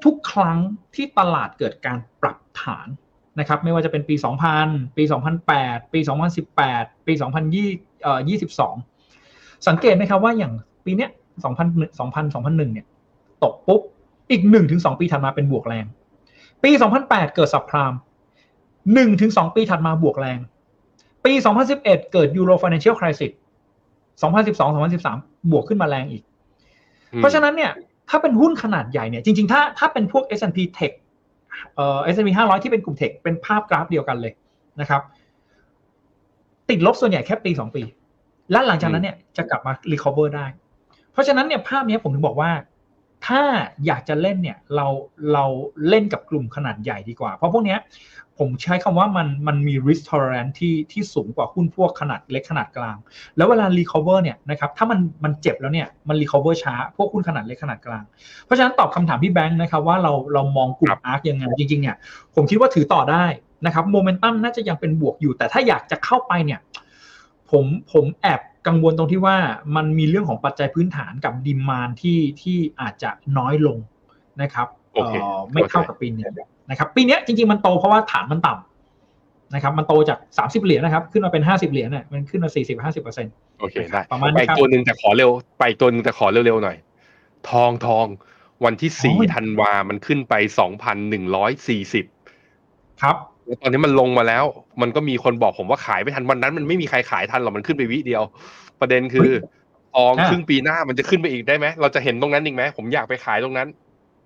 ทุกๆ ครั้งที่ตลาดเกิดการปรับฐานนะครับไม่ว่าจะเป็นปี 2000 ปี 2008 ปี 2018 ปี 2022 สังเกตไหมครับว่าอย่างปีเนี้ย2000 2000 2001 เนี่ยตกปุ๊บ อีก 1-2 ปีถัดมาเป็นบวกแรง ปี 2008 เกิดสับพราม1-2 ปีถัดมาบวกแรง ปี 2011 เกิด Euro Financial Crisis 2012-2013 บวกขึ้นมาแรงอีก เพราะฉะนั้นเนี่ย ถ้าเป็นหุ้นขนาดใหญ่เนี่ยจริงๆ ถ้าถ้าเป็นพวก S&P Tech เอ่อ S&P 500 ที่เป็นกลุ่มเทคเป็นภาพกราฟเดียวกันเลยนะครับ ติดลบส่วนใหญ่แค่ปี 2 ปี และหลังจากนั้นเนี่ยจะกลับมา recover ได้ เพราะฉะนั้นเนี่ยภาพนี้ผมถึงบอกว่า ถ้าอยากจะเล่นเนี่ยเราเราเล่นกับกลุ่มขนาดใหญ่ดีกว่า เพราะพวกเนี้ยผมใช้คำว่ามันมันมี risk tolerance ที่ที่สูงกว่าหุ้นพวกขนาดเล็กขนาดกลาง แล้วเวลา recover เนี่ยนะครับถ้ามันมันเจ็บแล้วเนี่ยมัน recover ช้า พวกหุ้นขนาดเล็กขนาดกลาง เพราะฉะนั้นตอบคำถามพี่แบงค์นะครับว่าเราเรามองกลุ่ครัมบอาร์คยังไงจริงๆเนี่ยผมคิดว่าถือต่อได้นะครับโมเมนตัมน่าจะยังเป็นบวกอยู่ แต่ถ้าอยากจะเข้าไปเนี่ยผมผมแอบ กังวลตรงที่ว่ามันมีเรื่องของปัจจัยพื้นฐานกับดิมานที่ที่อาจจะน้อยลงนะครับโอเคเอ่อไม่เท่ากับปีนี้นะครับ ปีเนี้ยจริงๆมันโตเพราะว่าฐานมันต่ำนะครับ มันโตจาก 30 เหรียญนะครับ ขึ้นมาเป็น 50 เหรียญเนี่ยมันขึ้นมา 40-50เปอร์เซ็นต์โอเคได้ประมาณไปนี้ครับตัวหนึ่งแต่ขอเร็ว ไปตัวหนึ่งแต่ขอเร็วๆหน่อย ทองทองวันที่สี่โอ้ยธันวา มันขึ้นไปสองพันหนึ่งร้อยสี่สิบครับแล้ว ตอนนี้มันลงมาแล้ว มันก็มีคนบอกผมว่าขายไม่ทันวันนั้น มันไม่มีใครขายทันหรอกมันขึ้นไปวิเดียว ประเด็นคือทองอ่าครึ่งปีหน้ามันจะขึ้นไปอีกได้ไหมเราจะเห็นตรงนั้นอีกไหมผมอยากไปขายตรงนั้น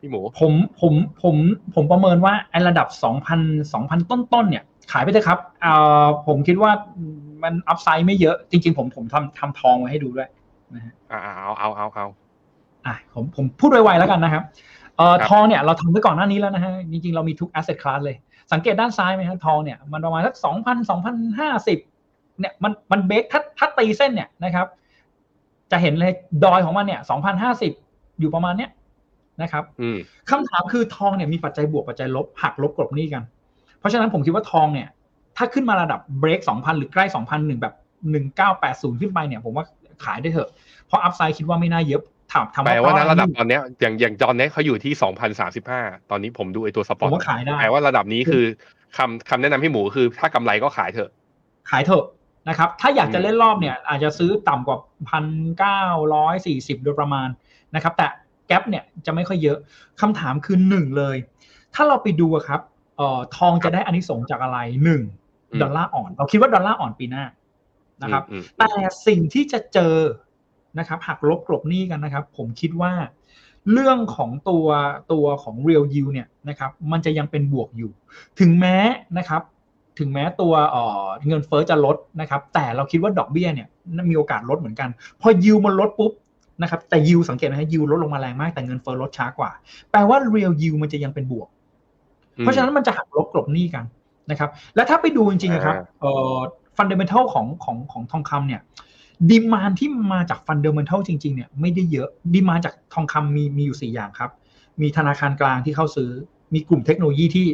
พี่หมูผมผมผมผมประเมินว่าไอ้ระดับ2,000 2,000ต้นๆเนี่ย ขายไปเถอะครับเอ่อผมคิดว่ามันอัพไซด์ไม่เยอะ จริง ๆ ผมผมทำทำทองไว้ให้ดูด้วยนะฮะอ่าเอาเอาเอาเอาอะผมผมพูดไวๆแล้วกันนะครับเอ่อครับทองเนี่ยเราทำไว้ก่อนหน้านี้แล้วนะฮะจริงๆเรามีทุก asset class เลย สังเกตด้านซ้ายไหมฮะทองเนี่ยมันประมาณสัก2,000 2,050เนี่ยมันมันเบรกถ้าถ้าตีเส้นเนี่ยนะครับ จะเห็นเลยดอยของมันเนี่ย2,050อยู่ประมาณเนี้ยนะครับอืมคำถามคือทองเนี่ยมีปัจจัยบวกปัจจัยลบหักลบกลบหนี้กัน เพราะฉะนั้นผมคิดว่าทองเนี่ย ถ้าขึ้นมาระดับเบรก2,000หรือใกล้2,001แบบ1980ขึ้นไปเนี่ย ผมว่าขายได้เถอะเพราะอัพไซด์คิดว่าไม่น่าเยอะ ถามถามแปลว่าเพนะอระดับตอนเนี้ยอย่างอย่างตอนเนี้ยเขาอยู่ที่สองพันสามสิบห้าตอนนี้ผมดูไอตัวสปผอร์มตว่าขายได้แปลว่าระดับนี้คือคำคำแนะนำพี่หมูคือ ถ้ากำไรก็ขายเถอะ ขายเถอะนะครับ ถ้าอยากจะเล่นรอบเนี่ย อาจจะซื้อต่ำกว่าพันเก้าร้อยสี่สิบโดยประมาณนะครับ แต่แกลบเนี่ยจะไม่ค่อยเยอะคำถามคือหนึ่งเลย ถ้าเราไปดูอะครับเอ่อทองจะได้อานิสงส์จากอะไรหนึ่งอืมดอลลาร์อ่อน เราคิดว่าดอลลาร์อ่อนปีหน้านะครับอืมแต่สิ่งที่จะเจอ นะครับหักลบกลบหนี้กันนะครับ ผมคิดว่าเรื่องของตัวตัวของ real yield เนี่ยนะครับมันจะยังเป็นบวกอยู่ ถึงแม้นะครับถึงแม้ตัวเอ่อเงินเฟ้อจะลดนะครับแต่เราคิดว่าดอกเบี้ยเนี่ยมีโอกาสลดเหมือนกัน พอ yield มันลดปุ๊บนะครับแต่ yield สังเกตนะฮะ yield ลดลงมาแรงมากแต่เงินเฟ้อลดช้ากว่า แปลว่า real yield มันจะยังเป็นบวกอืมเพราะฉะนั้นมันจะหักลบกลบหนี้กันนะครับและถ้าไปดูจริงๆนะครับอ่าเอ่อ fundamental ของของของทองคำเนี่ย demand ที่มาจาก fundamental จริงๆเนี่ยไม่ได้เยอะ demand จากทองคำมีมีอยู่สี่อย่างครับ มีธนาคารกลางที่เข้าซื้อ มีกลุ่มเทคโนโลยีที่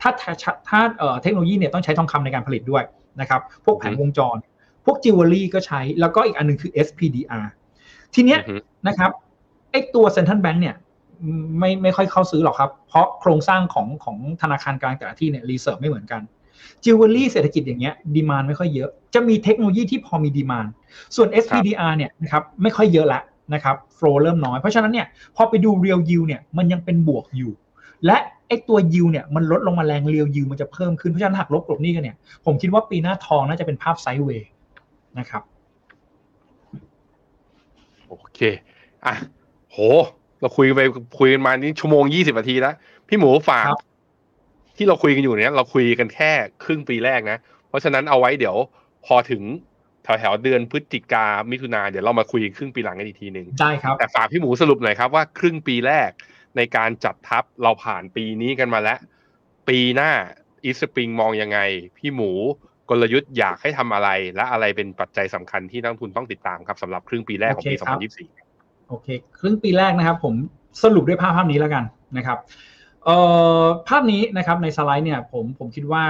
ถ้าถ้าถ้าเอ่อเทคโนโลยีเนี่ยต้องใช้ทองคำในการผลิตด้วยนะครับพวกแผงวงจร พวกจิวเวลรี่ก็ใช้แล้วก็อีกอันหนึงคือ SPDR ทีเนี้ยอือฮึนะครับไอ้ตัว central bank เนี่ยไม่ไม่ค่อยเข้าซื้อหรอกครับ เพราะโครงสร้างของของธนาคารกลางแต่ละที่เนี่ย reserve ไม่เหมือนกัน จิวเวลรี่เศรษฐกิจอย่างเงี้ย demand ไม่ค่อยเยอะ จะมีเทคโนโลยีที่พอมี demand ส่วน SPDR เนี่ยนะครับไม่ค่อยเยอะละนะครับ flow เริ่มน้อย เพราะฉะนั้นเนี่ยพอไปดู real yield เนี่ยมันยังเป็นบวกอยู่ และไอ้ตัว yield เนี่ยมันลดลงมาแรง real yield มันจะเพิ่มขึ้น เพราะฉะนั้นหักลบกลบหนี้กันเนี่ยผมคิดว่าปีหน้าทองน่าจะเป็นภาพ sidewayนะครับโอเคอะโห เราคุยกันไปคุยกันมานี่ชั่วโมงยี่สิบนาทีแล้วพี่หมูฝากครับ ที่เราคุยกันอยู่เนี้ยเราคุยกันแค่ครึ่งปีแรกนะ เพราะฉะนั้นเอาไว้เดี๋ยวพอถึงแถวๆเดือนพฤศจิกามิถุนาเดี๋ยวเรามาคุยครึ่งปีหลังกันอีกทีหนึ่งได้ครับแต่ฝากพี่หมูสรุปหน่อยครับว่าครึ่งปีแรกในการจัดทัพเราผ่านปีนี้กันมาแล้ว ปีหน้าEastspring มองยังไง พี่หมูกลยุทธ์อยากให้ทำอะไร และอะไรเป็นปัจจัยสำคัญที่นักลงทุนต้องติดตามครับสำหรับครึ่งปีแรกของปีโอเคครับ2024 โอเค ครึ่งปีแรกนะครับ ผมสรุปด้วยภาพภาพนี้แล้วกันนะครับ เอ่อภาพนี้นะครับในสไลด์เนี่ยผมผมคิดว่า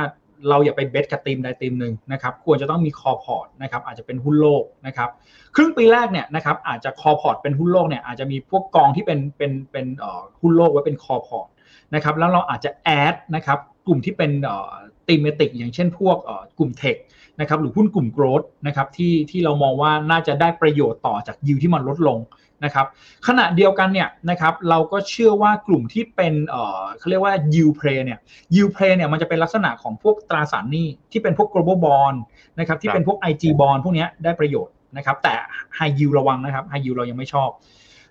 เราอย่าไป bet กับทีมใดทีมหนึ่งนะครับควรจะต้องมี core port นะครับอาจจะเป็นหุ้นโลกนะครับครึ่งปีแรกเนี่ยนะครับอาจจะ core port เป็นหุ้นโลกเนี่ยอาจจะมีพวกกองที่เป็นเป็นเป็นเอ่อหุ้นโลกไว้เป็น core portนะครับแล้วเราอาจจะแอดนะครับกลุ่มที่เป็นเอ่อตีมเมติกอย่างเช่นพวกเอ่อกลุ่มเทคนะครับหรือหุ้นกลุ่มโกรดนะครับที่ที่เรามองว่าน่าจะได้ประโยชน์ต่อจากยิวที่มันลดลง นะครับขณะเดียวกันเนี่ยนะครับเราก็เชื่อว่ากลุ่มที่เป็นเอ่อเขาเรียกว่า yield play เนี่ย yield play เนี่ยมันจะเป็นลักษณะของพวกตราสารหนี้ที่เป็นพวก global bond นะครับที่เป็นพวก IG bond พวกเนี้ยได้ประโยชน์นะครับแต่ high yield ระวังนะครับ high yield เรายังไม่ชอบ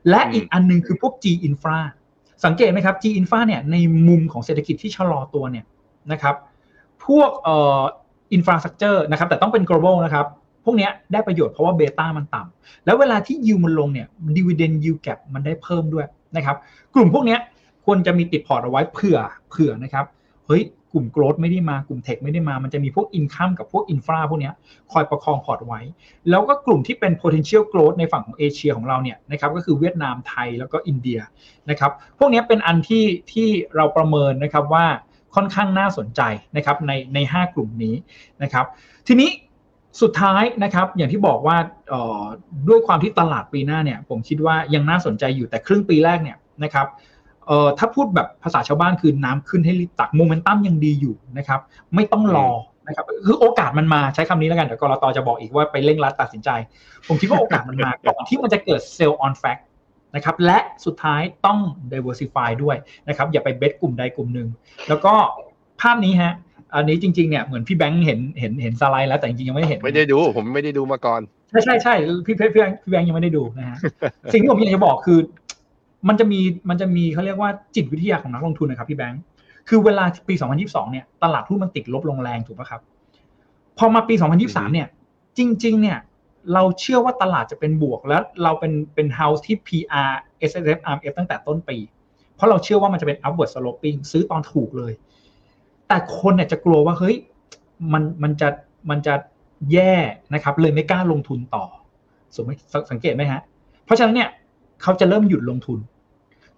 และอีกอันหนึงคือพวก G infra สังเกตไหมครับ G infra เนี่ยในมุมของเศรษฐกิจที่ชะลอตัวเนี่ยนะครับพวกเอ่อ infrastructure นะครับแต่ต้องเป็น global นะครับ พวกนี้ได้ประโยชน์เพราะว่า beta มันต่ำแล้วเวลาที่ yield มันลงเนี่ย dividend yield gap มันได้เพิ่มด้วยนะครับ กลุ่มพวกนี้ควรจะมีติด port เอาไว้เผื่อเผื่อนะครับเฮ้ยกลุ่ม growth ไม่ได้มากลุ่ม tech ไม่ได้มา มันจะมีพวก income กับพวก infra พวกนี้คอยประคอง port ไว้ แล้วก็กลุ่มที่เป็น potential growth ในฝั่งของเอเชียของเราเนี่ยนะครับก็คือเวียดนามไทยแล้วก็อินเดียนะครับพวกนี้เป็นอันที่ที่เราประเมินนะครับว่าค่อนข้างน่าสนใจนะครับในใน 5 กลุ่มนี้นะครับทีนี้ สุดท้ายนะครับ อย่างที่บอกว่าด้วยความที่ตลาดปีหน้าเนี่ย ผมคิดว่ายังน่าสนใจอยู่แต่ครึ่งปีแรกเนี่ยนะครับเอ่อถ้าพูดแบบภาษาชาวบ้านคือน้ำขึ้นให้รีบตักโมเมนตัมยังดีอยู่นะครับ ไม่ต้องรอนะครับคือโอกาสมันมาใช้คำนี้แล้วกันเดี๋ยวกรตจะบอกอีกว่าไปเร่งรัดตัดสินใจ ผมคิดว่าโอกาสมันมาก่อนที่มันจะเกิด sell on fact นะครับและสุดท้ายต้อง diversify ด้วยนะครับ อย่าไปเบสกลุ่มใดกลุ่มหนึ่งแล้วก็ภาพนี้ฮะ อันนี้จริงๆเนี่ยเหมือนพี่แบงค์เห็นเห็นเห็นสไลด์แล้วแต่จริงๆยังไม่เห็น ไม่ได้ดู ผมไม่ได้ดูมาก่อน ใช่ใช่ใช่พี่พี่พี่แบงค์พี่แบงค์ยังไม่ได้ดูนะฮะสิ่งที่ผมอยากจะบอกคือ มันจะมีมันจะมีเขาเรียกว่าจิตวิทยาของนักลงทุนนะครับพี่แบงค์คือเวลาปี 2022 เนี่ยตลาดหุ้นมันติดลบลงแรงถูกไหมครับพอมาปี 2023 เนี่ย จริง ๆ เนี่ย เราเชื่อว่าตลาดจะเป็นบวกแล้วเราเป็นเป็น house ที่ PR S S F R F ตั้งแต่ต้นปี เพราะเราเชื่อว่ามันจะเป็น upward sloping ซื้อตอนถูกเลย แต่คนเนี่ยจะกลัวว่าเฮ้ยมันมันจะมันจะแย่นะครับ เลยไม่กล้าลงทุนต่อสมมติสังเกตไหมฮะ เพราะฉะนั้นเนี่ยเขาจะเริ่มหยุดลงทุน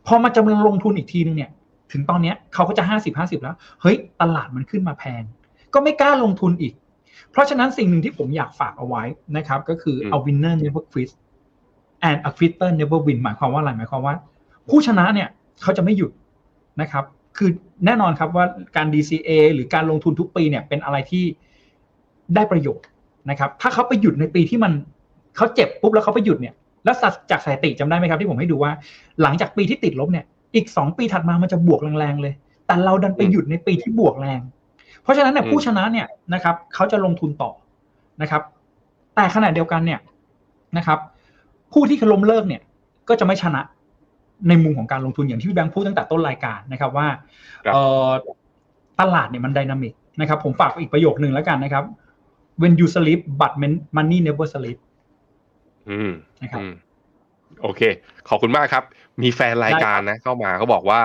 พอมาจะลงทุนอีกทีนึงเนี่ย ถึงตอนเนี้ยเขาก็จะห้าสิบห้าสิบแล้ว เฮ้ย ตลาดมันขึ้นมาแพง ก็ไม่กล้าลงทุนอีก เพราะฉะนั้นสิ่งหนึ่งที่ผมอยากฝากเอาไว้นะครับ ก็คืออืม a winner never quit and a quitter never win หมายความว่าอะไรหมายความว่า ผู้ชนะเนี่ยเขาจะไม่หยุดนะครับ คือแน่นอนครับว่าการ DCA หรือการลงทุนทุกปีเนี่ยเป็นอะไรที่ได้ประโยชน์นะครับ ถ้าเขาไปหยุดในปีที่มันเขาเจ็บปุ๊บแล้วเขาไปหยุดเนี่ย แล้วจากสถิติจำได้ไหมครับที่ผมให้ดูว่า หลังจากปีที่ติดลบเนี่ย อีกสองปีถัดมามันจะบวกแรงๆเลย แต่เราดันไปหยุดในปีที่บวกแรง เพราะฉะนั้นเนี่ยอืมผู้ชนะเนี่ยนะครับเขาจะลงทุนต่อนะครับ แต่ขณะเดียวกันเนี่ยนะครับ ผู้ที่ล้มเลิกเนี่ยก็จะไม่ชนะ ในมุมของการลงทุนอย่างที่พี่แบงค์พูดตั้งแต่ต้นรายการนะครับว่าครับเอ่อตลาดเนี่ยมันไดนามิกนะครับผมฝากอีกประโยคนึงแล้วกันนะครับ when you sleep but money never sleep อืมนะครับอืมโอเค ขอบคุณมากครับ มีแฟนรายการนะ เข้ามาเขาบอกว่า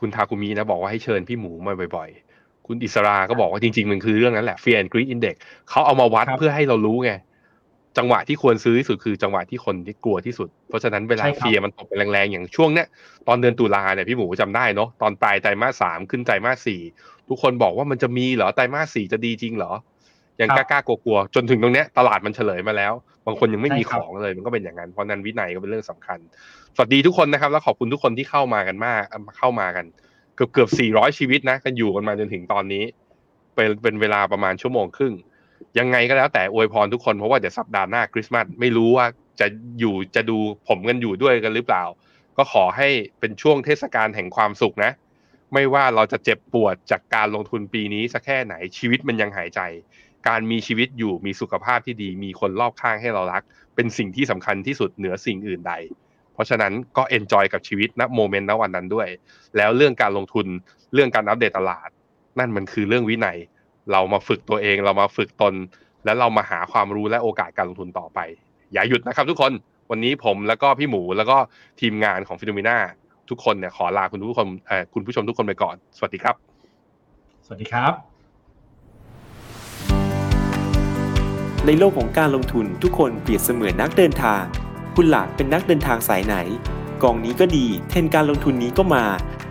คุณทาคุมินะ บอกว่าให้เชิญพี่หมูมาบ่อยๆ คุณอิสราก็บอกว่าจริงๆ มันคือเรื่องนั้นแหละ Fear and Greed Index เขาเอามาวัดครับเพื่อให้เรารู้ไง จังหวะที่ควรซื้อที่สุดคือจังหวะที่คนที่กลัวที่สุด เพราะฉะนั้นเวลาใช่ครับเฟียมันตกไปแรงๆ อย่างช่วงเนี้ยตอนเดือนตุลาเนี่ยพี่หมูจำได้เนาะตอนปลายไตรมาสสามขึ้นไตรมาสสี่ทุกคนบอกว่ามันจะมีเหรอไตรมาสสี่จะดีจริงเหรอ ยังคกรับล้าๆกลัวๆจนถึงตรงเนี้ยตลาดมันเฉลยมาแล้ว บางคนยังไม่มีใช่คขรับองเลยมันก็เป็นอย่างนั้นเพราะฉะนั้นวินัยก็เป็นเรื่องสำคัญ สวัสดีทุกคนนะครับ แล้วขอบคุณทุกคนที่เข้ามากันมากเข้ามากัน เกือบเกือบสี่ร้อยชีวิตนะกันอยู่กันมาจนถึงตอนนี้ เป็นเป็นเวลาประมาณชั่วโมงครึ่ง ยังไงก็แล้วแต่อวยพรทุกคนเพราะว่าเดี๋ยวสัปดาห์หน้าคริสต์มาสไม่รู้ว่าจะอยู่จะดูผมกันอยู่ด้วยกันหรือเปล่า ก็ขอให้เป็นช่วงเทศกาลแห่งความสุขนะ ไม่ว่าเราจะเจ็บปวดจากการลงทุนปีนี้สักแค่ไหนชีวิตมันยังหายใจ การมีชีวิตอยู่มีสุขภาพที่ดี มีคนรอบข้างให้เรารัก เป็นสิ่งที่สำคัญที่สุดเหนือสิ่งอื่นใด เพราะฉะนั้นก็ enjoy กับชีวิตณ moment ณวันนั้นด้วย แล้วเรื่องการลงทุนเรื่องการอัปเดตตลาด นั่นมันคือเรื่องวินัย เรามาฝึกตัวเองเรามาฝึกตน แล้วเรามาหาความรู้และโอกาสการลงทุนต่อไป อย่าหยุดนะครับทุกคนวันนี้ผมแล้วก็พี่หมูแล้วก็ทีมงานของ FINNOMENA ทุกคนเนี่ยขอลาคุณผู้ชมเอ่อคุณผู้ชมทุกคนไปก่อน สวัสดีครับ สวัสดีครับ ในโลกของการลงทุนทุกคนเปรียบเสมือนนักเดินทาง คุณล่ะเป็นนักเดินทางสายไหน กองนี้ก็ดี เทรนด์การลงทุนนี้ก็มา